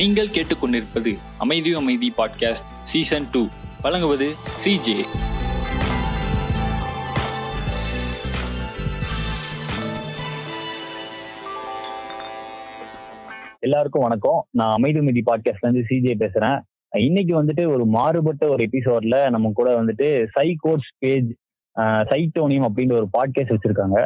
நீங்கள் கேட்டுக்கொண்டிருப்பது அமைதி அமைதி பாட்காஸ்ட் சீசன் டூ வழங்குவது சிஜே எல்லாருக்கும் வணக்கம். நான் அமைதி அமைதி பாட்காஸ்ட்ல இருந்து சிஜே பேசுறேன். இன்னைக்கு வந்துட்டு ஒரு மாறுபட்ட ஒரு எபிசோட்ல நம்ம கூட வந்துட்டு சைகோட்ஸ் பேஜ் சைட்டோனியம் அப்படின்ற ஒரு பாட்காஸ்ட் வச்சிருக்காங்க.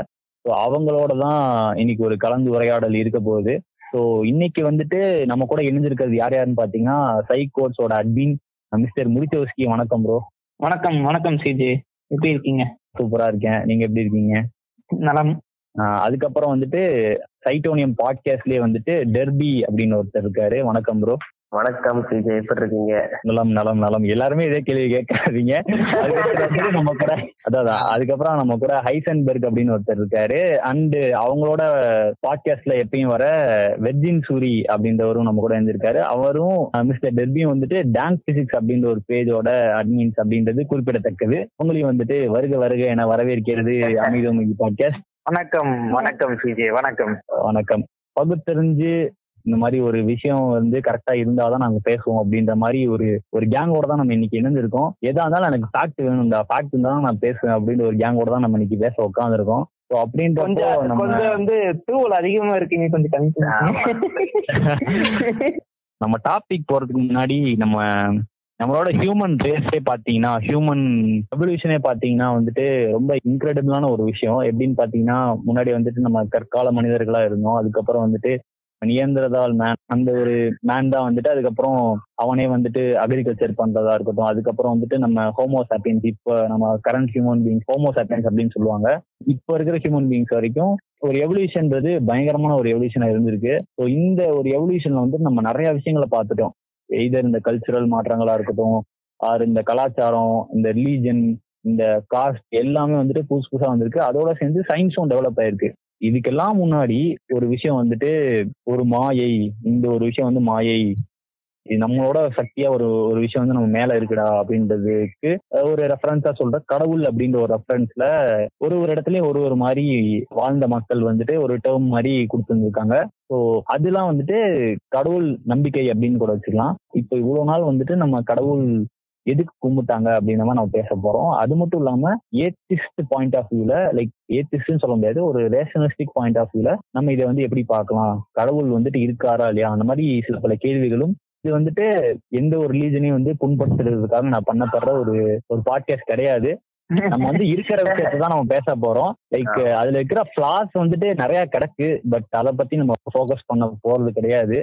ஸோ அவங்களோட தான் இன்னைக்கு ஒரு கலந்து உரையாடல் இருக்க போகுது. ஸோ இன்னைக்கு வந்துட்டு நம்ம கூட இணைஞ்சிருக்கிறது யார் யாருன்னு பார்த்தீங்கன்னா சை கோட்ஸோட அட்மின் மிஸ்டர் முடிச்சவஸ்கி வணக்கம் ப்ரோ வணக்கம் வணக்கம் சிஜே எப்படி இருக்கீங்க? சூப்பரா இருக்கேன். நீங்க எப்படி இருக்கீங்க? நலம். அதுக்கப்புறம் வந்துட்டு சைட்டோனியம் பாட்காஸ்ட்லயே வந்துட்டு டெர்பி அப்படின்னு ஒருத்தர் இருக்காரு. வணக்கம் ப்ரோ வணக்கம் சிஜே எப்படி இருக்கீங்க? நலம் நலம் நலம். எல்லாருமே இதே கேள்வி கேட்காதீங்க. அதுக்கப்புறம் நம்ம கூட அதான் அதுக்கப்புறம் நம்ம கூட ஹைசன்பெர்க் அப்படின்னு ஒருத்தர் இருக்காரு. அண்ட் அவங்களோட பாட்காஸ்ட்ல எப்பயும் வர வெர்ஜின் சூரி அப்படின்றவரும் நம்ம கூட இருந்திருக்காரு அவரும் மிஸ்டர் டெர்பியும் வந்துட்டு டான்ஸ் பிசிக்ஸ் அப்படின்ற ஒரு பேஜோட அட்மின்ஸ் அப்படின்றது குறிப்பிடத்தக்கது. உங்களையும் வந்துட்டு வருக வருக என வரவேற்கிறது அமைதி பாட்காஸ்ட் வணக்கம் வணக்கம் சிஜே வணக்கம். வணக்கம். பகுத்தறிஞ்சு இந்த மாதிரி ஒரு விஷயம் வந்து கரெக்டா இருந்தாதான் நாங்க பேசுவோம் அப்படின்ற மாதிரி ஒரு ஒரு கேங்கோட தான் நம்ம இன்னைக்கு இணைஞ்சிருக்கோம். எதா இருந்தாலும் எனக்கு ஃபேக்ட் வேணும்டா. ஃபேக்ட் இருந்தா தான் நான் பேசுவேன் அப்படின்ற ஒரு கேங்கோட தான் நம்ம இன்னைக்கு பேச உட்காந்துருக்கோம் கொஞ்சம் வந்து தூவல் அதிகமா இருக்கீங்க கொஞ்சம் கம்மி. நம்ம டாபிக் போறதுக்கு முன்னாடி நம்ம நம்மளோட ஹியூமன் ரேஸே பாத்தீங்கன்னா ஹியூமன் எவல்யூஷனே பாத்தீங்கன்னா வந்துட்டு ரொம்ப இன்க்ரெடிபிளான ஒரு விஷயம். எப்படின்னு பாத்தீங்கன்னா முன்னாடி வந்துட்டு நம்ம கற்கால மனிதர்களா இருந்தோம். அதுக்கப்புறம் வந்துட்டு நியந்திரதால் மேன் அந்த ஒரு மேன் தான் வந்துட்டு அதுக்கப்புறம் அவனே வந்துட்டு அக்ரிகல்ச்சர் பண்றதா இருக்கட்டும். அதுக்கப்புறம் வந்துட்டு நம்ம ஹோமோ சாப்பியன்ஸ் இப்போ நம்ம current human beings homo sapiens அப்படின்னு சொல்லுவாங்க. இப்போ இருக்கிற ஹியூமன் பீங்ஸ் வரைக்கும் ஒரு எவல்யூஷன்ன்றது பயங்கரமான ஒரு எவல்யூஷனா இருந்திருக்கு. ஸோ இந்த ஒரு எவல்யூஷன்ல வந்து நம்ம நிறைய விஷயங்களை பார்த்துட்டோம். எய்தர் இந்த கல்ச்சுரல் மாற்றங்களா இருக்கட்டும் ஆர் இந்த கலாச்சாரம் இந்த ரிலீஜன் இந்த காஸ்ட் எல்லாமே வந்துட்டு புதுசு புதுசா வந்திருக்கு. அதோட சேர்ந்து சயின்ஸும் டெவலப் ஆயிருக்கு. இதுக்கெல்லாம் முன்னாடி ஒரு விஷயம் வந்துட்டு ஒரு மாயை இந்த ஒரு விஷயம் வந்து மாயை. இது நம்மளோட சக்தியா ஒரு ஒரு விஷயம் வந்து நம்ம மேல இருக்குடா அப்படின்றதுக்கு ஒரு ரெஃபரன்ஸா சொல்ற கடவுள் அப்படின்ற ஒரு ரெஃபரன்ஸ்ல ஒரு ஒரு இடத்துலயும் ஒரு ஒரு மாதிரி வாழ்ந்த மக்கள் வந்துட்டு ஒரு டேர்ம் மாதிரி கொடுத்துருந்துருக்காங்க. ஸோ அதெல்லாம் வந்துட்டு கடவுள் நம்பிக்கை அப்படின்னு கூட வச்சுக்கலாம். இப்போ இவ்வளவு நாள் வந்துட்டு நம்ம கடவுள் எதுக்கு கும்பிட்டாங்க அப்படின்ற மாதிரி நம்ம பேச போறோம். அது மட்டும் இல்லாம ஏத்திஸ்ட் பாயிண்ட் ஆஃப் வியூல லைக் ஏத்திஸ்ட்னு சொல்ல முடியாது. ஒரு ரேஷனலிஸ்டிக் பாயிண்ட் ஆஃப் வியூல நம்ம இதை வந்து எப்படி பார்க்கலாம்? கடவுள் வந்துட்டு இருக்காரா இல்லையா? அந்த மாதிரி சில பல கேள்விகளும் இது வந்துட்டு எந்த ஒரு ரிலீஜனையும் வந்து புண்படுத்துறதுக்காக நான் பண்ணப்படுற ஒரு ஒரு பாட்காஸ்ட் கிடையாது. நம்ம வந்து இருக்கிற விஷயத்தை தான் நம்ம பேச போறோம். லைக் அதுல இருக்கிற ஃபிளாஸ் வந்துட்டு நிறைய கிடக்கு. பட் அதை பத்தி நம்ம ஃபோக்கஸ் பண்ண போறது கிடையாது.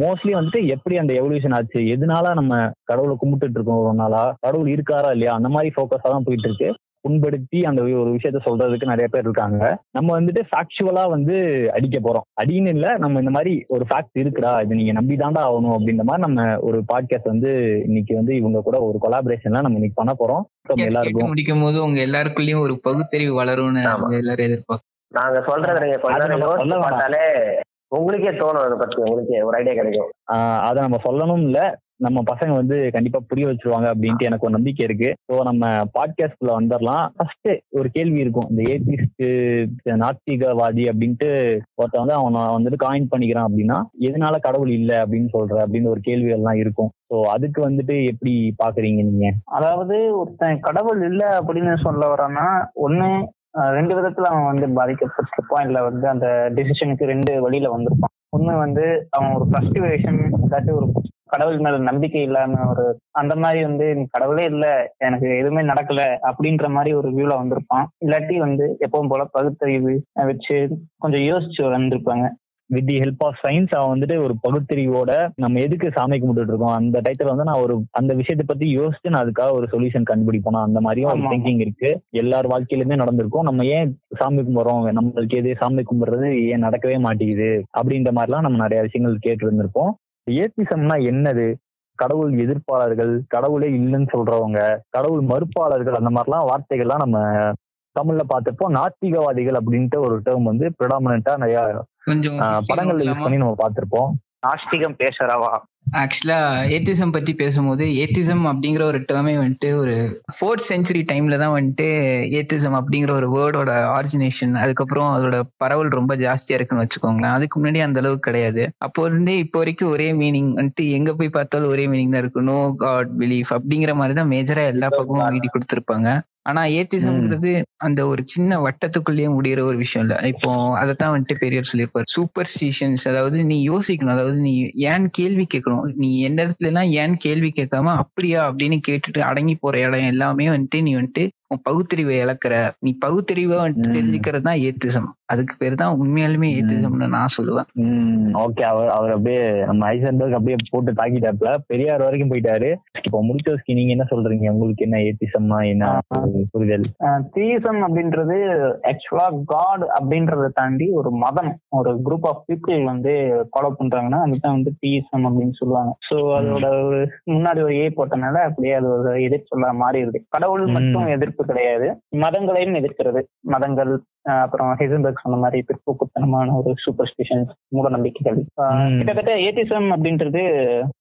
மோஸ்ட்லி வந்துட்டு எப்படி அந்த எவல்யூஷன் ஆச்சு? எதனால நம்ம கடவுளை கும்பிட்டுட்டு இருக்கோம் ஒரு நாளா? கடவுள் இருக்காரா இல்லையா? அந்த மாதிரி ஃபோக்கஸா தான் போயிட்டு இருக்கு. புண்படுத்தி அந்த ஒரு விஷயத்த சொல்றதுக்கு நிறைய பேர் இருக்காங்க. நம்ம வந்துட்டு ஃபேக்சுவலா வந்து அடிக்க போறோம். அடின்னு இல்ல நம்ம இந்த மாதிரி ஒரு ஃபேக்ட் இருக்குடா இது நீங்க நம்பி தாண்டா ஆகணும் அப்படின்ற மாதிரி நம்ம ஒரு பாட்காஸ்ட் வந்து இன்னைக்கு வந்து இவங்க கூட ஒரு கொலாபரேஷன்ல நம்ம இன்னைக்கு பண்ண போறோம். எல்லாருக்கும் முடிக்கும் போது உங்க எல்லாருக்குள்ளயும் ஒரு பகுத்தறிவு வளரும்னு எல்லாரும் எதிர்பார்க்கும் நாங்க சொல்றத நீங்க கொஞ்ச நேரம். பார்த்தாலே உங்களுக்கே தோணும் அதை பத்தி உங்களுக்கே ஒரு ஐடியா கிடைக்கும். அதை நம்ம சொல்லணும் இல்ல. நம்ம பசங்க வந்து கண்டிப்பா புரிய வச்சிருவாங்க அப்படின்ட்டு எனக்கு ஒரு நம்பிக்கை இருக்கு. ஸோ நம்ம பாட்காஸ்ட்ல வந்துடலாம் ஃபர்ஸ்ட் ஒரு கேள்வி இருக்கும். இந்த ஏபிஸ்ட் நாத்திகவாதி அப்படின்ட்டு ஒருத்தன் வந்து அவன் வந்துட்டு காயின் பண்ணிக்கிறான் அப்படின்னா எதனால கடவுள் இல்ல? அப்படின்னு சொல்ற அப்படின்னு ஒரு கேள்விகள்லாம் இருக்கும். ஸோ அதுக்கு வந்துட்டு எப்படி பாக்குறீங்க நீங்க? அதாவது ஒருத்தன் கடவுள் இல்ல அப்படின்னு சொல்ல வரான்னா ஒண்ணு ரெண்டு விதத்துல அவன் வந்து பாதிக்கப்பட்டிருப்பான் இல்ல வந்து அந்த டிசிஷனுக்கு ரெண்டு வழியில வந்திருப்பான். ஒண்ணு வந்து அவன் ஒரு ஃபர்ஸ்டிவேஷன் இல்லாட்டி ஒரு கடவுள் மேல நம்பிக்கை இல்லாம ஒரு அந்த மாதிரி வந்து "நீ கடவுளே இல்ல எனக்கு எதுவுமே நடக்கல அப்படின்ற மாதிரி ஒரு வியூல வந்திருப்பான். இல்லாட்டி வந்து எப்பவும் போல பகுத்தறிவு வச்சு கொஞ்சம் யோசிச்சு வந்திருப்பாங்க. With the help of science அவன் வந்துட்டு ஒரு பகுத்தறிவோட நம்ம எதுக்கு சாமி கும்பிட்டு இருக்கோம்? அந்த டைத்துல வந்து நான் ஒரு அந்த விஷயத்தை பத்தி யோசிச்சு நான் அதுக்காக ஒரு சொல்யூஷன் கண்டுபிடிப்போம் அந்த மாதிரியும் ஒரு. திங்கிங் இருக்கு. எல்லார் வாழ்க்கையிலுமே நடந்திருக்கும். நம்ம ஏன் சாமி கும்பிடுறோம்? நம்மளுக்கு எது சாமி கும்பிடுறது? ஏன் நடக்கவே மாட்டேங்குது? அப்படின்ற மாதிரிலாம் நம்ம நிறைய விஷயங்கள் கேட்டு இருந்திருப்போம் ஏத்திசம்னா என்னது? கடவுள் எதிர்ப்பாளர்கள் கடவுளே இல்லைன்னு சொல்றவங்க கடவுள் மறுப்பாளர்கள் அந்த மாதிரிலாம் வார்த்தைகள்லாம் நம்ம தமிழ்ல பார்த்திருப்போம். நாத்திகவாதிகள் அப்படின்ட்டு ஒரு டேர்ம் வந்து ப்ரிடாமினா நிறைய கொஞ்சம் படங்கள்ல யூஸ் பண்ணி நம்ம பார்த்திருப்போம். நாஸ்திகம் பேசுறவா? ஆக்சுவலா ஏத்திசம் பத்தி பேசும்போது ஏத்திசம் அப்படிங்கிற ஒரு டேர்மே வந்துட்டு ஒரு ஃபோர்த் செஞ்சுரி டைம்ல தான் வந்துட்டு ஏத்திசம் அப்படிங்கிற ஒரு வேர்டோட ஆரிஜினேஷன் அதுக்கப்புறம் அதோட பரவல் ரொம்ப ஜாஸ்தியா இருக்குன்னு வச்சுக்கோங்களேன். அதுக்கு முன்னாடி அந்த அளவுக்கு கிடையாது. அப்போ இருந்தே இப்போ வரைக்கும் ஒரே மீனிங் வந்துட்டு எங்க போய் பார்த்தாலும் ஒரே மீனிங் தான் இருக்கு நோ காட் பிலீஃப் அப்படிங்கிற மாதிரி தான் மேஜரா எல்லா பக்கமும் வீடி கொடுத்துருப்பாங்க. ஆனா ஏத்திசம்ங்கிறது அந்த ஒரு சின்ன வட்டத்துக்குள்ளேயே முடியிற ஒரு விஷயம் இல்ல. இப்போ அதைத்தான் வந்துட்டு பெரியவர் சொல்லியிருப்பாரு. சூப்பர் ஸ்டிஷன்ஸ் அதாவது நீ யோசிக்கணும். அதாவது நீ ஏன் கேள்வி கேட்கணும்? நீ எந்த இடத்துல எல்லாம் ஏன் கேள்வி கேட்காம அப்படியா அப்படின்னு கேட்டுட்டு அடங்கி போற இடம் எல்லாமே வந்துட்டு நீ வந்துட்டு உன் பகுத்தறிவை இழக்கிற நீ பகுத்தறிவை. தெரிஞ்சுக்கிறது தான் ஏத்திசம். அதுக்கு பேர் தான் உண்மையாலுமே. ஏத்திசம்னு நான் சொல்லுவேன். ஓகே அவர் அவர் அப்படியே நம்ம ஐசன்பர்க் அப்படியே போட்டு தாக்கிட்டாப்ல. பெரியார் வரைக்கும் போயிட்டாரு. இப்போ முடிச்சோஸ்கி நீங்க என்ன சொல்றீங்க? உங்களுக்கு என்ன ஏத்திசம்னா என்ன புரிதல்? தீசம் அப்படின்றது ஆக்சுவலா காட் அப்படின்றத தாண்டி ஒரு மதம் ஒரு குரூப் ஆஃப் பீப்புள் வந்து ஃபாலோ பண்றாங்கன்னா அதுதான் வந்து தீசம் அப்படின்னு சொல்லுவாங்க. சோ அதோட ஒரு முன்னாடி ஒரு ஏ போட்டனால அப்படியே அது ஒரு எதிர்ப்பு சொல்ல மாறிடுது. கடவுள். மட்டும் எதிர்ப்பு கிடையாது. மதங்களையும் எதிர்க்கிறது. மதங்கள் அப்புறம் ஹெசன்பர்க் சொன்ன மாதிரி பிற்போக்குத்தனமான ஒரு சூப்பர்ஸ்டிஷன்ஸ் மூட நம்பிக்கைகள். கிட்டத்தட்ட ஏத்திசம் அப்படின்றது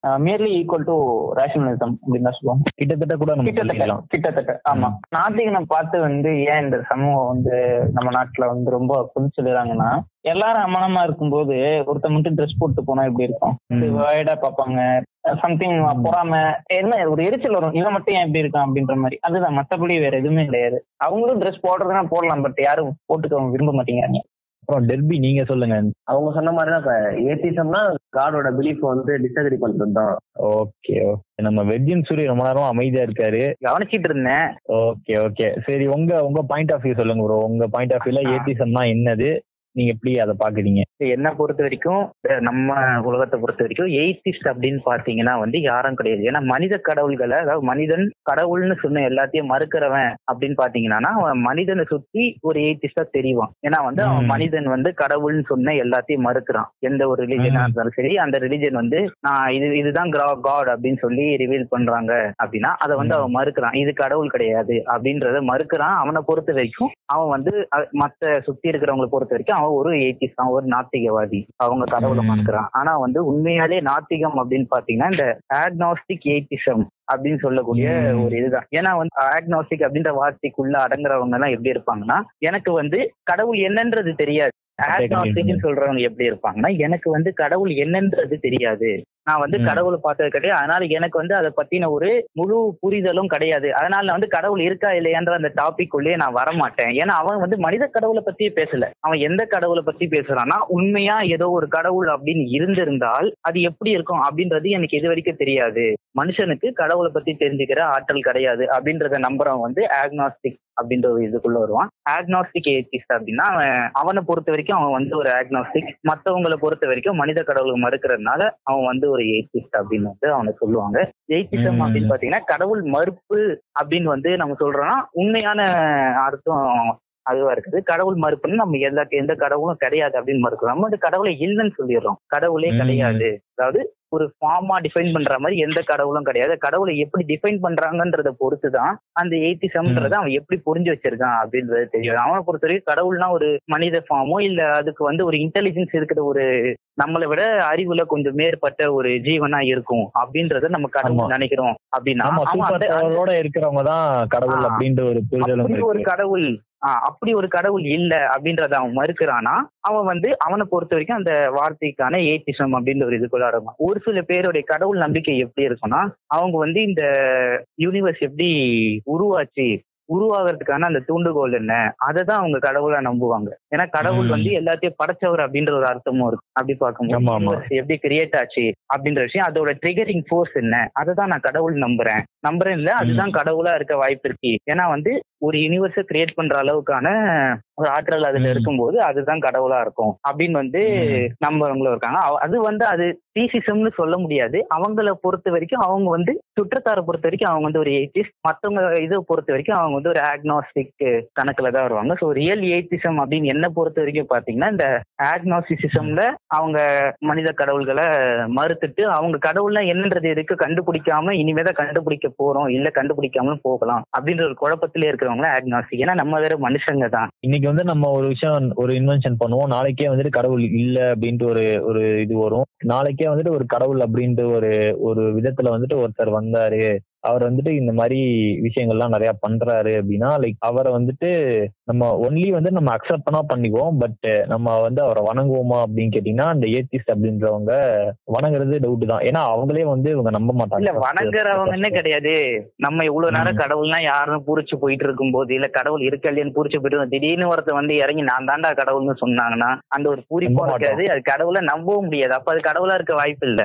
மியர்லி ஈக்குவல் டு ரேஷனலிசம் அப்படின்னு தான் சொல்லுவாங்க. கிட்டத்தட்ட கூட நம்ம கிட்டத்தட்ட கிட்டத்தட்ட. ஆமா. நாத்திகனை பார்த்து வந்து ஏன் இந்த சமூகம் வந்து நம்ம நாட்டுல வந்து ரொம்ப புதுச்சுடுறாங்கன்னா எல்லாரும் அமனமா இருக்கும்போது ஒருத்த மட்டும் ட்ரெஸ் போட்டு போனா எப்படி இருக்கும்? ம். வைடா பார்ப்பாங்க. சம்திங் பொறாம என்ன ஒரு எரிச்சல் வரும். இவன் மட்டும் ஏன் இப்படி இருக்கான் அப்படின்ற மாதிரி. அதுதான் மத்தபடி வேற எதுவுமே கிடையாது. அவங்களும் ட்ரெஸ் போடுறதுனா போடலாம் பட் யாரும் போட்டுக்க அவங்க விரும்ப மாட்டேங்கிறாங்க. அப்புறம் டெர்பி நீங்க சொல்லுங்க. அவங்க சொன்ன மாதிரி தான் இப்ப ஏத்திசம்னா காடோட பிலீஃப் வந்து டிஸ்அக்ரி பண்றது தான். ஓகே ஓகே நம்ம வெர்ஜின் சூரி ரொம்ப நேரம் அமைதியா இருக்காரு. கவனிச்சிட்டு இருந்தேன். ஓகே ஓகே சரி உங்க உங்க பாயிண்ட் ஆஃப் வியூ சொல்லுங்க ப்ரோ உங்க பாயிண்ட் ஆஃப் வியூல. ஏத்திசம்னா என்னது? நீங்க எப்படி அதை பாக்குறீங்க என்ன பொறுத்த வரைக்கும் நம்ம உலகத்தை பொறுத்த வரைக்கும் எய்திஸ்ட் அப்படின்னு பாத்தீங்கன்னா வந்து யாரும் கிடையாது ஏன்னா மனித கடவுள்களை அதாவது மனிதன் கடவுள்னு சொன்ன எல்லாத்தையும் மறுக்கிறவன் அப்படின்னு பாத்தீங்கன்னா அவன் மனிதனை சுத்தி ஒரு எய்திஸ்டா தெரிவான் ஏன்னா வந்து அவன். மனிதன் வந்து கடவுள்னு சொன்ன எல்லாத்தையும் மறுக்கிறான் எந்த ஒரு ரிலிஜனா. இருந்தாலும் சரி அந்த ரிலிஜன் வந்து நான் இது இதுதான் காட் அப்படின்னு சொல்லி ரிவீல் பண்றாங்க அப்படின்னா அதை வந்து. அவன் மறுக்கிறான் இது கடவுள் கிடையாது அப்படின்றத மறுக்கிறான் அவனை பொறுத்த வரைக்கும் அவன் வந்து மத்த சுத்தி இருக்கிறவங்களை பொறுத்த வரைக்கும் அவன் ஒரு ஏத்திஸ்ட் அவன் ஒரு நாத்திகவாதி. அவங்க கடவுளை. மறுக்கிறான் ஆனா வந்து உண்மையாலே நாத்திகம் அப்படின்னு பாத்தீங்கன்னா இந்த ஆக்னாஸ்டிக் ஏத்திசம் அப்படின்னு சொல்லக்கூடிய. ஒரு இதுதான். ஏன்னா வந்து ஆக்னாஸ்டிக் அப்படின்ற வார்த்தைக்குள்ள அடங்குறவங்க எல்லாம் எப்படி இருப்பாங்கன்னா எனக்கு வந்து கடவுள் என்னன்றது தெரியாது. ஆக்னாஸ்டிக்னு சொல்றவங்க எப்படி இருப்பாங்கன்னா எனக்கு வந்து கடவுள் என்னன்றது தெரியாது. நான் வந்து. கடவுளை பார்த்தது கிடையாது. அதனால எனக்கு வந்து அதை பத்தின ஒரு முழு புரிதலும் கிடையாது. அதனால நான் வந்து கடவுள் இருக்கா இல்லையான்ற அந்த டாபிக் உள்ளே நான் வரமாட்டேன். ஏன்னா அவன் வந்து மனித கடவுளை பத்தியே பேசல. அவன் எந்த கடவுளை பத்தி பேசுறான்னா உண்மையா ஏதோ ஒரு கடவுள் அப்படின்னு இருந்திருந்தால் அது எப்படி இருக்கும் அப்படின்றது எனக்கு இது வரைக்கும் தெரியாது. மனுஷனுக்கு கடவுளை பத்தி தெரிஞ்சுக்கிற ஆற்றல் கிடையாது அப்படின்றத நம்புறவன் வந்து ஆக்னாஸ்டிக் அப்படின்ற ஒரு இதுக்குள்ள வருவான். ஆக்னாஸ்டிக் ஏத்திஸ்ட் அப்படின்னா அவன் அவனை பொறுத்த வரைக்கும் அவன் வந்து ஒரு ஆக்னாஸ்டிக் மத்தவங்களை பொறுத்த வரைக்கும் மனித கடவுளை மறுக்கிறதுனால அவன் வந்து ஒரு ஏத்திஸ்ட் அப்படின்னு வந்து அவனை சொல்லுவாங்க ஏத்திசம் ம். அப்படின்னு பாத்தீங்கன்னா கடவுள் மறுப்பு அப்படின்னு வந்து நம்ம சொல்றோம்னா உண்மையான அர்த்தம் அதுவா இருக்குது. கடவுள் மறுப்புன்னு நம்ம எல்லா எந்த கடவுளும் கிடையாது அப்படின்னு மறுக்கிறோம் நம்ம வந்து கடவுளை இல்லைன்னு சொல்லிடுறோம். கடவுளே. கிடையாது. அதாவது ஒரு ஃபார்மா டிஃபைன் பண்ற மாதிரி எந்த கடவுளும் கிடையாது. கடவுளை எப்படி டிஃபைன் பண்றாங்கன்றத பொறுத்து தான் அந்த எய்த்திசம்ன்றத அவன் எப்படி புரிஞ்சு வச்சிருக்கான் அப்படின்றது தெரியும். அவனை பொறுத்த வரைக்கும் கடவுள்னா ஒரு மனித ஃபார்மோ இல்ல அதுக்கு வந்து ஒரு இன்டெலிஜென்ஸ் இருக்கிற ஒரு நம்மளை விட அறிவுல கொஞ்சம் மேற்பட்ட ஒரு ஜீவனா இருக்கும் அப்படின்றத நம்ம கடவுள். நினைக்கிறோம் அப்படின்னா இருக்கிறவங்க தான் கடவுள். அப்படின்ற ஒரு அப்படி ஒரு கடவுள் அப்படி ஒரு கடவுள் இல்ல அப்படின்றத அவன் மறுக்கிறானா? அவன் வந்து அவனை பொறுத்த வரைக்கும் அந்த வார்த்தைக்கான ஏத்திசம் அப்படின்ற ஒரு இதுக்குள்ள அடங்கும் ஒரு சில பேருடைய கடவுள் நம்பிக்கை எப்படி இருக்கும்னா அவங்க வந்து இந்த யூனிவர்ஸ் எப்படி உருவாச்சு உருவாகிறதுக்கான அந்த தூண்டுகோல் என்ன? அதை தான் அவங்க கடவுளா நம்புவாங்க. ஏன்னா கடவுள். வந்து எல்லாத்தையும் படைச்சவர் அப்படின்ற ஒரு அர்த்தமும் இருக்கும் அப்படி பார்க்கும்போது எப்படி கிரியேட் ஆச்சு அப்படின்ற விஷயம். அதோட ட்ரிகரிங் ஃபோர்ஸ் என்ன? அதை தான் நான் கடவுள் நம்புறேன். நம்புறேன் இல்ல அதுதான் கடவுளா இருக்க வாய்ப்பு இருக்கு. ஏன்னா வந்து ஒரு யூனிவர்ஸை கிரியேட் பண்ற அளவுக்கான ஒரு ஆற்றல் அதுல. இருக்கும்போது அதுதான் கடவுளா இருக்கும். அப்படின்னு வந்து ம். நம்புறவங்களும் இருக்காங்க. அது வந்து அது ஸ்பீசிசம்னு சொல்ல முடியாது. அவங்கள பொறுத்த வரைக்கும் அவங்க வந்து சுற்றத்தாரை பொறுத்த வரைக்கும் அவங்க வந்து ஒரு ஏத்திஸ்ட் மற்றவங்க இதை பொறுத்த வரைக்கும் அவங்க வந்து ஒரு ஆக்னாஸ்டிக் கணக்குல தான் வருவாங்க. ஸோ ரியல் ஏத்திசம் அப்படின்னு என்ன பொறுத்த வரைக்கும் பாத்தீங்கன்னா இந்த ஆக்னாஸ்டிசிசம்ல அவங்க மனித கடவுள்களை மறுத்துட்டு அவங்க கடவுள்னா என்னன்றது எதுக்கு கண்டுபிடிக்காம இனிமேதான் கண்டுபிடிக்க போறோம் இல்ல கண்டுபிடிக்காமலும் போகலாம் அப்படின்ற ஒரு குழப்பத்திலே இருக்கிறவங்க ஆக்னாஸ்டிக் ஏன்னா நம்ம வேற மனுஷங்க தான். இன்னைக்கு வந்து நம்ம ஒரு விஷயம் ஒரு இன்வென்ஷன் பண்ணுவோம். நாளைக்கே வந்துட்டு கடவுள் இல்ல அப்படின்ட்டு ஒரு ஒரு இது வரும். நாளைக்கே வந்துட்டு ஒரு கடவுள் அப்படின்ற ஒரு ஒரு விதத்துல வந்துட்டு ஒருத்தர் வந்தாரு. அவர் வந்துட்டு இந்த மாதிரி விஷயங்கள்லாம் நிறைய பண்றாரு அப்படின்னா லைக் அவரை வந்துட்டு நம்ம ஒன்லி வந்து நம்ம அக்செப்ட் பண்ணா பண்ணிக்குவோம். பட் நம்ம வந்து அவரை வணங்குவோமா அப்படின்னு கேட்டீங்கன்னா அந்த ஏத்திஸ்ட் அப்படின்றவங்க வணங்குறது டவுட் தான். ஏன்னா அவங்களே வந்து இவங்க நம்ப இல்ல மாட்டாங்க வணங்குறவங்கன்னு கிடையாது. நம்ம இவ்வளவு நேரம். கடவுள்னா யாருன்னு பூரிச்சு போயிட்டு இருக்கும்போது இல்ல கடவுள் இருக்க இல்லையான்னு பூரிச்சு போயிட்டு இருக்கும். திடீர்னு ஒருத்தர் வந்து இறங்கி நான் தாண்டா கடவுள்னு சொன்னாங்கன்னா அந்த ஒரு மாட்டோம். இருக்காது அது கடவுளை நம்பவும் முடியாது. அப்ப அது கடவுளா இருக்க வாய்ப்பு இல்ல.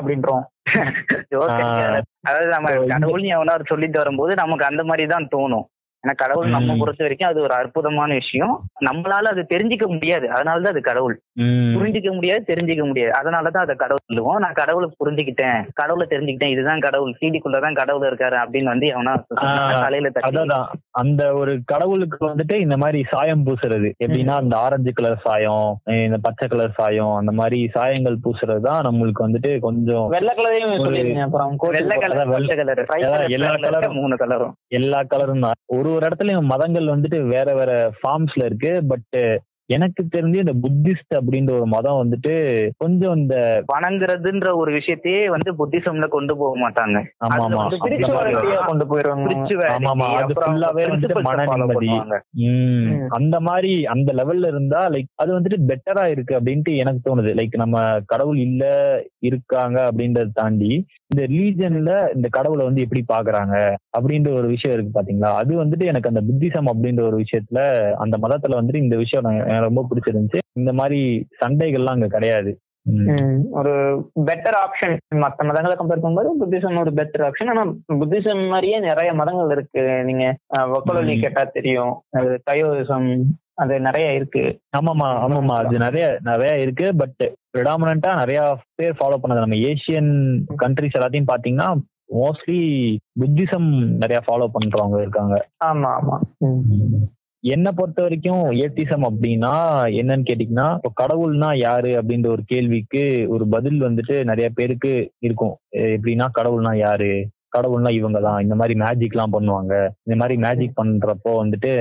அப்படின்றோம். அதாவது நம்ம So, இந்த- கடவுள்னு எவனா ஒரு சொல்லிட்டு வரும்போது நமக்கு அந்த மாதிரி தான் தோணும். ஏன்னா கடவுள் நம்ம. பொறுத்த வரைக்கும் அது ஒரு அற்புதமான விஷயம். நம்மளால அது தெரிஞ்சுக்க முடியாது. அதனாலதான் அது கடவுள். புரிஞ்சிக்க முடியாது தெரிஞ்சுக்க முடியாது. அதனாலதான் அதை கடவுள் சொல்லுவோம். நான் கடவுளை புரிஞ்சுக்கிட்டேன். கடவுளை தெரிஞ்சுக்கிட்டேன். இதுதான் கடவுள். சீடிக்குள்ளதான் கடவுள் இருக்காரு அப்படின்னு வந்து அவனா தலையில அதான். அந்த ஒரு கடவுளுக்கு வந்துட்டு இந்த மாதிரி சாயம் பூசுறது. எப்படின்னா அந்த ஆரஞ்சு கலர் சாயம் இந்த பச்சை கலர் சாயம் அந்த மாதிரி சாயங்கள் பூசுறது தான் நம்மளுக்கு வந்துட்டு கொஞ்சம் வெள்ளை கலரையும் அப்புறம். வெள்ளை கலர் பச்சை கலர். எல்லா colour- மூணு கலரும். எல்லா கலரும் தான். ஒரு ஒரு இடத்துலயும் மதங்கள் வந்துட்டு வேற வேற ஃபார்ம்ஸ்ல இருக்கு. பட் எனக்கு தெரிஞ்சு இந்த புத்திஸ்ட் அப்படின்ற ஒரு மதம் வந்துட்டு கொஞ்சம் இந்த வணங்குறதுன்ற ஒரு விஷயத்தையே வந்து புத்திசம்ல கொண்டு போக மாட்டாங்க. கொண்டு போயிருவாங்க. அந்த மாதிரி அந்த லெவல்ல இருந்தா லைக் அது வந்துட்டு பெட்டரா இருக்கு அப்படின்ட்டு எனக்கு தோணுது. லைக் நம்ம கடவுள் இல்ல இருக்காங்க அப்படின்றத தாண்டி இந்த ரிலீஜன்ல இந்த கடவுளை வந்து எப்படி பாக்குறாங்க அப்படின்ற ஒரு விஷயம் இருக்கு பாத்தீங்களா? அது வந்துட்டு எனக்கு அந்த புத்திசம் அப்படின்ற ஒரு விஷயத்துல அந்த மதத்துல வந்துட்டு இந்த விஷயம் எனக்கு ரொம்ப பிடிச்சிருந்துச்சு. இந்த மாதிரி சண்டைகள்லாம் அங்க கிடையாது. ஒரு பெட்டர் ஆப்ஷன் மத்த மதங்களை கம்பேர் பண்ணும்போது புத்திசம் ஒரு பெட்டர் ஆப்ஷன் ஆனா புத்திசம் மாதிரியே நிறைய மதங்கள் இருக்கு. நீங்க வக்கலொலி ம். கேட்டா தெரியும். அது அது நிறைய இருக்கு. ஆமாமா ஆமாமா அது நிறைய நிறைய இருக்கு. பட் ப்ரிடாமினா நிறைய பேர் ஃபாலோ பண்ணது நம்ம ஏசியன் கண்ட்ரிஸ் எல்லாத்தையும் பாத்தீங்கன்னா மோஸ்ட்லி புத்திசம் நிறைய ஃபாலோ பண்றவங்க இருக்காங்க. ஆமா ஆமா. என்னை பொறுத்த வரைக்கும் ஏத்திசம் அப்படின்னா என்னன்னு கேட்டீங்கன்னா இப்போ கடவுள்னா யாரு அப்படின்ற ஒரு கேள்விக்கு ஒரு பதில் வந்துட்டு நிறைய பேருக்கு இருக்கும். எப்படின்னா கடவுள்னா யாரு? கடவுள்னா இவங்க தான் இந்த மாதிரி மேஜிக் எல்லாம் பண்ணுவாங்க. இந்த மாதிரி மேஜிக் பண்றப்போ வந்துட்டு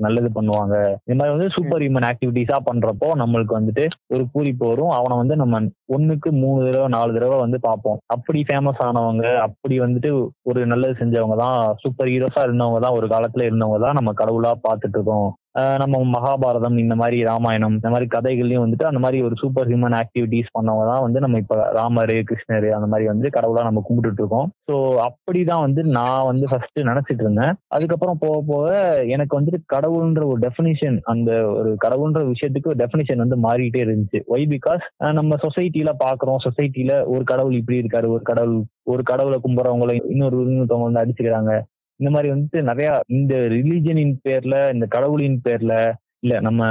நல்லது பண்ணுவாங்க. இந்த மாதிரி வந்து சூப்பர் ஹியூமன் ஆக்டிவிட்டிஸா பண்றப்போ நம்மளுக்கு வந்துட்டு ஒரு பூரிப்பு வரும். அவனை வந்து நம்ம ஒண்ணுக்கு மூணு தடவை நாலு தடவை வந்து பார்ப்போம். அப்படி ஃபேமஸ் ஆனவங்க அப்படி வந்துட்டு ஒரு நல்லது செஞ்சவங்க தான் சூப்பர் ஹீரோஸா இருந்தவங்க தான் ஒரு காலத்துல இருந்தவங்க தான் நம்ம கடவுளா பார்த்துட்டு இருக்கோம். நம்ம மகாபாரதம் இந்த மாதிரி ராமாயணம் இந்த மாதிரி கதைகள்லயும் வந்துட்டு அந்த மாதிரி ஒரு சூப்பர் ஹியூமன் ஆக்டிவிட்டிஸ் பண்ணவங்க தான் வந்து நம்ம இப்ப ராமர் கிருஷ்ணர் அந்த மாதிரி வந்து கடவுளா நம்ம கும்பிட்டுட்டு இருக்கோம். ஸோ அப்படிதான் வந்து நான் வந்து ஃபர்ஸ்ட் நினைச்சிட்டு இருந்தேன். அதுக்கப்புறம் போக போக எனக்கு வந்துட்டு கடவுள்ன்ற ஒரு டெஃபினிஷன் அந்த ஒரு கடவுள்ன்ற விஷயத்துக்கு ஒரு டெஃபினிஷன் வந்து மாறிட்டே இருந்துச்சு. ஒய் பிகாஸ் நம்ம சொசைட்டில பாக்குறோம். சொசைட்டில ஒரு கடவுள் இப்படி இருக்காரு ஒரு கடவுள் ஒரு கடவுளை கும்புறவங்களை இன்னொரு இன்னொருத்தவங்க வந்து அடிச்சுக்கிறாங்க. இந்த மாதிரி வந்துட்டு நிறைய இந்த ரிலீஜனின் பேர்ல இந்த கடவுளின் பேர்ல இல்ல நம்ம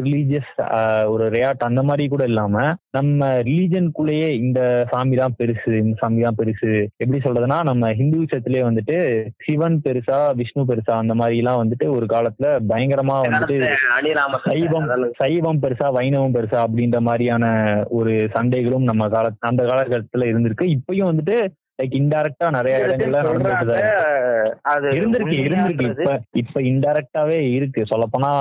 ரிலீஜியஸ் ஒரு ரியாட் அந்த மாதிரி கூட இல்லாம நம்ம ரிலீஜனுக்குள்ளேயே இந்த சாமி தான் பெருசு இந்த சாமி தான் பெருசு. எப்படி சொல்றதுன்னா நம்ம ஹிந்துவிசத்திலேயே வந்துட்டு சிவன் பெருசா விஷ்ணு பெருசா அந்த மாதிரி எல்லாம் வந்துட்டு ஒரு காலத்துல பயங்கரமா வந்துட்டு சைவம் சைவம் பெருசா வைணவம் பெருசா அப்படின்ற மாதிரியான ஒரு சண்டைகளும் நம்ம கால அந்த காலகட்டத்துல இருந்திருக்கு. இப்பயும் வந்துட்டு லைக் இன்டைரக்டா நிறைய இடங்கள்ல நடந்துட்டு இருந்திருக்கு இருந்திருக்கு. இப்ப இப்ப இன்டைரக்டாவே இருக்கு. சொல்லப்போனா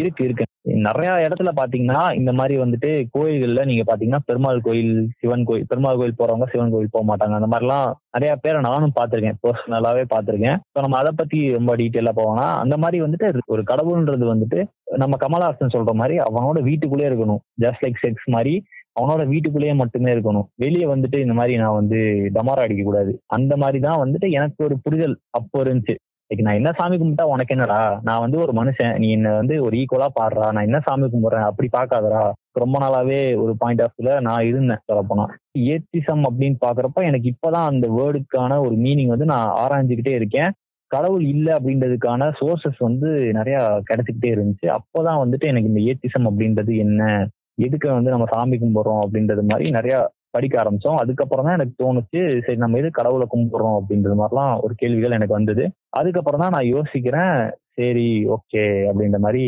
இருக்கு இருக்கு. நிறைய இடத்துல பாத்தீங்கன்னா இந்த மாதிரி வந்துட்டு கோயில்கள்ல நீங்க பாத்தீங்கன்னா பெருமாள் கோயில் சிவன் கோயில் பெருமாள் கோயில் போறவங்க சிவன் கோயில் போக மாட்டாங்க. அந்த மாதிரிலாம் நிறைய பேரை நானும் பார்த்திருக்கேன் பர்சனலாவே பார்த்திருக்கேன் ஸோ நம்ம அதை பத்தி ரொம்ப டீட்டெயிலா போவோம்னா அந்த மாதிரி வந்துட்டு ஒரு கடவுள்ன்றது வந்துட்டு நம்ம கமலஹாசன் சொல்ற மாதிரி அவனோட வீட்டுக்குள்ளே இருக்கணும். ஜஸ்ட் லைக் செக்ஸ் மாதிரி அவனோட வீட்டுக்குள்ளேயே மட்டுமே இருக்கணும். வெளியே வந்துட்டு இந்த மாதிரி நான் வந்து டமாரா அடிக்க கூடாது. அந்த மாதிரி தான் வந்துட்டு எனக்கு ஒரு புரிதல் அப்போ இருந்துச்சு. லைக் நான் என்ன சாமி கும்பிட்டா உனக்கு என்னடா? நான் வந்து ஒரு மனுஷன். நீ என்ன வந்து ஒரு ஈக்குவலா பாடுறா. நான் என்ன சாமி கும்பிடுறேன்? அப்படி பார்க்காதடா. ரொம்ப நாளாவே ஒரு பாயிண்ட் ஆஃப் வியூல நான் இருந்தேன் சொல்லப்போனா. ஏத்திசம் அப்படின்னு பாக்குறப்ப எனக்கு இப்பதான் அந்த வேர்டுக்கான ஒரு மீனிங் வந்து நான் ஆராய்ஞ்சுக்கிட்டே இருக்கேன். கடவுள் இல்லை அப்படின்றதுக்கான சோர்சஸ் வந்து நிறைய கிடைச்சிக்கிட்டே இருந்துச்சு. அப்போதான் வந்துட்டு எனக்கு இந்த ஏத்திசம் அப்படின்றது என்ன? எதுக்கு வந்து நம்ம சாமி கும்பிட்றோம் அப்படின்றது மாதிரி நிறைய படிக்க ஆரம்பிச்சோம். அதுக்கப்புறம் தான் எனக்கு தோணுச்சு சரி நம்ம எது கடவுளை கும்பிட்றோம் அப்படின்றது மாதிரிலாம் ஒரு கேள்விகள் எனக்கு வந்தது. அதுக்கப்புறம் தான் நான் யோசிக்கிறேன் சரி ஓகே அப்படின்ற மாதிரி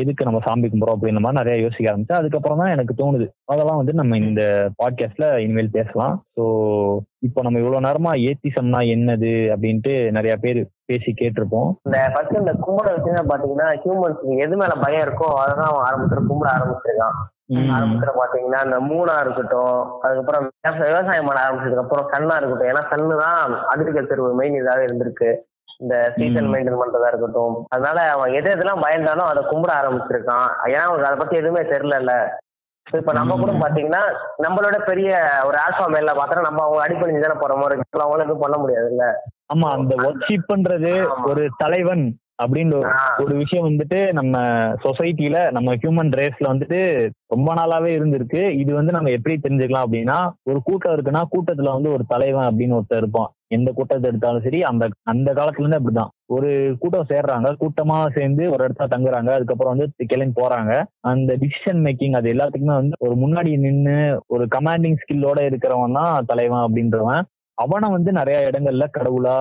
எதுக்கு நம்ம சாமி கும்பிட்றோம் அப்படின்ற மாதிரி நிறைய யோசிக்க ஆரம்பிச்சேன். அதுக்கப்புறம் தான் எனக்கு தோணுது. அதெல்லாம் வந்து நம்ம இந்த பாட்காஸ்ட்ல இனிமேல் பேசலாம். ஸோ இப்போ நம்ம இவ்வளோ நேரமா ஏத்திசம்னா என்னது அப்படின்ட்டு நிறைய பேர் பேசி கேட்டிருப்போம். இந்த ஃபர்ஸ்ட் இந்த கும்பிட விஷயம் பாத்தீங்கன்னா ஹியூமன்ஸ்க்கு எது மேல பயம் இருக்கோ அதான் அவன் ஆரம்பத்துல கும்பிட ஆரம்பிச்சிருக்கான். ஆரம்பத்துல பாத்தீங்கன்னா இந்த மூணா இருக்கட்டும் அதுக்கப்புறம் விவசா- விவசாயம் பண்ண ஆரம்பிச்சதுக்கு அப்புறம் சன்னா இருக்கட்டும். ஏன்னா சன்னு தான் அக்ரிகல்ச்சர் மெயின் இதாவே இருந்திருக்கு. இந்த சீசன். மெயின்டைன் பண்றதா இருக்கட்டும். அதனால அவன் எது எதெல்லாம் பயந்தானோ அதை கும்பிட ஆரம்பிச்சிருக்கான். ஏன்னா அவனுக்கு அதை பத்தி எதுவுமே தெரியல இப்ப நம்ம கூட. பாத்தீங்கன்னா நம்மளோட பெரிய ஒரு ஆல்பா மேல பார்த்தா நம்ம அவங்க அடிப்படை தானே போற மாதிரி இருக்கு அவங்களும் எதுவும் பண்ண முடியாதுல்ல. ஆமா அந்த ஒர்ஷிப் பண்றது ஒரு தலைவன் அப்படின்னு ஒரு- விஷயம் வந்துட்டு நம்ம சொசைட்டில நம்ம ஹியூமன் ரேஸ்ல வந்துட்டு ரொம்ப நாளாவே இருந்திருக்கு. இது வந்து நம்ம எப்படி தெரிஞ்சுக்கலாம் அப்படின்னா ஒரு கூட்டம் இருக்குன்னா கூட்டத்துல வந்து ஒரு தலைவன் அப்படின்னு ஒருத்தர் இருப்பான். எந்த கூட்டத்தை எடுத்தாலும் சரி அந்த அந்த காலத்துல இருந்து அப்படிதான். ஒரு கூட்டம் சேர்றாங்க கூட்டமா சேர்ந்து ஒரு இடத்துல தங்குறாங்க அதுக்கப்புறம் வந்து கிளம்பி போறாங்க. அந்த டிசிஷன் மேக்கிங் அது எல்லாத்துக்குமே வந்து ஒரு முன்னாடி நின்னு ஒரு கமாண்டிங் ஸ்கில்லோட இருக்கிறவன் தான் தலைவன் அப்படின்றவன். அவனை வந்து நிறைய இடங்கள்ல கடவுளா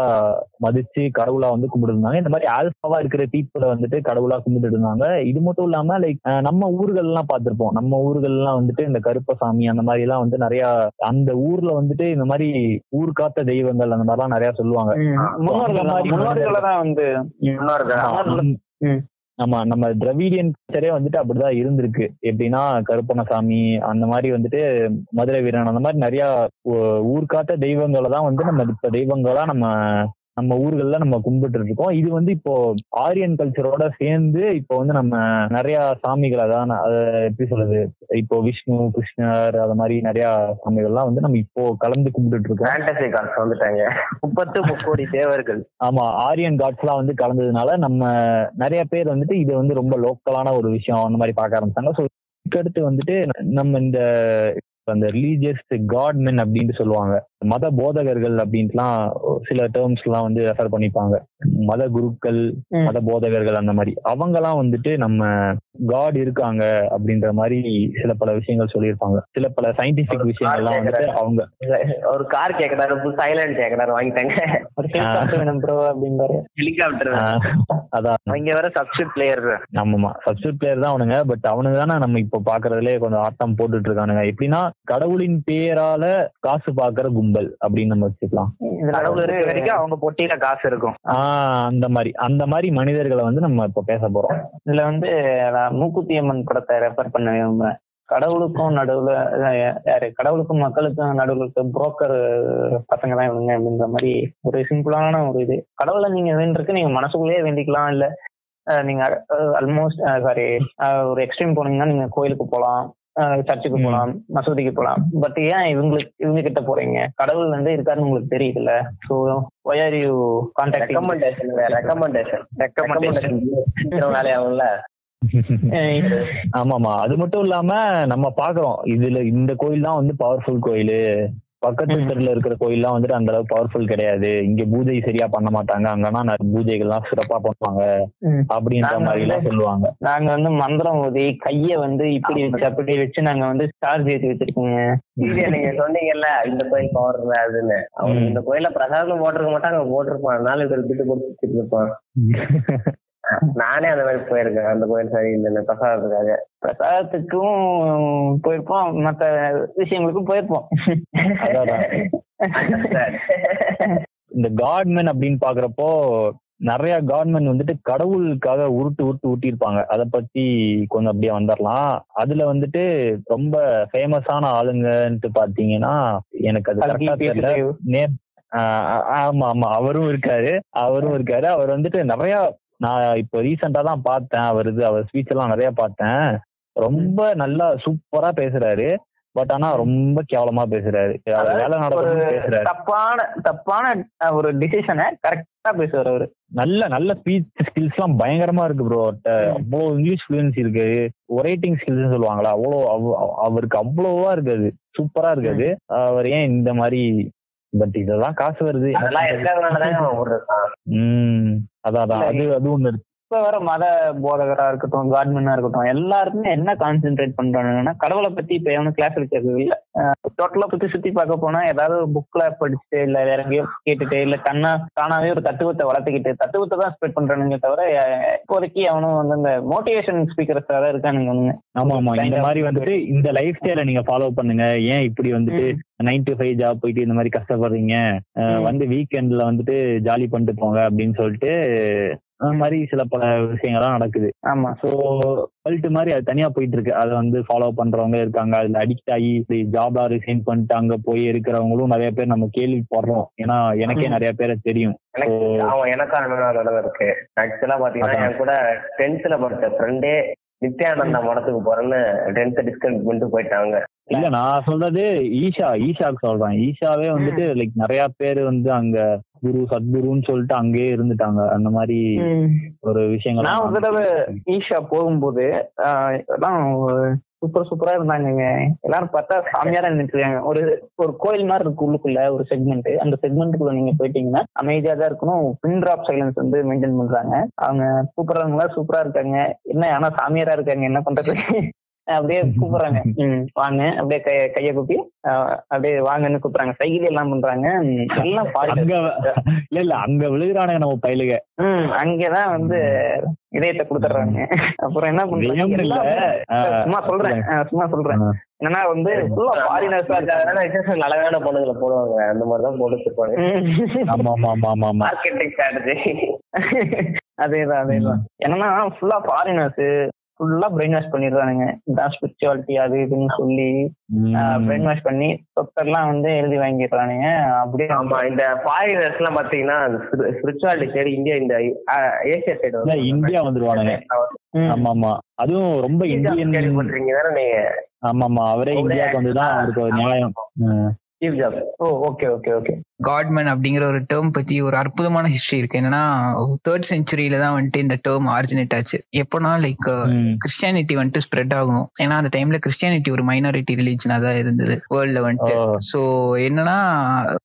மதிச்சு கடவுளா வந்து கும்பிட்டுருந்தாங்க. இந்த மாதிரி ஆல்பாவா இருக்கிற பீப்புளை வந்துட்டு கடவுளா கும்பிட்டு இருந்தாங்க. இது மட்டும் இல்லாம லைக் நம்ம ஊர்கள் எல்லாம் பார்த்திருப்போம். நம்ம ஊர்கள் எல்லாம் வந்துட்டு இந்த கருப்பசாமி அந்த மாதிரி எல்லாம் வந்து நிறைய அந்த ஊர்ல வந்துட்டு இந்த மாதிரி ஊர் காத்த தெய்வங்கள் அந்த மாதிரிலாம் நிறைய சொல்லுவாங்க. முன்னோர்கள் வந்து நம்ம ஆமா. நம்ம திராவிடியன் கல்ச்சரே வந்துட்டு அப்படிதான் இருந்திருக்கு எப்படின்னா கருப்பணசாமி அந்த மாதிரி வந்துட்டு மதுரை வீரன் அந்த மாதிரி நிறைய ஊர்காட்ட ஊர்காத்த தெய்வங்களை தான் வந்து நம்ம இப்ப தெய்வங்களா நம்ம நம்ம ஊர்கள்ல நம்ம கும்பிட்டு இருக்கோம் இது வந்து இப்போ ஆரியன் கல்ச்சரோட சேர்ந்து இப்போ வந்து நம்ம நிறைய சாமிகளை தான் அதை எப்படி சொல்றது? இப்போ விஷ்ணு கிருஷ்ணர் அது மாதிரி நிறைய சாமிகள்லாம் வந்து நம்ம இப்போ கலந்து கும்பிட்டு இருக்கோம் ஃபேண்டசி வந்துட்டாங்க. முப்பத்து முக்கோடி தேவர்கள். ஆமா ஆரியன் காட்ஸ்லாம் வந்து கலந்ததுனால நம்ம நிறைய பேர் வந்துட்டு இது வந்து ரொம்ப லோக்கலான ஒரு விஷயம் அந்த மாதிரி பார்க்க ஆரம்பிச்சாங்க. ஸோ அடுத்து வந்துட்டு நம்ம இந்த அந்த ரிலீஜியஸ் காட்மென் அப்படின்னு சொல்லுவாங்க. மத போதகர்கள் அப்படின்ட்டுலாம் சில டேர்ம்ஸ் எல்லாம் வந்து ரெஃபர் பண்ணிப்பாங்க. மத குருக்கள். மத போதகர்கள் அந்த மாதிரி. அவங்கலாம் வந்துட்டு நம்ம காட் இருக்காங்க அப்படின்ற மாதிரி சில பல விஷயங்கள் சொல்லியிருப்பாங்க. சில பல சயின்டிபிக் விஷயங்கள்லாம் வந்துட்டு அவங்க ஒரு கார் கேக்குறாரு புதுசு ஐலாண்ட் கேக்குறாரு வாங்கிட்டாங்க. ஹெலிகாப்டர் அதான். அவங்க வேற சப்ஸ்டியூட் பிளேயர் ஆமாமா சப்ஸ்டியூட் பிளேயர் தான் அவனுங்க பட் அவனுங்க தானே நம்ம இப்போ பாக்குறதுலே கொஞ்சம் ஆட்டம் போட்டுட்டு இருக்கானுங்க. எப்படின்னா கடவுளின் பேரால காசு பாக்குற கும்பல் அப்படின்னு நம்ம வச்சுக்கலாம். வரைக்கும் அவங்க பொட்டியில காசு இருக்கும். ஆஹ் அந்த மாதிரி அந்த மாதிரி மனிதர்களை வந்து நம்ம இப்போ பேச போறோம். இதுல வந்து நான் மூக்குத்தி அம்மன் படத்தை ரெஃபர் பண்ண விரும்புறேன். கடவுளுக்கும் நடுவுல யாரு கடவுளுக்கும் மக்களுக்கும் நடுவுல இருக்க புரோக்கர் பசங்க தான் இவங்க அப்படின்ற மாதிரி ஒரு சிம்பிளான ஒரு இது. கடவுளை நீங்க வேண்டிருக்கு நீங்க மனசுக்குள்ளேயே வேண்டிக்கலாம் இல்ல நீங்க ஆல்மோஸ்ட் சாரி ஒரு எக்ஸ்ட்ரீம் போனீங்கன்னா நீங்க கோயிலுக்கு போகலாம் சர்ச்சுக்கு. போகலாம் மசூதிக்கு போகலாம் பட் ஏன் இவங்களுக்கு இவங்க கிட்ட போறீங்க? கடவுள் வந்து இருக்காருன்னு உங்களுக்கு தெரியுதுல்ல? So why are you contacting recommendation recommendation recommendation வேலையாகும்ல? ஆமாமா அது மட்டும் இல்லாம நம்ம பாக்குறோம் இதுல இந்த கோயில் தான் வந்து பவர்ஃபுல் கோயில். பக்கத்து. தெருல இருக்கிற கோயில்லாம் வந்துட்டு அந்த அளவுக்கு பவர்ஃபுல் கிடையாது. இங்க பூஜை சரியா பண்ண மாட்டாங்க. அங்கன்னா பூஜைகள்லாம் சிறப்பா பண்ணுவாங்க. அப்படின்ற மாதிரி எல்லாம் சொல்லுவாங்க. நாங்க வந்து மந்திரம் ஊதி கைய வந்து இப்படி வச்சு அப்படி வச்சு நாங்க வந்து ஸ்டார் ஏத்தி வச்சிருக்கோங்க. நீங்க சொன்னீங்கல்ல இந்த கோயில் பவர் அதுன்னு. அவங்க ம். இந்த கோயில பிரசாதம் போட்டிருக்க மாட்டாங்க போட்டிருப்பான். நாலு பேர் துட்டு கொடுத்து இருப்பான் நானே அந்த மாதிரி போயிருக்கேன். அந்த கோயில் சரி இல்லைன்னு பிரசாதத்துக்காக. பிரசாதத்துக்கும் போயிருப்போம். மத்த விஷயங்களுக்கும் போயிருப்போம். இந்த காட்மென் அப்படின்னு பாக்குறப்போ நிறைய காட்மென் வந்துட்டு கடவுளுக்காக உருட்டு உருட்டு ஊட்டியிருப்பாங்க அதை பத்தி கொஞ்சம் அப்படியே வந்துடலாம் அதுல வந்துட்டு ரொம்ப ஃபேமஸான ஆளுங்கன்ட்டு பாத்தீங்கன்னா எனக்கு அது கரெக்டா தெரியல. நேம் ஆமா ஆமா. அவரும் இருக்காரு. அவரும் இருக்காரு. அவர் வந்துட்டு நிறைய நான் இப்போ ரீசெண்டா தான் பார்த்தேன். அவரது அவர் ஸ்பீச் எல்லாம் நிறைய பார்த்தேன். ரொம்ப நல்லா சூப்பரா பேசுறாரு. பட் ஆனா ரொம்ப கேவலமா பேசுறாரு. வேலை பேசுறாரு. தப்பான தப்பான ஒரு டிசிஷனை கரெக்டா பேசுவார் அவரு. நல்ல நல்ல ஸ்பீச் ஸ்கில்ஸ் எல்லாம் பயங்கரமா இருக்கு ப்ரோ அவ்வளோ இங்கிலீஷ் ஃப்ளூயன்சி இருக்கு. ஒரேட்டிங் ஸ்கில்ஸ் சொல்லுவாங்களா அவ்வளோ அவ- அவருக்கு அவ்வளோவா இருக்காது. சூப்பரா இருக்காது. அவர் ஏன் இந்த மாதிரி பட் இதெல்லாம் காசு வருது. அதெல்லாம் இருக்கிறதுனாலதான் அவன் விடுறான் உம் அதான் அதான் அது அது ஒண்ணு இருக்கு இப்ப வர மத போதகரா இருக்கட்டும் காட்மனா இருக்கட்டும் எல்லாருமே என்ன கான்சென்ட்ரேட் பண்றாங்கன்னா கடவுளை பத்தி இப்ப எவனும் கிளாஸ் எடுக்கிறது இல்ல. டோட்டலா பத்தி சுத்தி பார்க்க போனா ஏதாவது புக்ல படிச்சுட்டு இல்ல வேற எங்கேயோ கேட்டுட்டு இல்ல தன்னா தானாவே ஒரு தத்துவத்தை வளர்த்துக்கிட்டு தத்துவத்தை தான் ஸ்ப்ரெட் பண்றானுங்க தவிர இப்போதைக்கு அவனும் வந்து அந்த மோட்டிவேஷன் ஸ்பீக்கர்ஸ் தான் இருக்கானுங்க அவனுங்க. ஆமா ஆமா. இந்த மாதிரி வந்துட்டு இந்த லைஃப் ஸ்டைல நீங்க ஃபாலோ பண்ணுங்க. ஏன் இப்படி வந்துட்டு நைன் டு ஃபைவ் ஜாப் போயிட்டு இந்த மாதிரி கஷ்டப்படுறீங்க. வந்து வீக்கெண்ட்ல வந்துட்டு ஜாலி பண்ணிட்டு போங்க அப்படின்னு சொல்லிட்டு அந்த மாதிரி சில பல விஷயங்கள்லாம் நடக்குது. ஆமா. ஸோ கல்ட்டு மாதிரி அது தனியா போயிட்டு இருக்கு அதை வந்து ஃபாலோ பண்றவங்க இருக்காங்க. அதுல அடிக்ட் ஆகி இப்படி ஜாபா ரிசைன் பண்ணிட்டு அங்க போய் இருக்கிறவங்களும் நிறைய பேர் நம்ம கேள்விப்படுறோம் ஏன்னா எனக்கே. நிறைய பேரை தெரியும். எனக்கு இருக்கு. ஆக்சுவலா பாத்தீங்கன்னா. என் கூட டென்த்ல படிச்ச ஃப்ரெண்டே நித்யானந்தா மடத்துக்கு போறேன்னு டென்த் டிஸ்கவுண்ட் பண்ணிட்டு போயிட்டாங்க. இல்ல நான் சொல்றது ஈஷா ஈஷாக்கு சொல்றேன். ஈஷாவே வந்துட்டு லைக் நிறைய பேர் வந்து அங்க குரு சத்குருன்னு சொல்லிட்டு அங்கேயே இருந்துட்டாங்க. அந்த மாதிரி ஒரு விஷயங்கள் நான் ஒரு தடவை ஈஷா போகும்போது எல்லாம் சூப்பர் சூப்பரா இருந்தாங்க எல்லாரும் பார்த்தா சாமியாரா நின்றுருக்காங்க ஒரு ஒரு கோயில் மாதிரி இருக்கு உள்ளுக்குள்ள ஒரு செக்மெண்ட் அந்த செக்மெண்ட்டுக்குள்ள நீங்க போயிட்டீங்கன்னா அமைதியா தான் இருக்கணும். பின் டிராப் சைலன்ஸ் வந்து மெயின்டைன் பண்றாங்க. அவங்க கூப்பிடுறவங்களா சூப்பரா இருக்காங்க. என்ன ஆனா சாமியாரா இருக்காங்க? என்ன பண்றது? அப்படியே கூப்பிடுறாங்க. வாங்க. அப்படியே கைய கைய கூப்பி அப்படியே வாங்கன்னு கூப்பிடுறாங்க. சைக்கிள் எல்லாம் பண்றாங்க. எல்லாம் இல்ல இல்ல அங்க விழுகிறானுங்க நம்ம பயிலுக ம் அங்கதான் வந்து இதயத்தை கொடுத்துட்றாங்க. அப்புறம் என்ன பண்றாங்க சும்மா சொல்றேன். ஆஹ் சும்மா சொல்றேன். என்னன்னா வந்து ஃபுல்லா ஃபாரினர்ஸா விசேஷம் அழகான பொண்ணுங்களை போடுவாங்க அந்த மாதிரி தான் போட்டு வச்சிருப்பாங்க ஆமா ஆமா ஆமா ஆமா ஆமா மார்க்கெட்டிங் ஸ்ட்ராட்டஜி அதேதான் அதேதான். என்னன்னா ஃபுல்லா ஃபாரினர்ஸ் ஃபுல்லா பிரெயின் வாஷ் பண்ணிடுறானுங்க. இதான் ஸ்பிரிச்சுவாலிட்டி அது இதுன்னு சொல்லி. பிரெயின் வாஷ் பண்ணி சொத்தெல்லாம் வந்து எழுதி வாங்கிடுறானுங்க. அப்படியே ஆமா இந்த ஃபாரினர்ஸ் எல்லாம் பாத்தீங்கன்னா ஸ்பிரிச்சுவாலிட்டி சைடு இந்தியா இந்த ஏசியா சைடு இந்தியா வந்துருவானுங்க. ஆமா ஆமா அதுவும் ரொம்ப இந்தியன் கேள்விப்பட்டிருக்கீங்க தானே நீங்க? ஆமா ஆமா அவரே இந்தியாவுக்கு வந்துதான் அவருக்கு ஒரு நியாயம். Steve oh okay okay okay godman அப்படிங்கிற ஒரு டேர்ம் பத்தி ஒரு அற்புதமான ஹிஸ்டரி இருக்கு. என்னன்னா தேர்ட் செஞ்சுரியில தான் வந்துட்டு இந்த டேர்ம் ஆரிஜினேட் ஆச்சு. எப்போனா லைக். கிறிஸ்டியானிட்டி வந்துட்டு ஸ்ப்ரெட் ஆகணும். ஏன்னா அந்த டைம்ல கிறிஸ்டியானிட்டி ஒரு மைனாரிட்டி ரிலீஜனா தான் இருந்தது வேர்ல்ட்ல வந்துட்டு. ஸோ என்னன்னா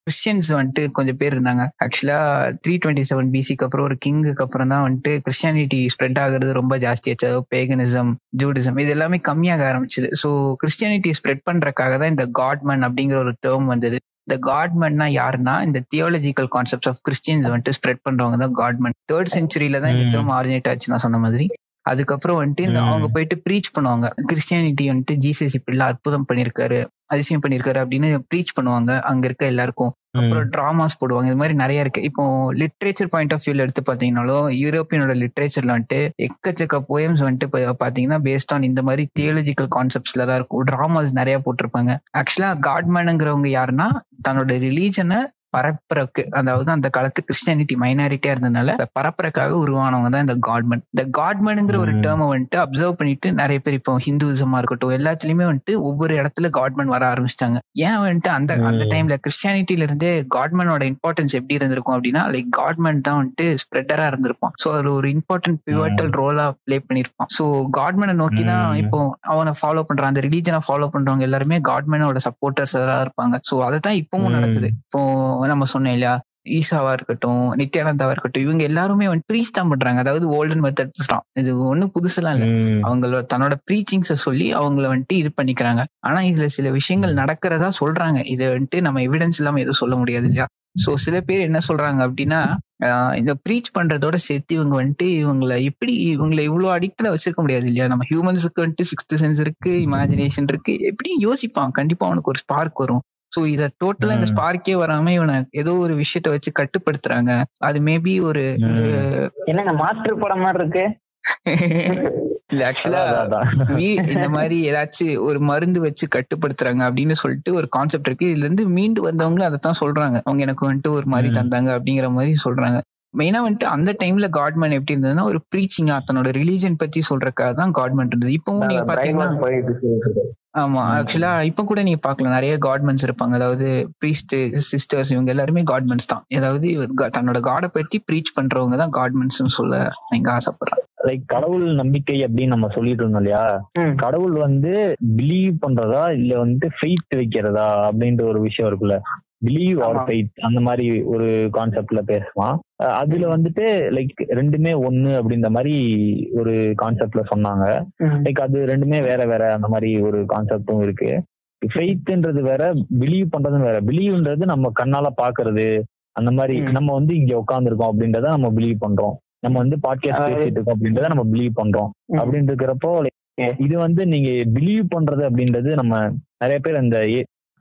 கிறிஸ்டியன்ஸ் வந்துட்டு கொஞ்சம் பேர் இருந்தாங்க. ஆக்சுவலா த்ரீ டுவெண்ட்டி செவன் பிசிக்கு அப்புறம் ஒரு கிங்குக்கு அப்புறம் தான் வந்துட்டு கிறிஸ்டியானிட்டி ஸ்ப்ரெட் ஆகுறது ரொம்ப ஜாஸ்தியாச்சு பேகனிசம் ஜூடிசம் இது எல்லாமே கம்மியாக ஆரம்பிச்சது. ஸோ கிறிஸ்டியானிட்டி ஸ்ப்ரெட் பண்றதுக்காக தான் இந்த காட்மன் அப்படிங்கிற ஒரு டேர்ம் வந்தது. இந்த காட்மன்னா யாருன்னா இந்த தியாலஜிக்கல் கான்செப்ட்ஸ் ஆஃப் கிறிஸ்டியன்ஸ் வந்துட்டு ஸ்ப்ரெட் பண்றவங்க தான் காட்மன் தேர்ட் செஞ்சுரியில தான் இந்த. டேர்ம் ஆரிஜினேட் ஆச்சு நான் சொன்ன மாதிரி. அதுக்கப்புறம் வந்துட்டு இந்த. அவங்க போயிட்டு ப்ரீச் பண்ணுவாங்க. கிறிஸ்டியானிட்டி வந்துட்டு ஜீசஸ் இப்படிலாம் அற்புதம் பண்ணியிருக்காரு அதிசயம் பண்ணியிருக்காரு அப்படின்னு ப்ரீச் பண்ணுவாங்க அங்க இருக்க எல்லாருக்கும். அப்புறம் டிராமாஸ் போடுவாங்க. இது மாதிரி நிறைய இருக்கு. இப்போ லிட்ரேச்சர் பாயிண்ட் ஆஃப் வியூல எடுத்து பாத்தீங்கன்னாலும் யூரோப்பியனோட லிட்ரேச்சர்ல வந்துட்டு எக்கச்சக்க போயம்ஸ் வந்துட்டு பாத்தீங்கன்னா பேஸ்ட் ஆன் இந்த மாதிரி தியாலஜிக்கல் கான்செப்ட்ஸ்ல தான் இருக்கும். டிராமாஸ் நிறைய போட்டிருப்பாங்க. ஆக்சுவலா காட்மேனுங்கிறவங்க யாருன்னா தன்னோட ரிலீஜனை பரப்புறக்கு அதாவது அந்த காலத்து கிறிஸ்டியானிட்டி மைனாரிட்டியா இருந்ததுனால அதை பரப்புறக்காக உருவானவங்க தான் இந்த காட்மன் இந்த காட்மனுங்கிற ஒரு. டேர்மை வந்துட்டு அப்சர்வ் பண்ணிட்டு நிறைய பேர் இப்போ ஹிந்துவிசமா இருக்கட்டும் எல்லாத்துலயுமே வந்துட்டு ஒவ்வொரு இடத்துல காட்மன் வர ஆரம்பிச்சிட்டாங்க ஏன் வந்துட்டு அந்த அந்த. டைம்ல கிறிஸ்டியானிட்டில இருந்தே காட்மனோட இம்பார்ட்டன்ஸ் எப்படி இருந்திருக்கும் அப்படின்னா லைக் காட்மன் தான் வந்துட்டு ஸ்ப்ரெடரா இருந்திருப்பான் சோ அது ஒரு இம்பார்ட்டன்ட் பிவட்டல் ரோலா ப்ளே பண்ணிருப்பான் சோ காட்மனை நோக்கி தான். இப்போ அவனை ஃபாலோ பண்றான் அந்த ரிலீஜனை ஃபாலோ பண்றவங்க எல்லாருமே காட்மனோட சப்போர்ட்டர்ஸ் இருப்பாங்க சோ அதை தான் இப்பவும். நடக்குது இப்போ நம்ம சொன்னோம் இல்லையா? ஈசாவா இருக்கட்டும் நித்யானந்தாவா இருக்கட்டும் இவங்க எல்லாருமே வந்து ப்ரீச் தான் பண்றாங்க. அதாவது ஓல்டன் மெத்தட்ஸ் தான். இது ஒண்ணும் புதுசுலாம் இல்ல. அவங்களோட தன்னோட ப்ரீச்சிங்ஸ சொல்லி அவங்கள வந்துட்டு இது பண்ணிக்கிறாங்க. ஆனா இதுல சில விஷயங்கள் நடக்கிறதா சொல்றாங்க. இதை வந்துட்டு நம்ம எவிடன்ஸ் இல்லாம எதுவும் சொல்ல முடியாது இல்லையா? சோ சில பேர் என்ன சொல்றாங்க அப்படின்னா இந்த ப்ரீச் பண்றதோட சேர்த்து இவங்க வந்துட்டு இவங்களை எப்படி இவங்களை இவ்வளவு அடிக்டா வச்சிருக்க முடியாது இல்லையா? நம்ம ஹியூமன்ஸுக்கு வந்துட்டு சிக்ஸ்த் சென்ஸ் இருக்கு இமேஜினேஷன் இருக்கு. எப்படி யோசிப்பான். கண்டிப்பா அவனுக்கு ஒரு ஸ்பார்க் வரும். சோ இத டோட்டலா இந்த. ஸ்பார்க்கே வராம இவனை ஏதோ ஒரு விஷயத்த வச்சு கட்டுப்படுத்துறாங்க. அது மேபி ஒரு. என்னங்க மாற்று படம் மாதிரி இருக்கு? இல்ல ஆக்சுவலா இந்த மாதிரி ஏதாச்சும் ஒரு மருந்து வச்சு கட்டுப்படுத்துறாங்க அப்படின்னு சொல்லிட்டு ஒரு கான்செப்ட் இருக்கு. இதுல இருந்து மீண்டு வந்தவங்களும் அதை தான் சொல்றாங்க. அவங்க எனக்கு வந்துட்டு ஒரு மாதிரி. தந்தாங்க அப்படிங்கிற மாதிரி சொல்றாங்க. மெயினா வந்துட்டு அந்த டைம்ல காட்மேன் எப்படி இருந்ததுன்னா ஒரு ப்ரீச்சிங்கா தன்னோட ரிலீஜன் பத்தி சொல்றதுக்காக தான் காட்மேன் இருந்தது. இப்பவும் நீங்க பாத்தீங்கன்னா ஆமா. ஆக்சுவலா இப்ப கூட நீங்க பாக்கலாம் நிறைய காட்மன்ஸ் இருப்பாங்க. அதாவது ப்ரீஸ்ட் சிஸ்டர்ஸ் இவங்க எல்லாருமே காட்மன்ஸ் தான். ஏதாவது தன்னோட காடை பத்தி ப்ரீச் பண்றவங்க தான் காட்மன்ஸ் சொல்ல நீங்க ஆசைப்படுறேன் லைக் கடவுள் நம்பிக்கை அப்படின்னு நம்ம சொல்லிட்டு இருந்தோம் இல்லையா. கடவுள் வந்து பிலீவ் பண்றதா? இல்ல வந்து ஃபெய்த் வைக்கிறதா? அப்படின்ற ஒரு விஷயம் இருக்குல்ல. Believe R. ஃபெய்த் அந்த மாதிரி ஒரு கான்செப்ட்ல பேசுவான் அதுல வந்துட்டு லைக் ரெண்டுமே ஒண்ணு அப்படின்ற மாதிரி ஒரு கான்செப்ட்ல சொன்னாங்க லைக் அது ரெண்டுமே வேற வேற அந்த மாதிரி ஒரு கான்செப்டும் இருக்கு ஃபெய்த்ன்றது வேற பிலீவ் பண்றதும் வேற பிலீவ்ன்றது நம்ம கண்ணால பாக்குறது அந்த மாதிரி. நம்ம வந்து இங்க உட்காந்துருக்கோம் அப்படின்றத நம்ம பிலீவ் பண்றோம் நம்ம வந்து பாட்காஸ்ட் பேசிட்டு இருக்கோம் அப்படின்றத நம்ம பிலீவ் பண்றோம். அப்படின்னு இருக்கிறப்போ. இது வந்து நீங்க பிலீவ் பண்றது அப்படின்றது நம்ம நிறைய பேர் அந்த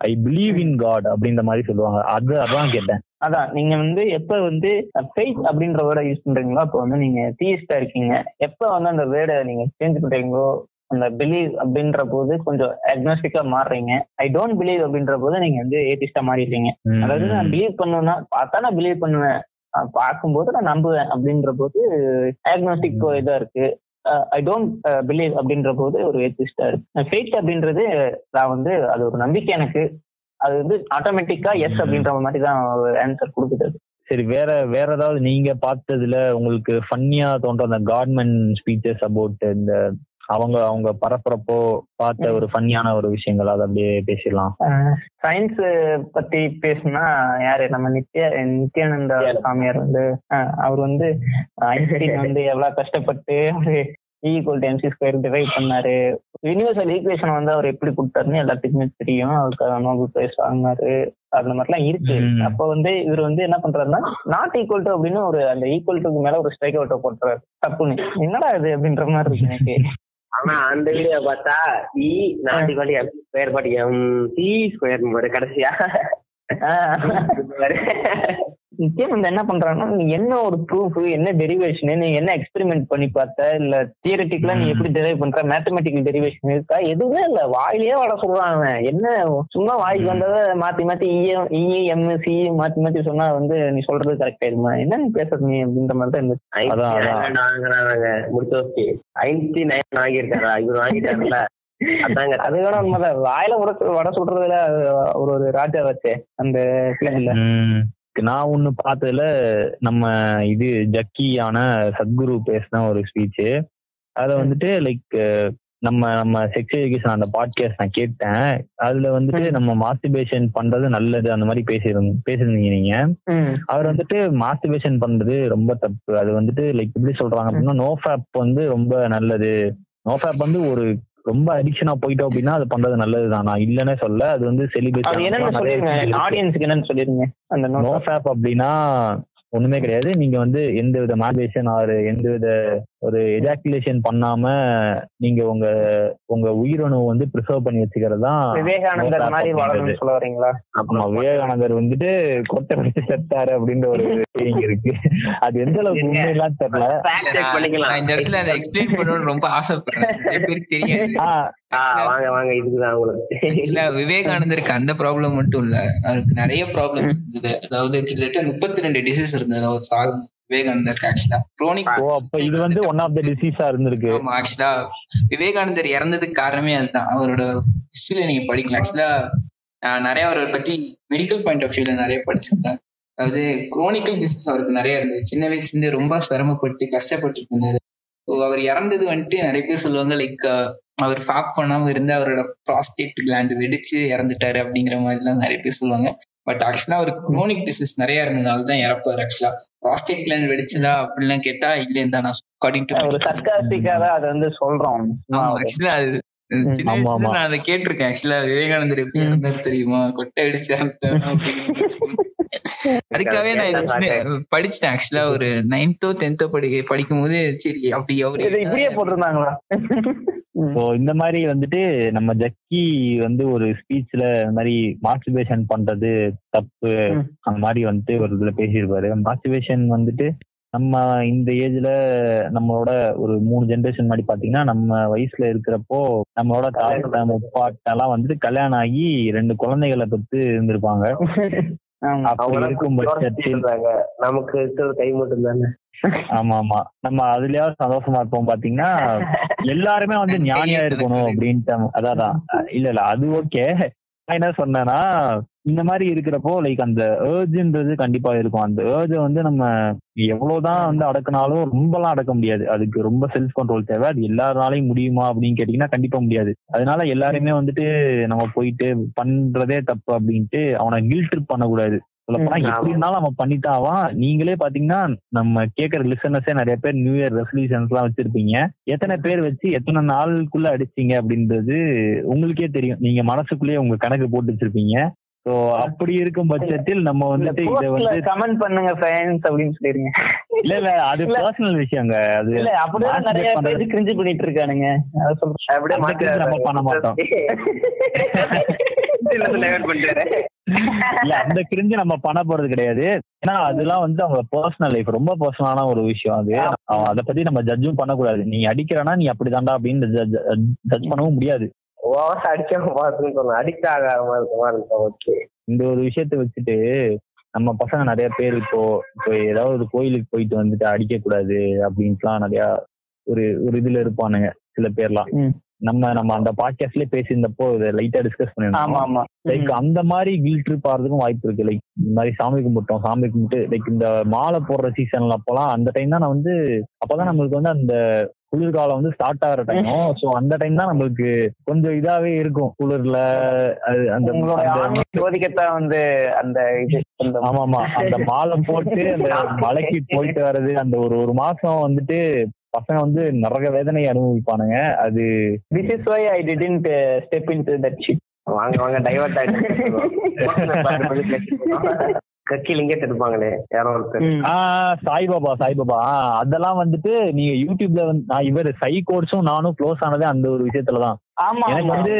ஐ பிலீவ் இன் காட் அப்படின்ற மாதிரி சொல்லுவாங்க. அது அதான் கேட்டேன். அதான் நீங்க வந்து எப்ப வந்து ஃபெய்த் அப்படின்ற வேர்டை யூஸ் பண்றீங்களோ அப்போ வந்து நீங்க தீயிஸ்டா இருக்கீங்க. எப்ப வந்து அந்த வேர்டை நீங்க சேஞ்ச் பண்றீங்களோ அந்த பிலீவ் அப்படின்ற போது கொஞ்சம் அக்னாஸ்டிக்கா மாறுறீங்க. ஐ டோன்ட் பிலீவ் அப்படின்ற போது நீங்க வந்து ஏத்திஸ்டா மாறிடுறீங்க. அதாவது நான் பிலீவ் பண்ணுவேன்னா பார்த்தா நான் பிலீவ் பண்ணுவேன். பார்க்கும்போது நான் நம்புவேன் அப்படின்ற போது அக்னாஸ்டிக் இதா இருக்கு. ஐ டோன்ட் பிலீவ் அப்படின்ற போது ஒரு ஏத்திஸ்டா இருக்கு. ஃபேத் அப்படின்றது நான் வந்து அது ஒரு நம்பிக்கை எனக்கு. அது வந்து ஆட்டோமேட்டிக்கா எஸ் அப்படின்ற மாதிரி தான் ஆன்சர் கொடுக்குது. சரி வேற வேற ஏதாவது நீங்க பார்த்ததுல உங்களுக்கு ஃபன்னியா தோன்ற அந்த காட்மன் ஸ்பீச்சஸ் அபவுட் இந்த அவங்க அவங்க பரப்புறப்போ பார்த்த ஒரு ஃபன்னியான ஒரு விஷயங்கள் அதை அப்படியே பேசிடலாம். சயின்ஸ் பத்தி பேசுனா யாரு? நம்ம நித்ய நித்யானந்த சாமியார் வந்து அவர் வந்து ஐன்ஸ்டீன் வந்து எவ்வளவு கஷ்டப்பட்டு அவரு equal to MC square derive பண்ணாரு. யூனிவர்சல் ஈக்குவேஷன் வந்து அவர் எப்படி கொடுத்தாருன்னு எல்லாத்துக்குமே தெரியும். அவருக்கு நோபல் பிரைஸ் வாங்கினாரு. அந்த மாதிரிலாம் இருக்கு. அப்ப வந்து இவர் வந்து என்ன பண்றாருன்னா நாட் ஈக்குவல் டு அப்படின்னு ஒரு அந்த ஈக்குவல் டுக்கு மேல ஒரு ஸ்ட்ரைக் அவுட் போட்டுறாரு. தப்புன்னு. என்னடா இது அப்படின்ற மாதிரி இருக்கு எனக்கு. ஆனா அந்த வீடியோ பார்த்தா இ நாட்டி பாட்டி எம் ஸ்கொயர் பாட்டி எம் சி ஸ்கொயர் கடைசியா. ஆஹ் நித்யானந்த என்ன பண்றாங்கன்னா நீ என்ன ஒரு ப்ரூஃப் என்ன டெரிவேஷன் நீ என்ன எக்ஸ்பெரிமெண்ட் பண்ணி பார்த்த? இல்ல தியரட்டிக்கலா நீ எப்படி டெரைவ் பண்ற? மேத்தமெட்டிக்கல் டெரிவேஷன் இருக்கா? எதுவுமே இல்ல. வாயிலேயே வர சொல்றான் அவன். என்ன சும்மா வாய்க்கு வந்ததை மாத்தி மாத்தி இஎம் இ எம் சி மாத்தி மாத்தி சொன்னா வந்து நீ சொல்றது கரெக்ட் ஆயிருமா என்ன நீ பேசுறது நீ அப்படின்ற மாதிரி தான் இருந்துச்சு. ஐன்ஸ்டீன் ஐன்ஸ்டீன் வாங்கியிருக்காரா? இவர் வாங்கிட்டாருல அதாங்க. அது வேணா உண்மைதான். வாயில வட வட சொல்றதுல ஒரு ஒரு ராஜா வச்சே அந்த பிள்ளைங்கள ம். நான் ஒண்ணு பார்த்ததுல நம்ம இது ஜக்கியான சத்குரு பேசின ஒரு ஸ்பீச் அத வந்துட்டு லைக் நம்ம நம்ம செக்ஸ் எஜுகேஷன் அந்த பாட்காஸ்ட் நான் கேட்டேன். அதுல வந்துட்டு நம்ம மாஸ்டிபேஷன் பண்றது நல்லது அந்த மாதிரி பேசியிருந்த பேசியிருந்தீங்க நீங்க. அவர் வந்துட்டு மாஸ்டிபேஷன் பண்றது ரொம்ப தப்பு. அது வந்துட்டு லைக் எப்படி சொல்றாங்க அப்படின்னா நோ ஃபேப் வந்து ரொம்ப நல்லது. நோ ஃபேப் வந்து ஒரு ரொம்ப அடிக்ஷனா போயிட்டோம் அப்படின்னா அது பண்றது நல்லதுதான். நான் இல்லைன்னே சொல்ல அது வந்து அது என்னன்னு சொல்லிருங்க. ஆடியன்ஸ்க்கு என்னன்னு சொல்லிருங்க. அந்த நோ நோட் ஃபேப் அப்படின்னா ஒண்ணுமே கிடையாது. நீங்க வந்து எந்த வித மார்பேஷன் ஆறு எந்த வித ஒரு எஜாக்குலேஷன் பண்ணாம நீங்க உங்க உங்க உயிரணு வந்து ப்ரிசர்வ் பண்ணி வச்சுக்கிறது தான் விவேகானந்தர் மாதிரி வாழணும்னு சொல்ல வரீங்களா? ஆமா விவேகானந்தர் வந்துட்டு கொட்டை வச்சு செத்தாரு அப்படின்ற ஒரு saying இருக்கு. அது எந்த அளவுக்கு உண்மையெல்லாம் தெரியல. இந்த இடத்துல அதை எக்ஸ்பிளைன் பண்ணணும்னு ரொம்ப ஆசைப்படுறேன். தெரியாது. வாங்க வாங்க இதுக்குதான் உங்களுக்கு. விவேகானந்தருக்கு அந்த ப்ராப்ளம் மட்டும் இல்ல. அவருக்கு நிறைய ப்ராப்ளம்ஸ் இருந்தது. அதாவது கிட்டத்தட்ட முப்பத்தி ரெண்டு டிசீஸ் இருந்தது. அவர் சாகும் விவேகானந்தருக்கு ஆக்சுவலா குரோனிக் இது வந்து ஒன் ஆஃப் த டிசீஸா இருந்திருக்கு. ஆமா ஆக்சுவலா விவேகானந்தர் இறந்ததுக்கு காரணமே அதுதான். அவரோட ஹிஸ்டரியில நீங்க படிக்கலாம். ஆக்சுவலா நான் நிறைய அவரை பத்தி மெடிக்கல் பாயிண்ட் ஆஃப் வியூல நிறைய படிச்சிருக்கேன். அதாவது குரோனிக்கல் டிசீஸ் அவருக்கு நிறைய இருந்தது. சின்ன வயசுல இருந்து ரொம்ப சிரமப்பட்டு கஷ்டப்பட்டு இருந்தாரு. அவர் இறந்தது வந்துட்டு நிறைய பேர் சொல்லுவாங்க லைக் அவர் ஃபாப் பண்ணாம இருந்து அவரோட ப்ராஸ்டேட் கிளாண்ட் வெடிச்சு இறந்துட்டாரு அப்படிங்கிற மாதிரிலாம் நிறைய பேர் சொல்லுவாங்க. பட் ஆக்சுவலா அவருக்கு குரோனிக் டிசீஸ் நிறைய இருந்ததுனால தான் இறப்பாரு ஆக்சுவலா ப்ராஸ்டேட் கிளாண்ட் வெடிச்சதா அப்படிலாம் கேட்டா இல்லைன்னு தான் நான் அக்கார்டிங் அதை வந்து சொல்றோம் ஆக்சுவலா அது சின்ன வயசுல. நான் அதை கேட்டிருக்கேன் ஆக்சுவலா விவேகானந்தர் எப்படி. இருந்தாரு தெரியுமா? கொட்டை அடிச்சு மாதிரி. அதுக்காகவே நான் படிச்சிட்டேன் ஆக்சுவலா ஒரு நைன்த்தோ டென்த்தோ படி படிக்கும் போது சரி அப்படி அவரு இப்படியே போட்டிருந்தாங்களா ஸோ இந்த மாதிரி வந்துட்டு நம்ம ஜக்கி வந்து ஒரு ஸ்பீச்ல இந்த மாதிரி மாஸ்டிபேஷன் பண்றது தப்பு. அந்த மாதிரி வந்துட்டு ஒரு இதுல பேசியிருப்பாரு மாஸ்டிபேஷன் வந்துட்டு நம்ம இந்த ஏஜ்ல நம்மளோட ஒரு மூணு ஜென்ரேஷன் முன்னாடி பாத்தீங்கன்னா நம்ம வயசுல இருக்கிறப்போ நம்மளோட தாத்தா முப்பாட்டெல்லாம் வந்துட்டு கல்யாணம் ஆகி ரெண்டு குழந்தைகளை பெற்று இருந்திருப்பாங்க நமக்கு இருக்கிறது கை மட்டும் தானே ஆமா ஆமா. நம்ம அதுலயாவது சந்தோஷமா இருப்போம் பாத்தீங்கன்னா எல்லாருமே வந்து ஞானியா இருக்கணும் அப்படின்ட்டு அதான் அதான். இல்ல இல்ல அது ஓகே நான் என்ன சொன்னேன்னா இந்த மாதிரி இருக்கிறப்போ லைக் அந்த ஏர்ஜ்ன்றது கண்டிப்பா இருக்கும். அந்த ஏர்ஜ வந்து நம்ம எவ்வளவுதான் வந்து அடக்குனாலும் ரொம்பலாம் அடக்க முடியாது. அதுக்கு ரொம்ப செல்ஃப் கண்ட்ரோல் தேவை. அது எல்லாராலையும் முடியுமா அப்படின்னு கேட்டீங்கன்னா கண்டிப்பா முடியாது. அதனால எல்லாருமே வந்துட்டு நம்ம போயிட்டு பண்றதே தப்பு அப்படின்ட்டு அவனை கில் ட்ரிப் பண்ணக்கூடாது. சொல்லப்போனா எப்படி. இருந்தாலும் அவன் பண்ணிட்டாவான். நீங்களே பாத்தீங்கன்னா நம்ம கேட்கற லிசனர்ஸே நிறைய பேர் நியூ இயர் ரெசல்யூஷன்ஸ் எல்லாம் வச்சிருப்பீங்க. எத்தனை பேர் வச்சு எத்தனை நாளுக்குள்ள அடிச்சீங்க அப்படின்றது உங்களுக்கே தெரியும். நீங்க மனசுக்குள்ளேயே உங்க கணக்கு போட்டு வச்சிருப்பீங்க. சோ அப்படி இருக்கும் பட்சத்தில் நம்ம வந்துட்டு இதை வந்து கமெண்ட் பண்ணுங்க ஃபேன்ஸ் அப்படின்னு சொல்லிருங்க. இல்ல இல்ல அது. பர்சனல் விஷயங்க. அது இல்ல அப்படியே நிறைய. பேர் கிரிஞ்சு பண்ணிட்டு இருக்கானுங்க. அப்படியே cringe நம்ம பண்ண மாட்டோம். இல்ல அந்த கிரிஞ்சு நம்ம பண்ண போறது கிடையாது. ஏன்னா அதெல்லாம் வந்து அவங்க பர்சனல் லைஃப் ரொம்ப பர்சனலான ஒரு விஷயம் அது. அதை பத்தி நம்ம ஜட்ஜும் பண்ணக்கூடாது. நீ அடிக்கிறனா நீ அப்படிதான்டா அப்படின்னு ஜட்ஜ் பண்ணவும் முடியாது. ஓவரா அடிக்காம இருக்குன்னு சொல்லலாம் அடிக்ட் ஆகாம இருக்குமா இருக்கும் ஓகே இந்த ஒரு விஷயத்த வச்சுட்டு நம்ம பசங்க நிறைய பேர் இப்போ இப்போ ஏதாவது ஒரு கோயிலுக்கு போயிட்டு வந்துட்டு அடிக்க கூடாது அப்படின்ட்டுலாம் நிறைய ஒரு ஒரு இதுல இருப்பானுங்க சில பேர்லாம். நம்ம நம்ம அந்த பாட்காஸ்ட்லயே பேசியிருந்தப்போ இதை லைட்டா டிஸ்கஸ் ஆமா பண்ணிருந்தோம் ஆமா லைக் அந்த மாதிரி கில் ட்ரிப் ஆறதுக்கும் வாய்ப்பு இருக்கு. லைக் இந்த மாதிரி சாமி கும்பிட்டோம் சாமி கும்பிட்டு லைக் இந்த மாலை போடுற சீசன்ல அப்போலாம் அந்த டைம் தான் நான் வந்து அப்பதான் நம்மளுக்கு வந்து அந்த குளிர்காலம் வந்து ஸ்டார்ட் ஆகிற டைம் ஸோ அந்த டைம் தான் நம்மளுக்கு கொஞ்சம் இதாவே இருக்கும். குளிர்ல அது அந்த ஜோதிகத்தான் வந்து அந்த ஆமா ஆமா அந்த மாலை போட்டு அந்த மலைக்கு போயிட்டு வர்றது அந்த ஒரு ஒரு மாசம் வந்துட்டு பசங்க வந்து நரக வேதனை அனுபவிப்பானுங்க. அது this is why I didn't step into that shit வாங்க வாங்க டைவர்ட் ஆயிட்டு கக்கி லிங்கேட் இருப்பாங்களே யாரோ ஒருத்தர். ஆஹ் சாய்பாபா சாய்பாபா. ஆஹ் அதெல்லாம் வந்துட்டு நீங்க யூடியூப்ல வந்து நான் இவர் சை கோர்ஸும் நானும் க்ளோஸ் ஆனதே அந்த ஒரு விஷயத்துலதான். ஆமா எனக்கு வந்து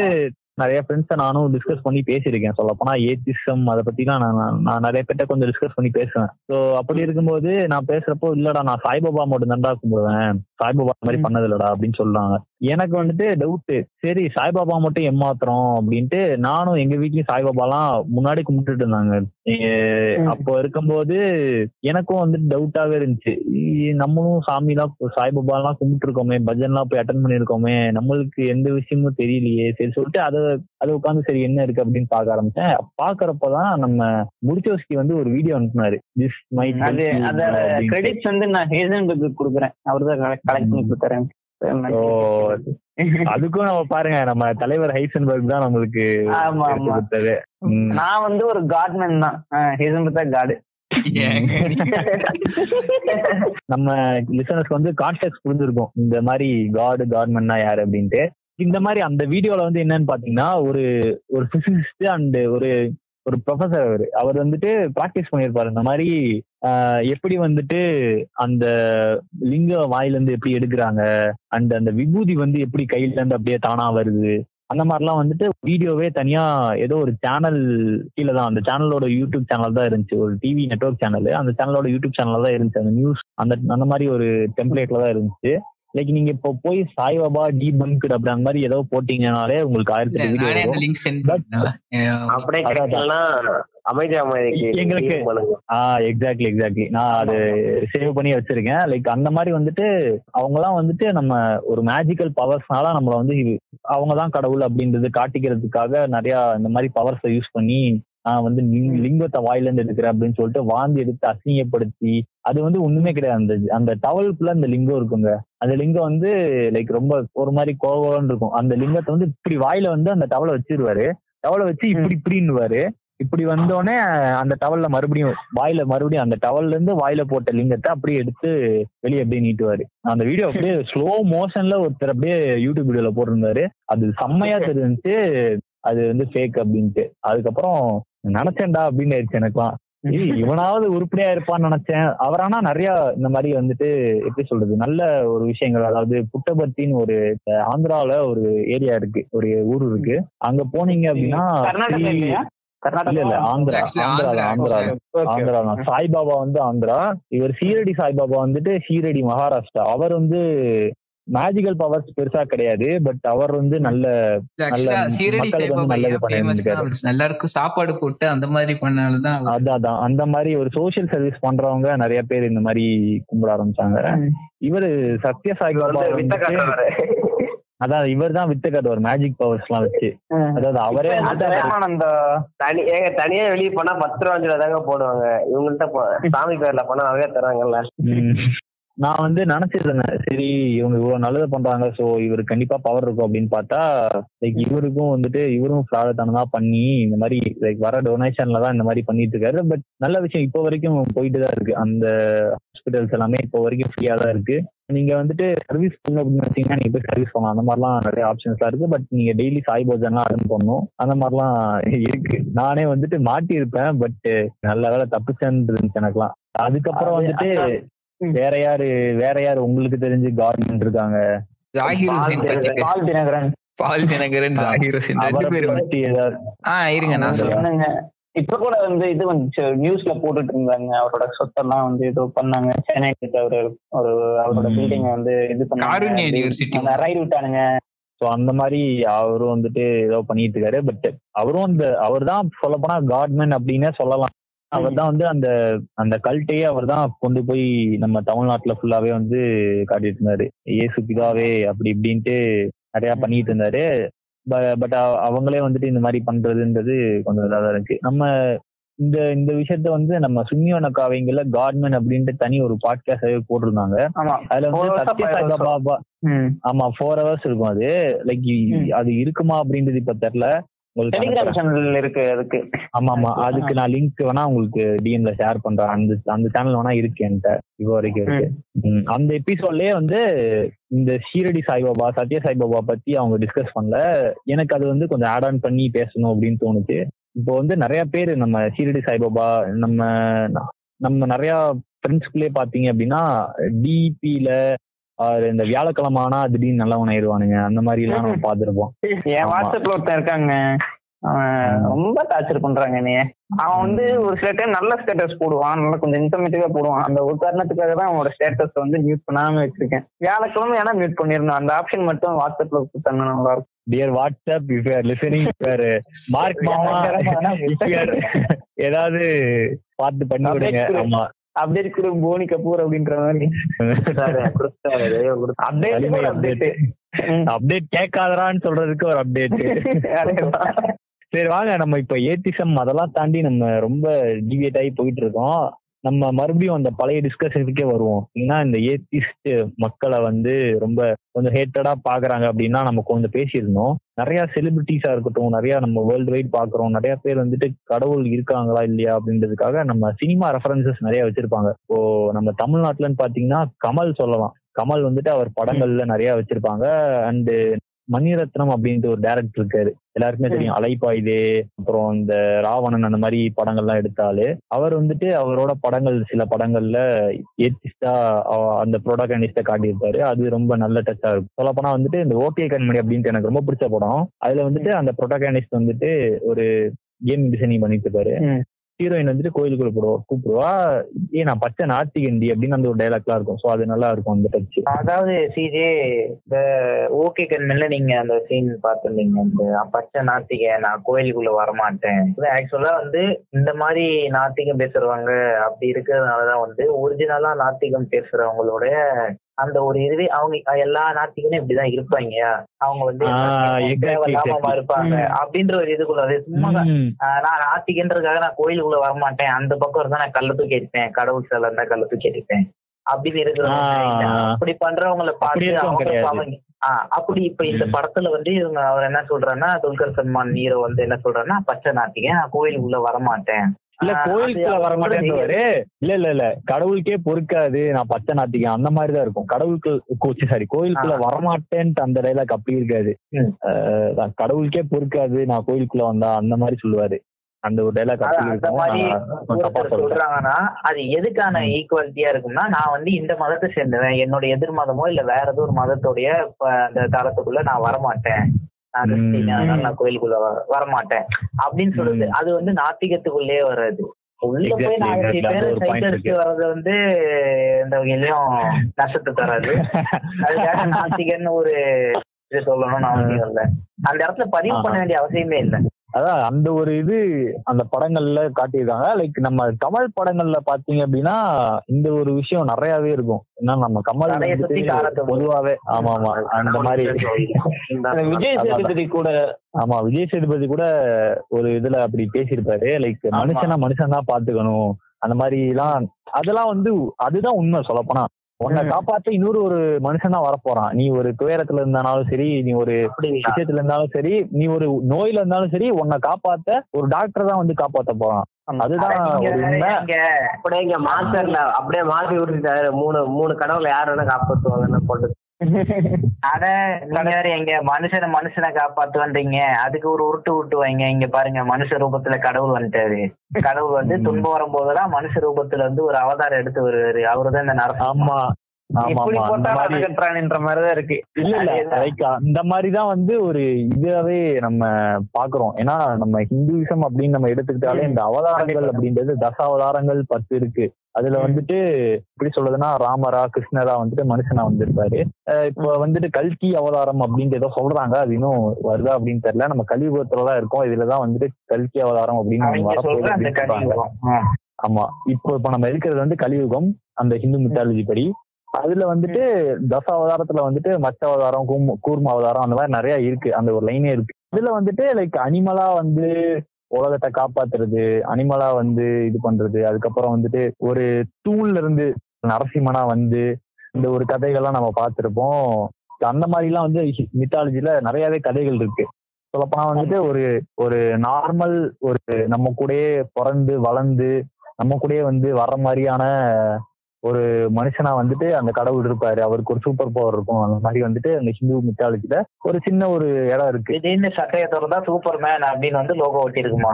நிறைய ஃப்ரெண்ட்ஸை நானும் டிஸ்கஸ் பண்ணி பேசியிருக்கேன். சொல்லப்போனா ஏத்திசம் அதை பத்திலாம் நான் நான் நிறைய பேர்ட்ட கொஞ்சம் டிஸ்கஸ் பண்ணி பேசுவேன். ஸோ அப்படி இருக்கும்போது நான் பேசுறப்போ இல்லடா நான் சாய்பாபா மட்டும் தான்டா கும்பிடுவேன். சாய்பாபா அந்த மாதிரி ம். பண்ணது இல்லடா அப்படின்னு சொல்றாங்க. எனக்கு வந்துட்டு டவுட் சரி சாய்பாபா மட்டும் ஏமாத்துறோம் அப்படின்ட்டு நானும் எங்க வீட்லயும் சாய்பாபாலாம் முன்னாடி கும்பிட்டுட்டு இருந்தாங்க. அப்போ இருக்கும்போது எனக்கும் வந்துட்டு டவுட்டாவே இருந்துச்சு. நம்மளும் சாமிலாம் சாய்பாபாலாம் கும்பிட்டு இருக்கோமே பஜன்லாம் போய் அட்டன் பண்ணிருக்கோமே நம்மளுக்கு எந்த விஷயமும் தெரியலையே. சரி சொல்லிட்டு அதை அதை உட்காந்து சரி என்ன இருக்கு அப்படின்னு பார்க்க ஆரம்பிச்சேன். பார்க்கறப்பதான் நம்ம முடிச்சோஸ்கி வந்து ஒரு வீடியோ அனுப்புனாரு. திஸ் மை கிரெடிட்ஸ் வந்து நான் ஹேசன்பர்க்கு கொடுக்குறேன். அவர் தான் கலெக்ட் பண்ணி ஓ. அதுக்கும் நம்ம பாருங்க நம்ம தலைவர் ஹைசன்பர்க் தான் நம்மளுக்கு. நான் வந்து ஒரு காட்மேன் தான். ஹேசன்பர்க் தான் காடு. நம்ம லிசனர்ஸ்க்கு வந்து கான்டெக்ட் புரிஞ்சிருக்கும். இந்த மாதிரி காடு காட்மெண்ட்னா யாரு அப்படின்ட்டு. இந்த மாதிரி அந்த வீடியோல வந்து என்னன்னு பாத்தீங்கன்னா ஒரு ஒரு பிசிசிஸ்ட் அண்ட் ஒரு ஒரு ப்ரொஃபசர் அவர். அவர் வந்துட்டு ப்ராக்டிஸ் பண்ணியிருப்பாரு இந்த மாதிரி எப்படி வந்துட்டு அந்த லிங்க வாயில இருந்து எப்படி எடுக்கிறாங்க அண்ட் அந்த விபூதி வந்து எப்படி கையில இருந்து அப்படியே தானா வருது அந்த மாதிரிலாம் வந்துட்டு வீடியோவே தனியா ஏதோ ஒரு சேனல் கீழே தான் அந்த சேனலோட யூடியூப் சேனல் தான் இருந்துச்சு. ஒரு டிவி நெட்வொர்க் சேனல் அந்த சேனலோட யூடியூப் சேனல் தான் இருந்துச்சு. அந்த நியூஸ் அந்த அந்த மாதிரி ஒரு டெம்ப்ளேட்ல தான் இருந்துச்சு. லைக் நீங்க இப்போ போய் சாய்பாபா டி பங்க்டு அப்படி அந்த மாதிரி ஏதோ போட்டீங்கனாலே உங்களுக்கு ஆயிரத்தி வீடியோ அந்த லிங்க் சென்ட் அப்படியே எங்களுக்கு- ஆ எக்ஸாக்ட்லி எக்ஸாக்ட்லி நான் அது சேவ் பண்ணி வச்சிருக்கேன். லைக் அந்த மாதிரி வந்துட்டு அவங்கலாம் வந்துட்டு நம்ம ஒரு மேஜிக்கல் பவர்ஸ்னால நம்மள வந்து அவங்க தான் கடவுள் அப்படின்றது காட்டிக்கிறதுக்காக நிறைய இந்த மாதிரி பவர்ஸை யூஸ் பண்ணி நான் வந்து லிங்- லிங்கத்தை வாயில இருந்து எடுக்கிறேன் அப்படின்னு சொல்லிட்டு வாந்தி எடுத்து அசிங்கப்படுத்தி அது வந்து ஒண்ணுமே கிடையாது. அந்த அந்த டவலுக்குள்ள அந்த லிங்கம் இருக்குங்க. அந்த லிங்கம் வந்து லைக் ரொம்ப ஒரு மாதிரி கோவம்னு இருக்கும். அந்த லிங்கத்தை வந்து இப்படி வாயில வந்து அந்த டவலை வச்சிருவாரு. டவலை வச்சு இப்படி இப்படின்னுவாரு. இப்படி வந்தோடனே அந்த டவல்ல மறுபடியும் வாயில மறுபடியும் அந்த டவல்ல இருந்து வாயில போட்ட லிங்கத்தை அப்படியே எடுத்து வெளியே அப்படியே நீட்டுவாரு. அந்த வீடியோ அப்படியே ஸ்லோ மோஷன்ல ஒருத்தர் அப்படியே யூடியூப் வீடியோல போட்டிருந்தாரு. அது செம்மையா தெரிஞ்சுச்சு அது வந்து ஃபேக் அப்படின்ட்டு. அதுக்கப்புறம் நினைச்சேன்டா அப்படின்னு ஆயிடுச்சு எனக்குலாம் இவனாவது உருப்படியா இருப்பான்னு நினைச்சேன். அவர் ஆனா நிறைய இந்த மாதிரி வந்துட்டு எப்படி சொல்றது நல்ல ஒரு விஷயங்கள். அதாவது புட்டபர்த்தின்னு ஒரு அஹ், ஆந்திராவுல ஒரு ஏரியா இருக்கு ஒரு ஊர் இருக்கு. அங்க போனீங்க அப்படின்னா சாய்பாபா வந்து ஆந்திரா. இவர் சீரடி சாய்பாபா வந்துட்டு சீரடி மகாராஷ்டிரா. அவர் வந்து மேஜிக்கல் பவர்ஸ் பெருசா கிடையாது பட் அவர் வந்து நல்ல. எல்லாருக்கும் சாப்பாடு போட்டு அந்த மாதிரி பண்ணாலதான் அவர் அதான் அந்த மாதிரி ஒரு சோஷியல் சர்வீஸ் பண்றவங்க நிறைய பேர் இந்த மாதிரி கும்பிட ஆரம்பிச்சாங்க. இவரு சத்ய சாய்பாபா வந்து வித்த வந்துட்டு காட்டுறாரு அதான் இவர் தான் வித்து காட்டுவார் மேஜிக் பவர்ஸ் எல்லாம் வச்சு. அதாவது அவரே அவர் தனியா வெளியே போனா பத்து ரூபா அஞ்சு தாங்க போடுவாங்க. இவங்கள்ட்ட சாமி பேர்ல போனா நிறைய தராங்கல்ல. நான் வந்து நினைச்சிட்டு இருந்தேன் சரி இவங்க இவ்வளவு நல்லது பண்றாங்க. சோ இவருக்கு கண்டிப்பா பவர் இருக்கும் அப்படின்னு பார்த்தா லைக் இவருக்கும் வந்துட்டு இவரும் ஃப்ராடத்தனமா பண்ணி இந்த மாதிரி லைக் வர டொனேஷன்ல தான் இந்த மாதிரி பண்ணிட்டு இருக்காரு. பட் நல்ல விஷயம் இப்போ வரைக்கும் போயிட்டு தான் இருக்கு. அந்த ஹாஸ்பிட்டல்ஸ் எல்லாமே இப்போ வரைக்கும் ஃப்ரீயா தான் இருக்கு. நீங்க வந்துட்டு சர்வீஸ் பண்ணணும் அப்படின்னு வச்சீங்கன்னா நீங்க போய் சர்வீஸ் பண்ணலாம். அந்த மாதிரிலாம் நிறைய ஆப்ஷன்ஸ்லாம் இருக்கு. பட் நீங்க டெய்லி சாய் போஜன்லாம் அட்டன் பண்ணணும். அந்த மாதிரிலாம் இருக்கு. நானே வந்துட்டு மாட்டி இருப்பேன் பட் நல்ல வேலை தப்பிச்சேன்னு இருந்துச்சு எனக்குலாம் அதுக்கப்புறம் அது- வந்துட்டு. வேற யாரு வேற யாரு உங்களுக்கு தெரிஞ்சு கார்டன் இருக்காங்க? ஜாகிர் ஹுசேன் பால் தினகரன். பால் தினகரன் ஜாகிர் ஹுசேன். ரெண்டு பேரும் பத்தி ஏதாவது ஆ இருங்க நான் சொல்றேன். இப்ப கூட வந்து இது வந்துச்சு நியூஸ்ல போட்டுட்டு இருந்தாங்க. அவரோட சொத்தெல்லாம் வந்து ஏதோ பண்ணாங்க. சென்னை அவரு ஒரு அவரோட. பில்டிங் வந்து இது. பண்ணாங்க. ரைடு விட்டானுங்க. ஸோ அந்த மாதிரி அவரும் வந்துட்டு ஏதோ பண்ணிட்டு இருக்காரு. பட் அவரும் அந்த அவர் தான் சொல்ல போனா காட்மேன் அப்படின்னே சொல்லலாம். அவர் தான் வந்து அந்த அந்த கல்ட்டையே அவர் தான் கொண்டு போய் நம்ம தமிழ்நாட்டுல ஃபுல்லாவே வந்து காட்டிட்டு இருந்தாரு. இயேசு பிதாவே அப்படி இப்படின்ட்டு நிறைய பண்ணிட்டு இருந்தாரு. பட் அவங்களே வந்துட்டு இந்த மாதிரி பண்றதுன்றது கொஞ்சம் இதாக தான் இருக்கு. நம்ம இந்த இந்த விஷயத்த வந்து நம்ம சுன்னியோன காவியங்கள்ல காட்மேன் அப்படின்ட்டு தனி ஒரு பாட்காஸ்டாவே போட்டிருந்தாங்க. அதுல வந்து hours ஆ சத்ய five சாய்பா hours ஆ? பாபா. ஆமா ஃபோர் ஹவர்ஸ் இருக்கும் அது. லைக். அது இருக்குமா அப்படின்றது இப்ப தெரியல. டெலிகிராம். சேனல் இருக்கு அதுக்கு. ஆமா ஆமா. அதுக்கு நான் லிங்க் வேணா உங்களுக்கு டிஎம்ல ஷேர் பண்றேன். அந்த அந்த சேனல் வேணா இருக்கு என்கிட்ட. இப்போ வரைக்கும் இருக்கு. அந்த எபிசோட்லயே வந்து இந்த ஷீரடி சாய்பாபா சத்ய சாய்பாபா பத்தி அவங்க டிஸ்கஸ் பண்ணல. எனக்கு அது வந்து கொஞ்சம் ஆட் ஆன் பண்ணி பேசணும் அப்படின்னு தோணுச்சு. இப்போ வந்து நிறைய பேர் நம்ம ஷீரடி சாய்பாபா நம்ம நம்ம நிறைய ஃப்ரெண்ட்ஸ்குள்ளே பாத்தீங்க அப்படின்னா டிபில இந்த வியாழக்கிழமை ஆனா திடீர்னு நல்லவன் ஆயிடுவானுங்க அந்த மாதிரி எல்லாம் நம்ம பார்த்திருப்போம். என். வாட்ஸ்அப்ல ஒருத்தன் இருக்காங்க. அவன் ரொம்ப டார்ச்சர் பண்றாங்க நீ அவன் வந்து ஒரு சில டைம் நல்ல ஸ்டேட்டஸ் போடுவான். நல்லா கொஞ்சம் இன்ஃபர்மேட்டிவா போடுவான். அந்த ஒரு காரணத்துக்காக தான் அவனோட ஸ்டேட்டஸ் வந்து மியூட் பண்ணாம வச்சிருக்கேன். வியாழக்கிழமை ஏன்னா மியூட் பண்ணிருந்தோம் அந்த ஆப்ஷன் மட்டும் வாட்ஸ்அப்ல கொடுத்தாங்க நல்லா இருக்கும். Dear WhatsApp if you're listening Mark மாமா ஏதாவது பார்த்து பண்ணி விடுங்க. ஆமா. அப்படியே இருக்கிற போனி கபூர் அப்படின்ற மாதிரி. Update update. அப்டேட் கேட்காதரான்னு சொல்றதுக்கு ஒரு அப்டேட் சரி வாங்க நம்ம இப்ப ஏத்திசம் அதெல்லாம் தாண்டி நம்ம ரொம்ப டிவியேட் ஆகி போயிட்டு இருக்கோம். நம்ம மறுபடியும் அந்த பழைய டிஸ்கஷனுக்கே வருவோம். ஏன்னா இந்த ஏத்திஸ்ட் மக்களை வந்து ரொம்ப கொஞ்சம் ஹேட்டடா பாக்குறாங்க அப்படின்னா நம்ம கொஞ்சம் பேசியிருந்தோம். நிறைய செலிபிரிட்டிஸா இருக்கட்டும் நிறைய நம்ம வேர்ல்டு வைட் பாக்குறோம். நிறைய பேர் வந்துட்டு கடவுள் இருக்காங்களா இல்லையா அப்படின்றதுக்காக நம்ம சினிமா ரெஃபரன்சஸ் நிறைய வச்சிருப்பாங்க. இப்போ நம்ம தமிழ்நாட்டுலன்னு பாத்தீங்கன்னா கமல் சொல்லலாம். கமல் வந்துட்டு அவர் படங்கள்ல நிறைய வச்சிருப்பாங்க. அண்டு மணிரத்னம் அப்படின்ட்டு ஒரு டேரக்டர் இருக்காரு. எல்லாருக்குமே தெரியும். அலைப்பாயுதே அப்புறம் இந்த ராவணன் அந்த மாதிரி படங்கள்லாம் எடுத்தாலே அவர் வந்துட்டு அவரோட படங்கள் சில படங்கள்ல ஏத்திஸ்டா அந்த ப்ரோடகனிஸ்ட காட்டியிருப்பாரு. அது ரொம்ப நல்ல டச்சா இருக்கும். சொல்ல போனா வந்துட்டு இந்த ஓகே கண்மணி அப்படின்ட்டு எனக்கு ரொம்ப பிடிச்ச படம். அதுல வந்துட்டு அந்த ப்ரோட்டகனிஸ்ட் வந்துட்டு ஒரு கேம் டிசைனிங் பண்ணிட்டு இருப்பாரு. ஹீரோயின் வந்துட்டு கோயிலுக்குள்ள போடுவா கூப்பிடுவா. ஏ நான் பச்சை நாத்திகண்டி அப்படின்னு அந்த ஒரு டைலாக்லாம் இருக்கும். ஸோ அது நல்லா இருக்கும் அந்த டச் அதாவது சிஜே இந்த ஓகே கண்ணில் நீங்க அந்த சீன் பார்த்துருந்தீங்க. இந்த பச்சை நாத்திக நான் கோயிலுக்குள்ள வரமாட்டேன். ஆக்சுவலா வந்து இந்த மாதிரி நாத்திகம் பேசுறவங்க அப்படி இருக்கிறதுனாலதான் வந்து ஒரிஜினலா நாத்திகம் பேசுறவங்களோட அந்த ஒரு இதுவே அவங்க எல்லா நாத்திகனும் இப்படிதான் இருப்பாங்க. அவங்க வந்து exactly. இருப்பாங்க. அப்படின்ற ஒரு இதுக்குள்ள அது சும்மா நான் நாத்திகன்றதுக்காக நான் கோயிலுக்குள்ள வரமாட்டேன். அந்த பக்கம் இருந்தா நான் தூக்கி அடிப்பேன். கடவுள் சிலை இருந்தா கள்ள தூக்கி அடிப்பேன். அப்படின்னு இருக்கிறவங்க ஆ. அப்படி பண்றவங்கள பார்த்து அப்படி இப்ப இந்த படத்துல வந்து இவங்க அவர் என்ன சொல்றாருன்னா துல்கர் சல்மான் ஹீரோ வந்து என்ன சொல்றாருன்னா பச்சை நாத்திக நான் கோயிலுக்குள்ள வரமாட்டேன். இல்ல கோயிலுக்குள்ள வர மாட்டேன்னு இல்ல இல்ல இல்ல. கடவுளுக்கே பொறுக்காது நான் பச்சை நாத்திகம் அந்த மாதிரி தான் இருக்கும். கடவுளுக்கு சாரி கோயிலுக்குள்ள. வரமாட்டேன்ட்டு அந்த டைலாக் அப்படி இருக்காது. கடவுளுக்கே பொறுக்காது நான் கோயிலுக்குள்ள வந்தா அந்த மாதிரி சொல்லுவாரு. அந்த ஒரு டைலாக் சொல்றாங்கன்னா அது எதுக்கான ஈக்குவாலிட்டியா இருக்கும்னா நான் வந்து இந்த மதத்தை சேர்ந்தவன். என்னோட எதிர் மதமோ இல்ல வேற ஏதோ ஒரு மதத்தோடைய அந்த தளத்துக்குள்ள நான் வரமாட்டேன். நான் கிறிஸ்டின். அதனால நான் கோயிலுக்குள்ள வர- வரமாட்டேன் அப்படின்னு சொல்லுது ம். அது வந்து நாத்திகத்துக்குள்ளேயே வராது உள்ள போய் நாலஞ்சு. பேர் சைட். வர்றது வந்து எந்த வகையிலயும் நஷ்டத்தை தராது அதுக்காக நாத்திகன்னு ஒரு இது சொல்லணும்னு அவசியம் இல்ல அந்த இடத்துல பதிவு பண்ண வேண்டிய அவசியமே இல்ல அதான் அந்த ஒரு இது அந்த படங்கள்ல காட்டியிருக்காங்க. லைக் நம்ம கமல் படங்கள்ல பாத்தீங்க அப்படின்னா இந்த ஒரு விஷயம் நிறையவே இருக்கும். ஏன்னா நம்ம கமல் பொதுவாவே ஆமா ஆமா அந்த மாதிரி. விஜய் சேதுபதி கூட ஆமா விஜய் சேதுபதி கூட ஒரு இதுல அப்படி பேசியிருப்பாரு. லைக். மனுஷனா மனுஷன் தான் பாத்துக்கணும் அந்த மாதிரி எல்லாம் அதெல்லாம் வந்து அதுதான் உண்மை சொல்லப்போனா. உன்னை. காப்பாத்த இன்னொரு ஒரு மனுஷன் தான் வரப்போறான். நீ ஒரு துயரத்துல இருந்தாலும் சரி நீ ஒரு விஷயத்துல இருந்தாலும் சரி நீ ஒரு நோயில இருந்தாலும் சரி உன்னை காப்பாத்த ஒரு டாக்டர் தான் வந்து காப்பாத்த போறான். அதுதான் அப்படியே மாஸ்டர்ல அப்படியே மாத்தி விட்டுட்டாரு. மூணு மூணு கடவுளை யார் வேணா காப்பாத்துவாங்கன்னு போட்டு. அட நீங்க வேற எங்க மனுஷனை மனுஷனை காப்பாத்துவன்றீங்க. அதுக்கு ஒரு உருட்டு விட்டு வைங்க. இங்க பாருங்க மனுஷ ரூபத்துல கடவுள் வந்துட்டாரு. கடவுள் வந்து. துன்பம் வரும்போதெல்லாம் மனுஷ ரூபத்துல வந்து ஒரு அவதாரம் எடுத்து வருவாரு. அவருதான் இந்த நரசிம்ம ஆமா. அந்த மாதிரிதான் வந்து ஒரு இதாவே நம்ம பாக்குறோம். ஏன்னா நம்ம ஹிந்துவிசம் அப்படின்னு நம்ம எடுத்துக்கிட்டாலே இந்த அவதாரங்கள் அப்படின்றது தசாவதாரங்கள் பத்து இருக்கு. அதுல. வந்துட்டு எப்படி சொல்றதுன்னா ராமரா கிருஷ்ணரா வந்துட்டு மனுஷனா வந்திருப்பாரு. இப்ப வந்துட்டு கல்கி அவதாரம் அப்படின்ட்டு ஏதோ சொல்றாங்க. அது இன்னும் வருதா அப்படின்னு தெரியல. நம்ம கலியுகத்துலதான் இருக்கோம். இதுலதான் வந்துட்டு கல்கி அவதாரம் அப்படின்னு. ஆமா. இப்போ இப்ப நம்ம இருக்கிறது வந்து கலியுகம் அந்த ஹிந்து மித்தாலஜி படி. அதுல வந்துட்டு தச அவதாரத்துல வந்துட்டு மச்ச அவதாரம் கூர்ம அவதாரம் அந்த மாதிரி நிறைய இருக்கு. அந்த ஒரு லைனே இருக்கு. இதுல வந்துட்டு லைக் அனிமலா வந்து உலகத்தை காப்பாத்துறது அனிமலா வந்து இது பண்றது அதுக்கப்புறம் வந்துட்டு ஒரு தூண்ல இருந்து நரசிம்மனா வந்து இந்த ஒரு கதைகள்லாம் நம்ம பார்த்திருப்போம். அந்த மாதிரிலாம் வந்து மித்தாலஜில நிறையவே கதைகள் இருக்கு. சொல்லப்போனா வந்துட்டு ஒரு ஒரு நார்மல் ஒரு நம்ம கூடயே பிறந்து வளர்ந்து நம்ம கூடயே வந்து வர்ற மாதிரியான ஒரு மனுஷனா வந்துட்டு அந்த கடவுள் இருப்பாரு. அவருக்கு ஒரு சூப்பர் பவர் இருக்கும். அந்த மாதிரி வந்துட்டு அந்த ஹிந்து மித்தாலஜில ஒரு சின்ன ஒரு இடம் இருக்கு. திடீர்னு சட்டையை திறந்தா சூப்பர் மேன் அப்படின்னு வந்து லோகோ ஒட்டி இருக்குமா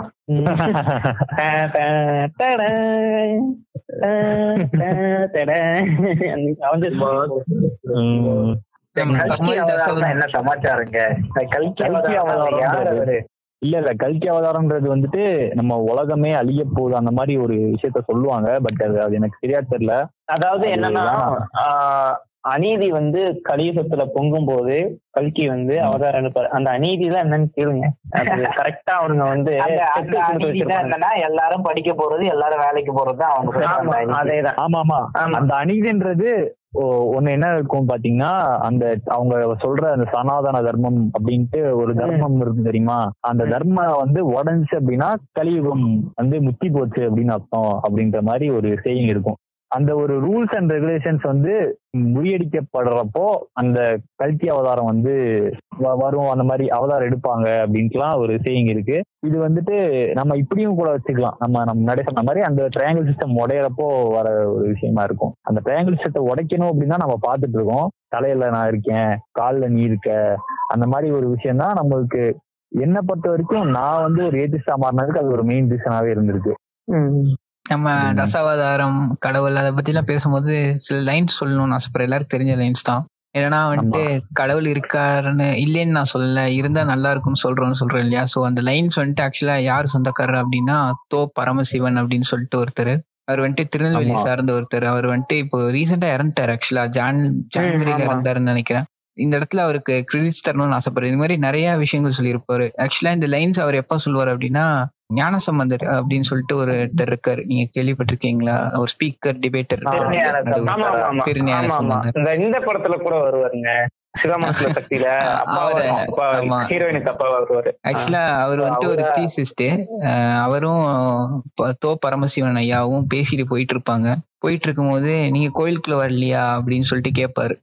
என்ன சமாச்சாரங்க? கல்கி அவதாரம் யார் அவரு? இல்ல இல்ல. கல்கி அவதாரம்ன்றது வந்துட்டு நம்ம உலகமே அழிய போகுது அந்த மாதிரி ஒரு விஷயத்த சொல்லுவாங்க. பட் அது அது எனக்கு சரியா தெரியல. அதாவது என்னன்னா அநீதி வந்து கலியுகத்துல பொங்கும் போது கல்கி வந்து அவதாரம் எடுப்பாரு. அந்த அநீதி தான் என்னன்னு கேளுங்க. கரெக்டா அவனுங்க வந்து எல்லாரும் படிக்க போறது எல்லாரும் வேலைக்கு போறது அவங்க அதேதான். ஆமா ஆமா. அந்த அநீதின்றது ஒண்ணு என்ன இருக்கும் பாத்தீங்கன்னா அந்த அவங்க சொல்ற அந்த சனாதன தர்மம் அப்படின்ட்டு ஒரு தர்மம் இருக்கு தெரியுமா? அந்த தர்மம் வந்து உடஞ்சுச்சு அப்படின்னா கலியுகம் வந்து முத்தி போச்சு அப்படின்னு அர்த்தம் அப்படின்ற மாதிரி ஒரு செய்யும் இருக்கும். அந்த ஒரு ரூல்ஸ் அண்ட் ரெகுலேஷன்ஸ் வந்து முறியடிக்கப்படுறப்போ அந்த கல்கி அவதாரம் வந்து வ- வரும். அந்த மாதிரி அவதாரம் எடுப்பாங்க அப்படின்ட்டுலாம் ஒரு சேயிங் இருக்கு. இது வந்துட்டு நம்ம இப்படியும் கூட வச்சுக்கலாம். நம்ம நம்ம முன்னாடி சொன்ன மாதிரி அந்த ட்ரையாங்கிள் சிஸ்டம் உடையிறப்போ வர ஒரு விஷயமா இருக்கும். அந்த ட்ரையாங்கிள் சிஸ்டத்தை உடைக்கணும் அப்படின்னா நம்ம பார்த்துட்டு இருக்கோம். தலையில நான் இருக்கேன் கால்ல நீ இருக்க. அந்த மாதிரி ஒரு விஷயம் தான் நம்மளுக்கு என்னை பொறுத்த வரைக்கும் நான் வந்து ஒரு ஏத்திஸ்டா மாறினதுக்கு அது ஒரு மெயின் ரீசனாவே இருந்திருக்கு. நம்ம. தசாவதாரம் கடவுள் அதை பத்தி எல்லாம் பேசும்போது சில லைன்ஸ் சொல்லணும்னு ஆசைப்படுறேன். எல்லாருக்கும் தெரிஞ்ச லைன்ஸ் தான். ஏன்னா வந்துட்டு கடவுள் இருக்காருன்னு இல்லைன்னு நான் சொல்லல. இருந்தா நல்லா இருக்கும்னு சொல்றோம்னு சொல்றேன் இல்லையா? சோ அந்த லைன்ஸ் வந்துட்டு ஆக்சுவலா யார் சொந்தக்காரர் அப்படின்னா தோ பரமசிவன் அப்படின்னு சொல்லிட்டு ஒருத்தர். அவர் வந்துட்டு திருநெல்வேலி. சார்ந்த ஒருத்தர். அவர் வந்துட்டு இப்போ ரீசெண்டா இறந்துட்டார் ஆக்சுவலா ஜான் ஜான்வரியில. இறந்தாருன்னு நினைக்கிறேன். இந்த இடத்துல அவருக்கு கிரெடிட்ஸ் தரணும்னு ஆசைப்படுறேன். இது மாதிரி நிறைய விஷயங்கள் சொல்லியிருப்பாரு. ஆக்சுவலா இந்த லைன்ஸ் அவர் எப்ப சொல்லுவார் அப்படின்னா ஞானசம்பந்தர் அப்படின்னு சொல்லிட்டு ஒருத்தர் இருக்காரு. நீங்க கேள்விப்பட்டிருக்கீங்களா? ஒரு ஸ்பீக்கர் டிபேட்டர். திருஞான. சம்பந்தர். இந்த படத்துல கூட வருவாருங்க. ஆக்சுவலா அவர் வந்துட்டு ஒரு தீசிஸ்ட் அவரும் தோ பரமசிவன் ஐயாவும் பேசிட்டு போயிட்டு இருப்பாங்க போயிட்டு இருக்கும்போது நீங்க கோயிலுக்குள்ள வரலையா? அப்படின்னு சொல்லிட்டு கேட்பாரு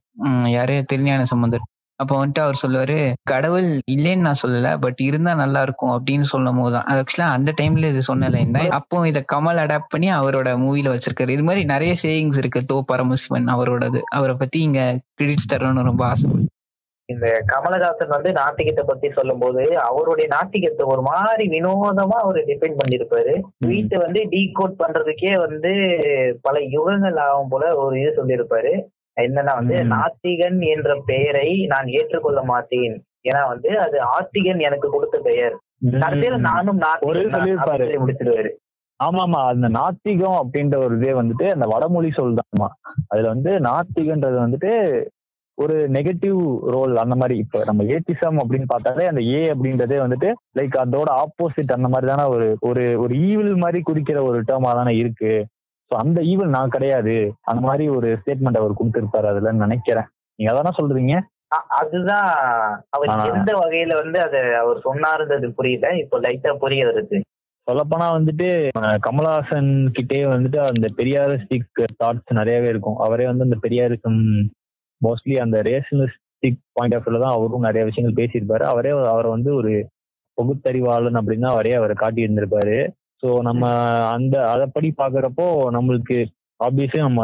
யாரு? திருஞான சம்பந்தர். அப்போ வந்துட்டு அவர் சொல்லுவாரு கடவுள் இல்லைன்னு நான் சொல்லல பட் இருந்தா நல்லா இருக்கும் அப்படின்னு சொல்லும் போதுதான் ஆக்சுவலா அந்த டைம்ல இது சொன்ன லைன் தான் அப்போ இதை கமல் அடாப்ட் பண்ணி அவரோட மூவில வச்சிருக்காரு. இது மாதிரி நிறைய சேயிங்ஸ் இருக்கு தோ பரமசிவன் அவரோடது. அவரை பத்தி இங்க கிரெடிட்ஸ் தரணும்னு ரொம்ப ஆசை. இந்த கமலஹாசன் வந்து நாத்திகத்தை பத்தி சொல்லும்போது அவருடைய நாத்திகத்தை ஒரு மாதிரி வினோதமா அவர் டிபெண்ட் பண்ணிருப்பாரு வீட்டை வந்து டீகோட் பண்றதுக்கே வந்து பல யுகங்கள் ஆகும் போல ஒரு இது சொல்லியிருப்பாரு. என்னன்னா வந்து. நாத்திகன் என்ற பெயரை நான் ஏற்றுக்கொள்ள மாட்டேன். ஏன்னா வந்து அது ஆத்திகன் எனக்கு கொடுத்த பெயர். கடைசியில நானும் முடிச்சிடுவாரு. ஆமா ஆமா அந்த நாத்திகம் அப்படின்ற ஒரு இதே வந்துட்டு அந்த வடமொழி சொல் தான்மா. அதுல வந்து நாத்திகன்றது வந்துட்டு ஒரு நெகட்டிவ் ரோல் அந்த மாதிரி. இப்ப நம்ம ஏத்திசம் அப்படின்னு பார்த்தாலே அந்த ஏ அப்படின்றதே வந்துட்டு லைக் அதோட ஆப்போசிட் அந்த மாதிரி தானே ஒரு ஒரு ஒரு ஈவில் மாதிரி குறிக்கிற ஒரு டேர்மா தானே இருக்கு. ஸோ அந்த ஈவில் நான் கிடையாது. அந்த மாதிரி ஒரு ஸ்டேட்மெண்ட் அவர் கொடுத்திருப்பாரு அதுல நினைக்கிறேன். நீங்க அதானே சொல்றீங்க அதுதான். அவர். எந்த வகையில வந்து அதை அவர் சொன்னாருன்றது புரியல. இப்போ லைட்டா புரிய வருது சொல்லப்போனா வந்துட்டு கமலஹாசன் கிட்டே வந்துட்டு அந்த பெரியாரிஸ்டிக் தாட்ஸ் நிறையவே இருக்கும். அவரே வந்து அந்த பெரியாரிசம் மோஸ்ட்லி அந்த ரேஷனலிஸ்டிக் பாயிண்ட் ஆஃப் வியூல தான் அவரும் நிறைய விஷயங்கள் பேசியிருப்பாரு. அவரே அவரை வந்து ஒரு பகுத்தறிவாளன் அப்படின்னு அவரே அவரை காட்டி இருந்திருப்பாரு ஸோ நம்ம அந்த அதைப்படி பாக்குறப்போ நம்மளுக்கு ஆப்வியஸ்லி நம்ம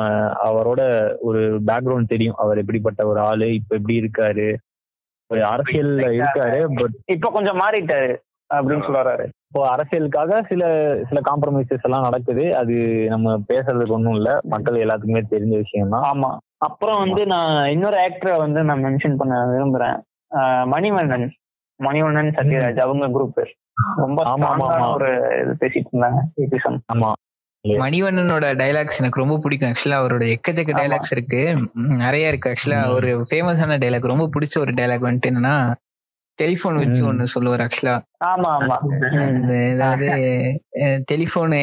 அவரோட ஒரு பேக்ரவுண்ட் தெரியும். அவர் எப்படிப்பட்ட ஒரு ஆளு இப்ப எப்படி இருக்காரு? அரசியல்ல இருக்காரு பட் இப்போ கொஞ்சம் மாறிட்டாரு அப்படின்னு சொல்ல வர்றாரு இப்போ அரசியலுக்காக சில சில காம்ப்ரமைசஸ் எல்லாம் நடக்குது. அது நம்ம பேசுறதுக்கு ஒன்றும் இல்ல. மக்கள் எல்லாத்துக்குமே தெரிஞ்ச விஷயம் தான் ஆமா. அப்புறம் வந்து நான் இன்னொரு ஆக்டரை வந்து நான் மென்ஷன் பண்ண விரும்புறேன். மணிவண்ணன். மணிவண்ணன் சத்யராஜ். அவங்க குரூப் ரொம்ப. ஒரு இது பேசிட்டு இருந்தாங்க. ஆமா. மணிவண்ணனோட டைலாக்ஸ் எனக்கு ரொம்ப பிடிக்கும். ஆக்சுவலா அவரோட எக்கச்சக்க. டைலாக்ஸ் இருக்கு. நிறைய இருக்கு. ஆக்சுவலா. ஒரு ஃபேமஸான டைலாக் ரொம்ப பிடிச்ச ஒரு டைலாக் வந்துட்டு என்னன்னா டெலிஃபோன் வச்சு. ஒன்னு சொல்லுவார் ஆக்சுவலா ஆமா ஆமா. இந்த ஏதாவது டெலிஃபோனு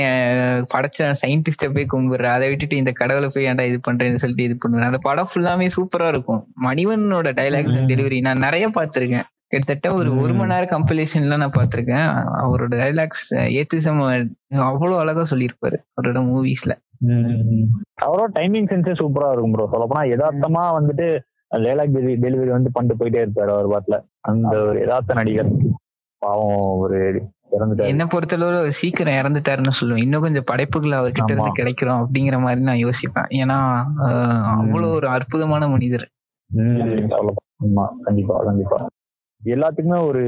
படைச்ச சயின்டிஸ்ட போய் கும்பிடுற. அதை விட்டுட்டு இந்த கடவுளை போய் ஏன்டா இது பண்றேன்னு சொல்லிட்டு இது பண்ணுவேன் அந்த படம் ஃபுல்லாமே சூப்பரா இருக்கும். மணிவண்ணனோட டைலாக்ஸ். டெலிவரி நான் நிறைய பார்த்திருக்கேன். கிட்டத்தட்ட ஒரு ஒரு. மணி நேரம் கம்பெலிஷன்ல நான் பார்த்திருக்கேன். அவரோட டைலாக்ஸ் ஏத்திசம் அவ்வளவு அழகா சொல்லியிருப்பாரு அவரோட மூவிஸ்ல. அவரோட டைமிங் சென்ஸே சூப்பரா இருக்கும் ப்ரோ சொல்லப்போனா யதார்த்தமா வந்துட்டு லேலாக் டெலிவரி வந்து பண்ணிட்டு போயிட்டே இருப்பாரு அவர் பாட்டுல. அந்த ஒரு யதார்த்த நடிகர். பாவம் ஒரு என்ன பொறுத்தளவு அவர் சீக்கிரம் இறந்துட்டாருன்னு சொல்லுவேன். இன்னும் கொஞ்சம் படைப்புகள் அவர்கிட்ட இருந்து. கிடைக்கிறோம் அப்படிங்கிற மாதிரி நான் யோசிப்பேன். ஏன்னா அவ்வளவு ஒரு அற்புதமான மனிதர். கண்டிப்பா கண்டிப்பா. எல்லாத்துக்குமே ஒரு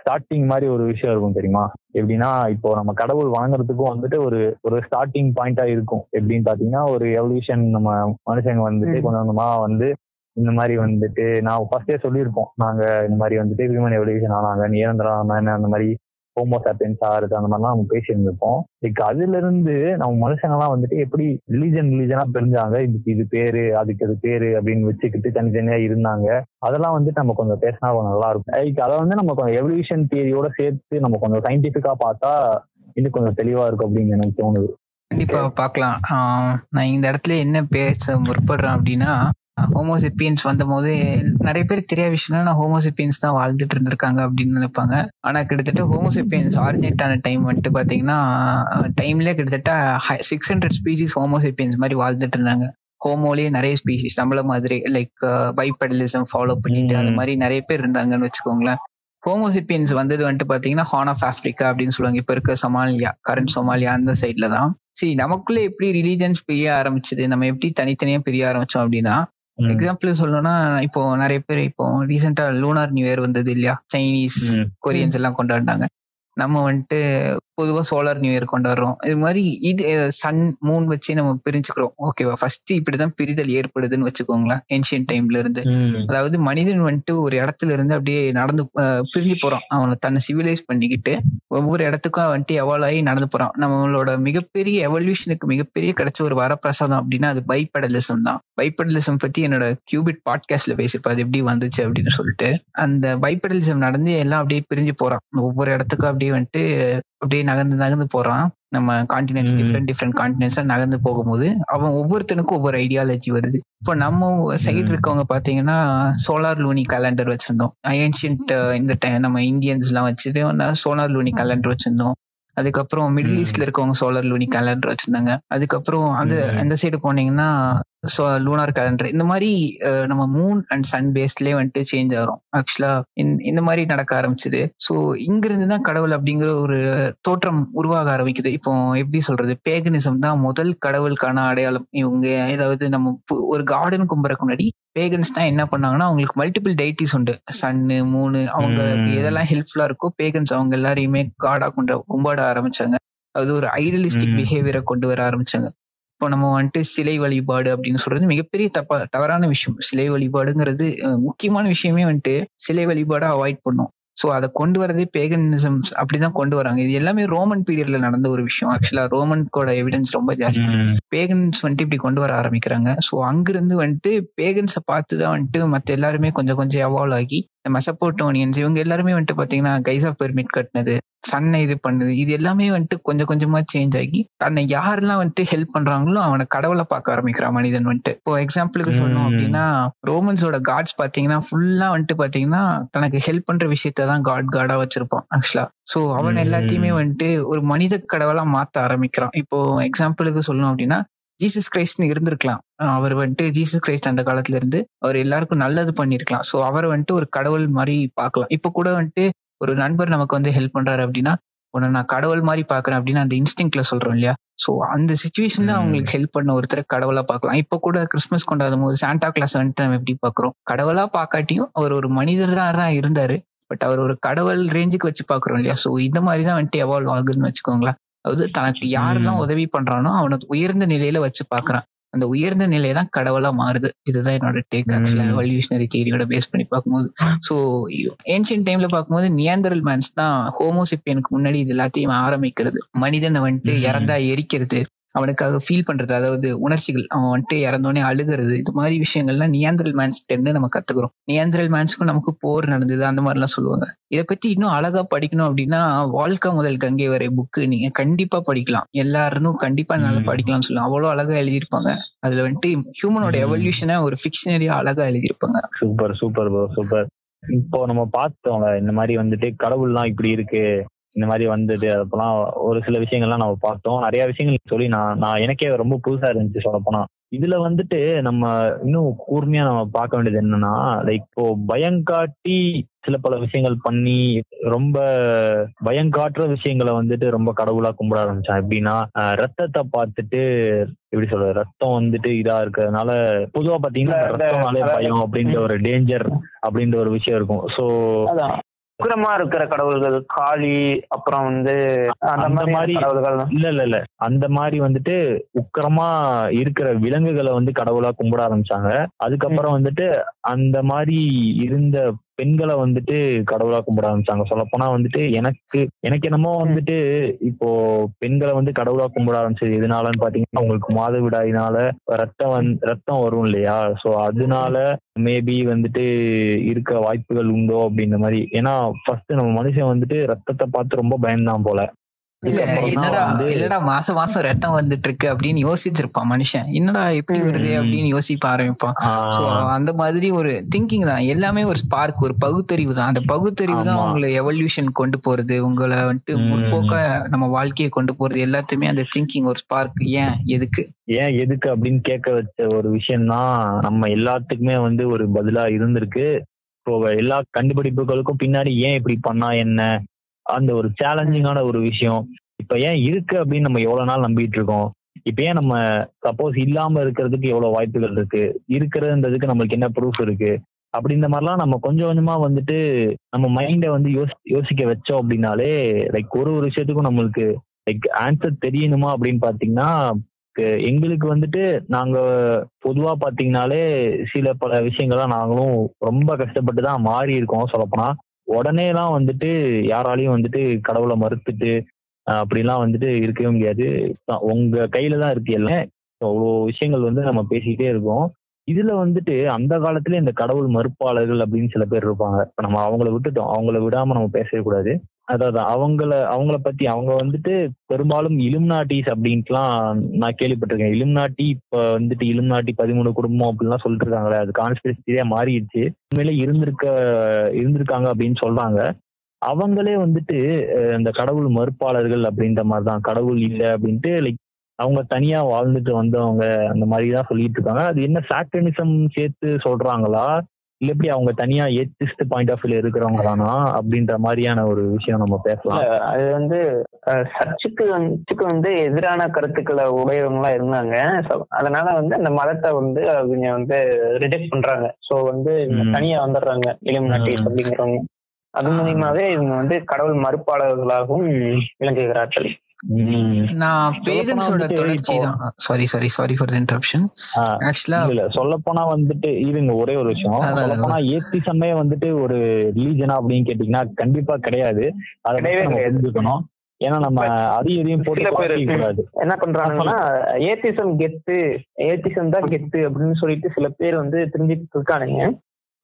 ஸ்டார்டிங் மாதிரி ஒரு விஷயம் இருக்கும் தெரியுமா? எப்படின்னா இப்போ நம்ம கடவுள் வணங்குறதுக்கும் வந்துட்டு ஒரு ஒரு ஸ்டார்டிங் பாயிண்டா இருக்கும். எப்படின்னு பாத்தீங்கன்னா ஒரு எவல்யூஷன் நம்ம மனுஷங்க வந்துட்டு. கொஞ்சம் கொஞ்சமா வந்து இந்த மாதிரி வந்துட்டு நான் ஃபர்ஸ்டே சொல்லியிருப்போம். நாங்க இந்த மாதிரி வந்துட்டு ஹியூமன் எவல்யூஷன் ஆனாங்க நிரந்தரம் அந்த மாதிரி ஹோமோசாப்பியன்ஸ் ஆறுது அந்த மாதிரிலாம் நம்ம பேசியிருந்திருப்போம். லைக் அதுல இருந்து நம்ம மனுஷங்கெல்லாம் வந்துட்டு எப்படி ரிலீஜன் ரிலீஜனா பிரிஞ்சாங்க. இதுக்கு இது பேரு அதுக்கு அது பேரு அப்படின்னு வச்சுக்கிட்டு தனித்தனியா இருந்தாங்க. அதெல்லாம் வந்துட்டு நம்ம கொஞ்சம் பேசினா கொஞ்சம் நல்லா இருக்கும் லைக் அதை வந்து நம்ம கொஞ்சம் எவல்யூஷன் தியரியோட சேர்த்து நம்ம கொஞ்சம் சயின்டிபிக்கா பார்த்தா இன்னும் கொஞ்சம் தெளிவா இருக்கும் அப்படின்னு எனக்கு தோணுது. கண்டிப்பா பார்க்கலாம். நான் இந்த இடத்துல என்ன பேச முற்படுறேன் அப்படின்னா ஹோமோசிப்பியன்ஸ் வந்தபோது நிறைய பேர் தெரியாத விஷயம் நான் ஹோமோசிப்பியன்ஸ் தான் வாழ்ந்துட்டு இருந்திருக்காங்க அப்படின்னு நினைப்பாங்க. ஆனா கிட்டத்தட்ட ஹோமோசிப்பியன்ஸ் ஆரிஜினேட் ஆன டைம் வந்துட்டு பாத்தீங்கன்னா டைம்ல கிட்டத்தட்ட சிக்ஸ் ஹண்ட்ரட் ஸ்பீசிஸ் ஹோமோசிப்பியன்ஸ் மாதிரி வாழ்ந்துட்டு இருந்தாங்க. ஹோமோலயே நிறைய ஸ்பீசிஸ் நம்மள மாதிரி லைக் பைபெடலிசம் ஃபாலோ பண்ணிட்டு அந்த. மாதிரி நிறைய பேர் இருந்தாங்கன்னு வச்சுக்கோங்களேன். ஹோமோசிப்பியன்ஸ் வந்தது வந்துட்டு பாத்தீங்கன்னா ஹார்ன் ஆஃப் ஆப்பிரிக்கா அப்படின்னு சொல்லுவாங்க. இப்ப இருக்க சொமாலியா கரண்ட் சொமாலியா அந்த சைட்ல தான். சரி நமக்குள்ள எப்படி ரிலீஜன்ஸ் பிரிய ஆரம்பிச்சது? நம்ம எப்படி தனித்தனியா பிரிய ஆரம்பிச்சோம் அப்படின்னா. எக்ஸாம்பிள் சொல்லணும்னா இப்போ நிறைய பேர் இப்போ ரீசெண்டா லூனார் நியூ இயர் வந்தது இல்லையா? சைனீஸ். கொரியன்ஸ் எல்லாம் கொண்டாடினாங்க. நம்ம வந்துட்டு பொதுவா சோலார் நியூ இயர் கொண்டாடுறோம். இது மாதிரி இது சன் மூன் வச்சு நம்ம பிரிஞ்சுக்கிறோம். ஓகேவா ஃபர்ஸ்ட் இப்படிதான் பிரிதல் ஏற்படுதுன்னு வச்சுக்கோங்களேன் ஏன்ஷியன் டைம்ல இருந்து. அதாவது மனிதன் வந்துட்டு ஒரு இடத்துல இருந்து அப்படியே நடந்து பிரிஞ்சு போறான். அவனை தன்னை சிவிலைஸ் பண்ணிக்கிட்டு ஒவ்வொரு இடத்துக்கும் வந்துட்டு எவால்வ் ஆகி நடந்து போறான். நம்மளோட மிகப்பெரிய எவல்யூஷனுக்கு மிகப்பெரிய கிடைச்ச ஒரு வரப்பிரசாதம் அப்படின்னா அது பைபெடலிசம் தான். பைபெடலிசம் பத்தி என்னோட கியூபிட் பாட்காஸ்ட்ல பேசியிருப்பா அது எப்படி வந்துச்சு அப்படின்னு சொல்லிட்டு. அந்த பைபெடலிசம் நடந்து எல்லாம் அப்படியே பிரிஞ்சு போறான். ஒவ்வொரு இடத்துக்கும் அப்படியே வந்துட்டு அப்படியே நகர்ந்து நகர்ந்து போறான் நம்ம கான்டினென்ட்ஸ். டிஃப்ரெண்ட் டிஃப்ரெண்ட் கான்டினென்ட்ஸா நகர்ந்து போகும்போது அவன் ஒவ்வொருத்தனுக்கும் ஒவ்வொரு ஐடியாலஜி வருது இப்போ நம்ம சைடு. இருக்கவங்க பாத்தீங்கன்னா சோலார் லூனி கேலண்டர் வச்சிருந்தோம் ஏன்ஷியன்ட் இந்த டைம் நம்ம இந்தியன்ஸ் எல்லாம் வச்சுட்டு சோலார் லூனி கேலண்டர் வச்சிருந்தோம் அதுக்கப்புறம் மிடில். ஈஸ்ட்ல இருக்கவங்க சோலார் லூனி கேலண்டர் வச்சிருந்தாங்க அதுக்கப்புறம் அந்த. அந்த சைடு போனீங்கன்னா லூனார் கேலண்டர் இந்த மாதிரி அஹ், நம்ம மூன் அண்ட் சன் பேஸ்ட்லயே வந்துட்டு சேஞ்ச் ஆகும் ஆக்சுவலா இந்த மாதிரி நடக்க ஆரம்பிச்சது. ஸோ இங்கிருந்து தான் கடவுள் அப்படிங்கிற ஒரு தோற்றம் உருவாக ஆரம்பிக்குது. இப்போ எப்படி சொல்றது? பேகனிசம் தான் முதல் கடவுளுக்கான அடையாளம். இவங்க ஏதாவது நம்ம ஒரு கார்டன் கும்புறதுக்கு முன்னாடி பேகன்ஸ் தான் என்ன பண்ணாங்கன்னா அவங்களுக்கு மல்டிபிள் டைட்டிஸ் உண்டு. சன்னு மூணு அவங்களுக்கு ம். எதெல்லாம் ஹெல்ப்ஃபுல்லா இருக்கோ பேகன்ஸ் அவங்க எல்லாரையுமே காடா கொண்டு கும்பாட ஆரம்பிச்சாங்க. அது ஒரு ஐடியலிஸ்டிக். பிஹேவியரை கொண்டு வர ஆரம்பிச்சாங்க. இப்போ நம்ம வந்துட்டு சிலை வழிபாடு அப்படின்னு சொல்றது மிகப்பெரிய தப்பா தவறான விஷயம். சிலை வழிபாடுங்கிறது முக்கியமான விஷயமே வந்துட்டு சிலை வழிபாடை அவாய்ட் பண்ணும். ஸோ அதை கொண்டு வரதே பேகனிசம்ஸ் அப்படிதான் கொண்டு வராங்க. இது எல்லாமே ரோமன் பீரியட்ல நடந்த ஒரு விஷயம். ஆக்சுவலா ரோமன்கோட எவிடன்ஸ் ரொம்ப ஜாஸ்தி. பேகன்ஸ் வந்துட்டு இப்படி கொண்டு வர ஆரம்பிக்கிறாங்க. ஸோ அங்கிருந்து வந்துட்டு பேகன்ஸை பார்த்து தான் வந்துட்டு மற்ற எல்லாருமே கொஞ்சம் கொஞ்சம் எவால்வ் ஆகி மெசப்போட்டோனியன்ஸ் இவங்க எல்லாருமே வந்துட்டு பாத்தீங்கன்னா கைசா பெர்மிட் கட்டினது சன்னை இது பண்ணுது இது எல்லாமே வந்துட்டு கொஞ்சம் கொஞ்சமா சேஞ்ச் ஆகி தன்னை யாரெல்லாம் வந்துட்டு ஹெல்ப் பண்றாங்களோ அவனை கடவுளை பார்க்க ஆரம்பிக்கிறான் மனிதன் வந்துட்டு இப்போ எக்ஸாம்பிளுக்கு சொல்லணும். அப்படின்னா ரோமன்ஸோட காட்ஸ் பாத்தீங்கன்னா ஃபுல்லா வந்துட்டு பாத்தீங்கன்னா தனக்கு ஹெல்ப் பண்ற விஷயத்த தான் காட் காடா வச்சிருப்பான் ஆக்சுவலா சோ அவன். எல்லாத்தையுமே வந்துட்டு ஒரு மனித கடவுளா மாத்த ஆரம்பிக்கிறான் இப்போ எக்ஸாம்பிளுக்கு சொல்லணும் அப்படின்னா ஜீசஸ் கிரைஸ்ட்னு இருந்திருக்கலாம். அவர் வந்துட்டு ஜீசஸ் கிரைஸ்ட் அந்த காலத்துல இருந்து அவர் எல்லாருக்கும் நல்லது பண்ணிருக்கலாம் சோ அவர் வந்துட்டு ஒரு கடவுள் மாதிரி பார்க்கலாம். இப்போ கூட வந்துட்டு ஒரு நண்பர் நமக்கு வந்து ஹெல்ப் பண்றாரு அப்படின்னா உன்னை நான் கடவுள் மாதிரி பாக்குறேன் அப்படின்னு அந்த இன்ஸ்டிங்க்ல சொல்றோம் இல்லையா? சோ அந்த சுச்சுவேஷன்ல. அவங்களுக்கு ஹெல்ப் பண்ண ஒருத்தரை கடவுளா பார்க்கலாம். இப்போ கூட கிறிஸ்மஸ் கொண்டாடும் போது சாண்டா கிளாஸ் வந்துட்டு நம்ம எப்படி பாக்குறோம் கடவுளா பார்க்காட்டியும் அவர் ஒரு மனிதர் தான் இருந்தாரு. பட் அவர் ஒரு கடவுள் ரேஞ்சுக்கு வச்சு பாக்குறோம் இல்லையா? சோ இந்த மாதிரி தான் வந்துட்டு எவால்வ் ஆகுதுன்னு வச்சுக்கோங்களேன். அதாவது தனக்கு யாரெல்லாம். உதவி பண்றானோ அவனை உயர்ந்த நிலையில வச்சு பாக்குறான் அந்த உயர்ந்த நிலை தான் கடவுளா மாறுது இதுதான் என்னோட டேக் ஆக்சுவலா. எவல்யூஷனரி தியரியோட பேஸ் பண்ணி பார்க்கும்போது ஸோ ஏன்ஷியன் டைம்ல பார்க்கும்போது நியாந்தரல் மேன்ஸ் தான் ஹோமோசிப்பியனுக்கு முன்னாடி இது எல்லாத்தையும் ஆரம்பிக்கிறது மனிதனை வந்துட்டு. இறந்தா எரிக்கிறது அவனுக்காக ஃபீல் பண்றது அதாவது உணர்ச்சிகள். அவன் வந்துட்டு இறந்தோடனே அழுகிறது இது மாதிரி விஷயங்கள்லாம் நியாந்திரல் மேன்ஸ் இருந்து நம்ம கத்துக்கிறோம். நியாந்திரல் மேன்ஸ்க்கும் நமக்கு போர் நடந்தது அந்த மாதிரிலாம் சொல்லுவாங்க. இதை பத்தி இன்னும் அழகா படிக்கணும் அப்படின்னா வாழ்க்கை முதல் கங்கை வரை புக்கு நீங்க கண்டிப்பா படிக்கலாம். எல்லாரும் கண்டிப்பா நல்லா. படிக்கலாம்னு சொல்லலாம் அவ்வளவு அழகா எழுதியிருப்பாங்க. அதுல வந்துட்டு ஹியூமனோட. எவல்யூஷனை ஒரு ஃபிக்ஷனரியா அழகா எழுதியிருப்பாங்க. Super super bro super. இப்போ நம்ம பார்த்தோம்ல இந்த மாதிரி வந்துட்டு கடவுள்லாம் இப்படி இருக்கு. இந்த மாதிரி வந்தது அப்பெல்லாம் ஒரு சில விஷயங்கள்லாம் நம்ம பார்த்தோம். நிறைய விஷயங்கள் சொல்லி நான் நான் எனக்கே ரொம்ப புதுசா இருந்துச்சு சொல்லப்போனா. இதுல வந்துட்டு நம்ம இன்னும் கூர்மையா நம்ம பார்க்க வேண்டியது என்னன்னா லைக் இப்போ பயங்காட்டி சில பல விஷயங்கள் பண்ணி ரொம்ப பயங்காட்டுற விஷயங்களை வந்துட்டு ரொம்ப கடவுளா கும்பிட ஆரம்பிச்சான். எப்படின்னா ரத்தத்தை பார்த்துட்டு எப்படி சொல்றது ரத்தம் வந்துட்டு இதா இருக்கிறதுனால பொதுவா பாத்தீங்கன்னா ரத்தம்னாலே பயம் அப்படின்ற ஒரு டேஞ்சர் அப்படின்ற ஒரு விஷயம் இருக்கும். சோ உக்கிரமா இருக்கிற கடவுள்கள் காளி அப்புறம் வந்து அந்த மாதிரி மாதிரி- கடவுள்கள் இல்ல இல்ல இல்ல. அந்த மாதிரி வந்துட்டு உக்கிரமா இருக்கிற விலங்குகளை வந்து கடவுளா கும்பிட ஆரம்பிச்சாங்க. அதுக்கப்புறம் வந்துட்டு அந்த மாதிரி இருந்த பெண்களை வந்துட்டு கடவுளா கும்பிட ஆரம்பிச்சாங்க. சொல்லப்போனா வந்துட்டு எனக்கு எனக்கு என்னமோ வந்துட்டு இப்போ பெண்களை வந்து கடவுளா கும்பிட ஆரம்பிச்சது எதனாலன்னு பாத்தீங்கன்னா உங்களுக்கு மாதவிடாயினால ரத்தம் வந்து ரத்தம் வரும் இல்லையா? சோ அதனால மேபி வந்துட்டு இருக்க வாய்ப்புகள் உண்டோ அப்படின்ற மாதிரி. ஏன்னா ஃபர்ஸ்ட் நம்ம மனுஷன் வந்துட்டு ரத்தத்தை பார்த்து ரொம்ப பயந்தான் போல. இல்லடா மாசம் மாசம் ரத்தம் வந்துட்டு இருக்கு அப்படின்னு யோசிச்சிருப்பான் மனுஷன். என்னடா எப்படி வருது. அப்படின்னு யோசிப்ப ஆரம்பிப்பான். சோ அந்த மாதிரி ஒரு திங்கிங் தான். எல்லாமே ஒரு ஸ்பார்க் ஒரு பகுத்தறிவு தான். அந்த பகுத்தறிவு தான். உங்களை எவல்யூஷன் கொண்டு போறது. உங்களை வந்துட்டு. முற்போக்க நம்ம வாழ்க்கையை கொண்டு போறது. எல்லாத்தையுமே அந்த திங்கிங் ஒரு ஸ்பார்க் ஏன்? எதுக்கு? ஏன் எதுக்கு அப்படின்னு கேட்க வச்ச ஒரு விஷயம் தான் நம்ம எல்லாத்துக்குமே வந்து ஒரு பதிலா இருந்திருக்கு. இப்போ எல்லா கண்டுபிடிப்புகளுக்கும் பின்னாடி ஏன் இப்படி பண்ணா என்ன? அந்த ஒரு சேலஞ்சிங்கான ஒரு விஷயம். இப்ப ஏன் இருக்கு அப்படின்னு நம்ம எவ்வளவு நாள் நம்பிட்டு இருக்கோம்? இப்ப ஏன் நம்ம சப்போஸ் இல்லாம இருக்கிறதுக்கு எவ்வளவு வாய்ப்புகள் இருக்கு? இருக்கிறதுன்றதுக்கு நம்மளுக்கு என்ன ப்ரூஃப் இருக்கு? அப்படின்ற மாதிரிலாம் நம்ம கொஞ்சம் கொஞ்சமா வந்துட்டு நம்ம மைண்டை வந்து யோசி யோசிக்க வச்சோம் அப்படின்னாலே லைக் ஒரு ஒரு விஷயத்துக்கும் நம்மளுக்கு லைக் ஆன்சர் தெரியணுமா அப்படின்னு பாத்தீங்கன்னா எங்களுக்கு வந்துட்டு நாங்க பொதுவா பாத்தீங்கன்னாலே சில பல விஷயங்கள்லாம் நாங்களும் ரொம்ப கஷ்டப்பட்டு தான் மாறி இருக்கோம் சொல்லப்போனா. உடனேலாம் வந்துட்டு யாராலையும் வந்துட்டு கடவுளை மறுத்துட்டு அப்படிலாம் வந்துட்டு இருக்கவே முடியாது. உங்க கையில தான் இருக்கு எல்லாம். அவ்வளோ விஷயங்கள் வந்து நம்ம பேசிக்கிட்டே இருக்கோம். இதுல வந்துட்டு அந்த காலத்துல இந்த கடவுள் மறுப்பாளர்கள் அப்படின்னு சில பேர் இருப்பாங்க. இப்ப நம்ம அவங்கள விட்டுட்டோம். அவங்கள விடாம நம்ம பேசவே கூடாது. அதாவது அவங்கள அவங்கள பத்தி அவங்க வந்துட்டு பெரும்பாலும் இலும்நாட்டிஸ் அப்படின்ட்டுலாம் நான் கேள்விப்பட்டிருக்கேன். இலும்நாட்டி இப்ப வந்துட்டு இலும்நாட்டி பதிமூணு குடும்பம் அப்படின்லாம் சொல்லிட்டு இருக்காங்களே அது கான்ஸ்பிரசியா மாறிடுச்சு. உண்மையிலே இருந்திருக்க இருந்திருக்காங்க அப்படின்னு சொல்றாங்க. அவங்களே வந்துட்டு இந்த கடவுள் மறுப்பாளர்கள் அப்படின்ற மாதிரி தான் கடவுள் இல்லை அப்படின்ட்டு லைக் அவங்க தனியா வாழ்ந்துட்டு வந்தவங்க அந்த மாதிரி தான் சொல்லிட்டு இருக்காங்க அது என்ன சாக்டனிசம் சேர்த்து சொல்றாங்களா? இல்ல எப்படி அவங்க தனியா ஏத்திஸ்ட் பாயிண்ட் ஆஃப் வியூல இருக்கிறவங்களானா அப்படின்ற மாதிரியான ஒரு விஷயம் நம்ம பேசலாம் அது வந்து சர்ச்சுக்கு சர்ச்சுக்கு வந்து எதிரான கருத்துக்களை உடையவங்களா இருந்தாங்க அதனால வந்து அந்த மதத்தை வந்து அவங்க வந்து ரிஜெக்ட் பண்றாங்க சோ வந்து. தனியா வந்துடுறாங்க இலுமினாட்டிஸ் ம். அப்படிங்கிறவங்க அது மூலியமாவே இவங்க வந்து கடவுள் மறுப்பாளர்களாகவும் விளங்குகிறார்கள். நான் பேகன்ஸோட தொடர்ச்சி தான். Sorry sorry sorry for interruption ஆக்சுவலா இல்ல சொல்ல போனா வந்துட்டு இருங்க ஒரே ஒரு விஷயம். சொல்ல போனா ஏத்திசமே வந்துட்டு ஒரு ரிலீஜனா அப்படின்னு கேட்டீங்கன்னா கண்டிப்பா கிடையாது. அதை. புரிஞ்சுக்கணும். ஏன்னா நம்ம அதையும் இதையும் போட்டு என்ன பண்றாங்கன்னா ஏத்திசம் கெத்து ஏத்திசம் தான் கெத்து அப்படின்னு சொல்லிட்டு சில பேர் வந்து தெரிஞ்சுட்டு இருக்கானுங்க.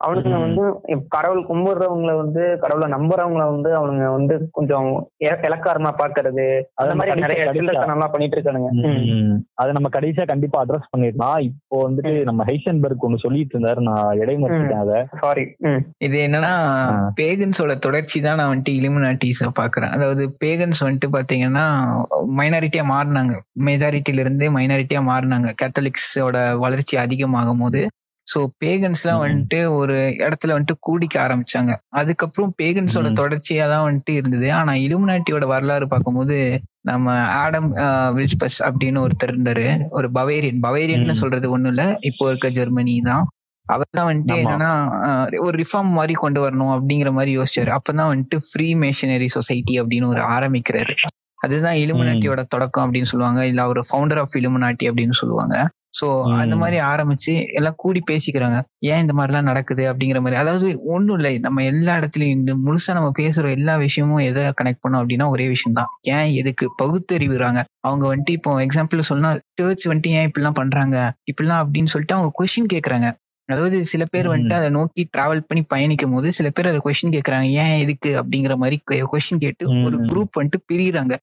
அவனுங்க. வந்து கடவுள் கும்பிடுறவங்கள வந்து கடவுளை நம்புறவங்கள வந்து அவனுங்க வந்து கொஞ்சம் இல- இலக்காரமா பாக்குறது அந்த அது மாதிரி நிறைய பண்ணிட்டு இருக்கானுங்க. அதை நம்ம கடைசியா கண்டிப்பா அட்ரஸ் பண்ணிடலாம். இப்போ வந்துட்டு நம்ம ஹைசன்பர்க் ஒண்ணு சொல்லிட்டு இருந்தாரு. நான் இடைமறிச்சிட்டேன் அதை. சாரி இது என்னன்னா. பேகன்ஸோட தொடர்ச்சி தான் நான் வந்துட்டு இலுமினாட்டிஸ பாக்குறேன். அதாவது பேகன்ஸ் வந்துட்டு பாத்தீங்கன்னா மைனாரிட்டியா மாறினாங்க. மெஜாரிட்டில இருந்து மைனாரிட்டியா மாறினாங்க. கேத்தலிக்ஸோட வளர்ச்சி அதிகமாகும் போது ஸோ பேகன்ஸ்லாம். வந்துட்டு ஒரு இடத்துல வந்துட்டு கூடிக்க ஆரம்பிச்சாங்க அதுக்கப்புறம் பேகன்ஸோட ம். தொடர்ச்சியா தான் வந்துட்டு இருந்தது ஆனா இலுமினாட்டியோட வரலாறு பார்க்கும்போது நம்ம ஆடம் வில்ஸ்பஸ் அப்படின்னு ஒருத்தர் இருந்தாரு ஒரு பவேரியன் பவேரியன் ம். சொல்றது ஒண்ணும் இல்ல இப்போ இருக்க ஜெர்மனி தான் அவர் தான் வந்துட்டு. என்னன்னா ஒரு ரிஃபார்ம் மாதிரி கொண்டு வரணும் அப்படிங்கிற மாதிரி யோசிச்சாரு அப்பதான் வந்துட்டு ஃப்ரீ மேஷனரி சொசைட்டி அப்படின்னு ஒரு ஆரம்பிக்கிறாரு அதுதான் இலுமினாட்டியோட தொடக்கம் அப்படின்னு சொல்லுவாங்க. இல்ல அவர் ஃபவுண்டர் ஆஃப் இலுமினாட்டி அப்படின்னு சொல்லுவாங்க. சோ. அந்த மாதிரி ஆரம்பிச்சு எல்லாம் கூடி பேசிக்கிறாங்க. ஏன் இந்த மாதிரி எல்லாம் நடக்குது அப்படிங்கிற மாதிரி. அதாவது ஒண்ணும் இல்லை. நம்ம எல்லா இடத்துலயும் இந்த முழுசா நம்ம பேசுற எல்லா விஷயமும் எதை கனெக்ட் பண்ணோம் அப்படின்னா ஒரே விஷயம் தான். ஏன் எதுக்கு? பகுத்தறிவுறாங்க. அவங்க வந்துட்டு இப்போ எக்ஸாம்பிள் சொன்னா சர்ச் வந்துட்டு ஏன் இப்படிலாம் பண்றாங்க? இப்படிலாம் அப்படின்னு சொல்லிட்டு அவங்க கொஸ்டின் கேக்குறாங்க. அதாவது சில பேர். வந்துட்டு அதை நோக்கி டிராவல் பண்ணி பயணிக்கும் போது சில பேர் அதை கொஸ்டின் கேக்குறாங்க ஏன் எதுக்கு? அப்படிங்கிற மாதிரி கொஸ்டின் கேட்டு. ஒரு குரூப் வந்துட்டு பிரியுறாங்க.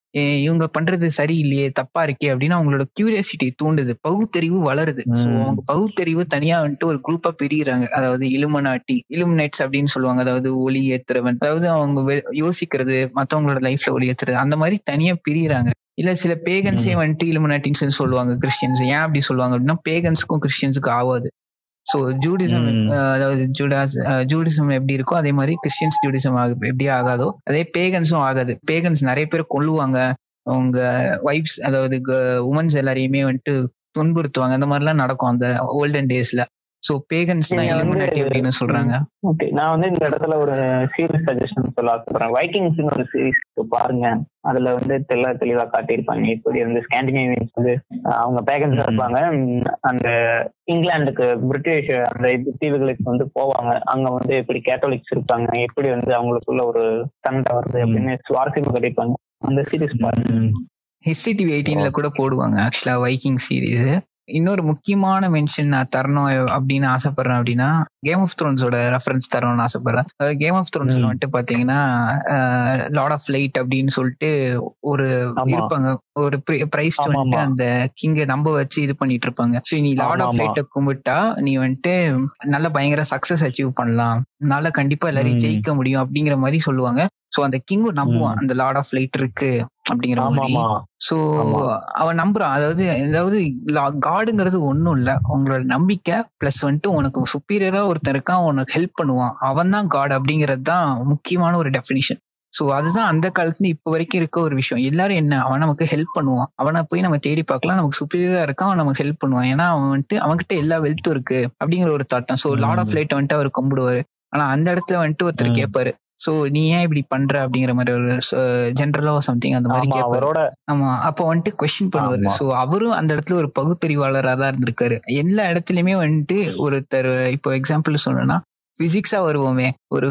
இவங்க பண்றது சரியில்லையே தப்பா இருக்கே அப்படின்னு அவங்களோட கியூரியாசிட்டி தூண்டுது பகுத்தறிவு வளருது. ஸோ. அவங்க பகுத்தறிவு தனியா வந்துட்டு ஒரு குரூப்பா பிரியுறாங்க. அதாவது இலுமனாட்டி இலுமினேட்ஸ் அப்படின்னு சொல்லுவாங்க. அதாவது ஒளி ஏத்துறவன். அதாவது அவங்க யோசிக்கிறது மத்தவங்களோட லைஃப்ல ஒளி ஏத்துறது அந்த மாதிரி தனியா பிரியுறாங்க. இல்ல சில பேகன்ஸே வந்துட்டு இலுமினாட்டின்னு சொல்லுவாங்க கிறிஸ்டியன்ஸ் ஏன் அப்படி சொல்லுவாங்க அப்படின்னா பேகன்ஸ்க்கும் கிறிஸ்டியன்ஸுக்கும் ஆகாது. ஸோ ஜூடிசம் ம். அதாவது ஜூடாஸ் ஜூடிசம் எப்படி இருக்கோ அதே மாதிரி கிறிஸ்டியன்ஸ் ஜூடிசம் எப்படி ஆகாதோ அதே பேகன்ஸும் ஆகாது. பேகன்ஸ் நிறைய பேர் கொல்லுவாங்க. அவங்க ஒய்ஃப்ஸ் அதாவது உமன்ஸ் எல்லாரையுமே வந்துட்டு துன்புறுத்துவாங்க. அந்த மாதிரிலாம் நடக்கும் அந்த ஓல்டன் டேஸ்ல ஸோ பேகன்ஸ் தான் இலுமினாட்டி அப்படின்னு சொல்றாங்க. ஓகே நான் வந்து இந்த இடத்துல ஒரு சீரிஸ் சஜஷன் சொல்ல ஆசைப்படுறேன். வைக்கிங்ஸ் ஒரு சீரிஸ் பாருங்க. அதுல வந்து தெல்ல தெளிவா காட்டியிருப்பாங்க. இப்படி வந்து ஸ்காண்டினேவியன்ஸ் வந்து அவங்க பேகன்ஸ். இருப்பாங்க. அந்த இங்கிலாந்துக்கு பிரிட்டிஷ் அந்த தீவுகளுக்கு வந்து போவாங்க. அங்க வந்து எப்படி கேத்தலிக்ஸ் இருப்பாங்க எப்படி வந்து அவங்களுக்குள்ள ஒரு சண்டை வருது. அப்படின்னு சுவாரஸ்யமா காட்டியிருப்பாங்க. அந்த சீரிஸ் பாருங்க. ஹிஸ்டரி டிவி எயிட்டீன்ல கூட போடுவாங்க ஆக்சுவலா வைக்கிங் சீரீஸ் இன்னொரு முக்கியமான மென்ஷன் நான் தரணும் அப்படின்னு ஆசைப்படுறேன் அப்படின்னா கேம் ஆஃப் த்ரோன்ஸோட ரெஃபரன்ஸ் தரணும்னு ஆசைப்படுறேன் கேம் ஆஃப் த்ரோன்ஸ்ல. வந்துட்டு பாத்தீங்கன்னா லார்ட் ஆஃப் லைட் அப்படின்னு சொல்லிட்டு ஒரு. இருப்பாங்க ஒரு பிரைஸ் வந்துட்டு. அந்த கிங்க நம்ப வச்சு இது பண்ணிட்டு இருப்பாங்க ஸோ நீ லார்ட் ஆஃப். லைட்டை கும்பிட்டா நீ வந்துட்டு நல்ல பயங்கர சக்சஸ் அச்சீவ் பண்ணலாம் நல்ல கண்டிப்பா எல்லாரையும். ஜெயிக்க முடியும் அப்படிங்கிற மாதிரி சொல்லுவாங்க ஸோ அந்த கிங்கும் நம்புவான். அந்த லார்ட் ஆஃப் லைட் இருக்கு அப்படிங்கிற மாதிரி. சோ. அவன் நம்புறான். அதாவது அதாவது காடுங்கிறது ஒண்ணும் இல்ல. உங்களோட நம்பிக்கை பிளஸ் வந்துட்டு உனக்கு சுப்பீரியரா ஒருத்தன் இருக்கான். உனக்கு ஹெல்ப் பண்ணுவான். அவன் தான் காட் அப்படிங்கிறது தான் முக்கியமான ஒரு டெஃபினிஷன் சோ அதுதான் அந்த காலத்துல இப்ப வரைக்கும் இருக்க ஒரு விஷயம். எல்லாரும் என்ன? அவன் நமக்கு ஹெல்ப் பண்ணுவான். அவனை போய் நம்ம தேடி பார்க்கலாம். நமக்கு சுப்பீரியரா இருக்கான். அவன் நமக்கு ஹெல்ப் பண்ணுவான். ஏன்னா அவன் வந்துட்டு அவன்கிட்ட எல்லா வெல்த்தும் இருக்கு அப்படிங்கிற ஒரு தாட் தான். ஸோ லார்ட் ஆஃப் லைட் வந்துட்டு அவர் கும்பிடுவாரு. ஆனா அந்த இடத்துல வந்துட்டு ஒருத்தர். கேட்பாரு சோ நீ ஏன் இப்படி பண்ற அப்படிங்கிற மாதிரி ஒரு ஜென்ரலா சம்திங் அந்த மாதிரி ஆமா கேட்பாரு அவரோட ஆமா அப்போ வந்துட்டு கொஸ்டின் பண்ணுவாரு. சோ அவரும் அந்த இடத்துல ஒரு பகுத்தறிவாளரா தான் இருந்திருக்காரு. எல்லா இடத்துலயுமே வந்துட்டு ஒருத்தர் இப்போ எக்ஸாம்பிள் சொல்லணும்னா பிசிக்ஸா வருவோமே. ஒரு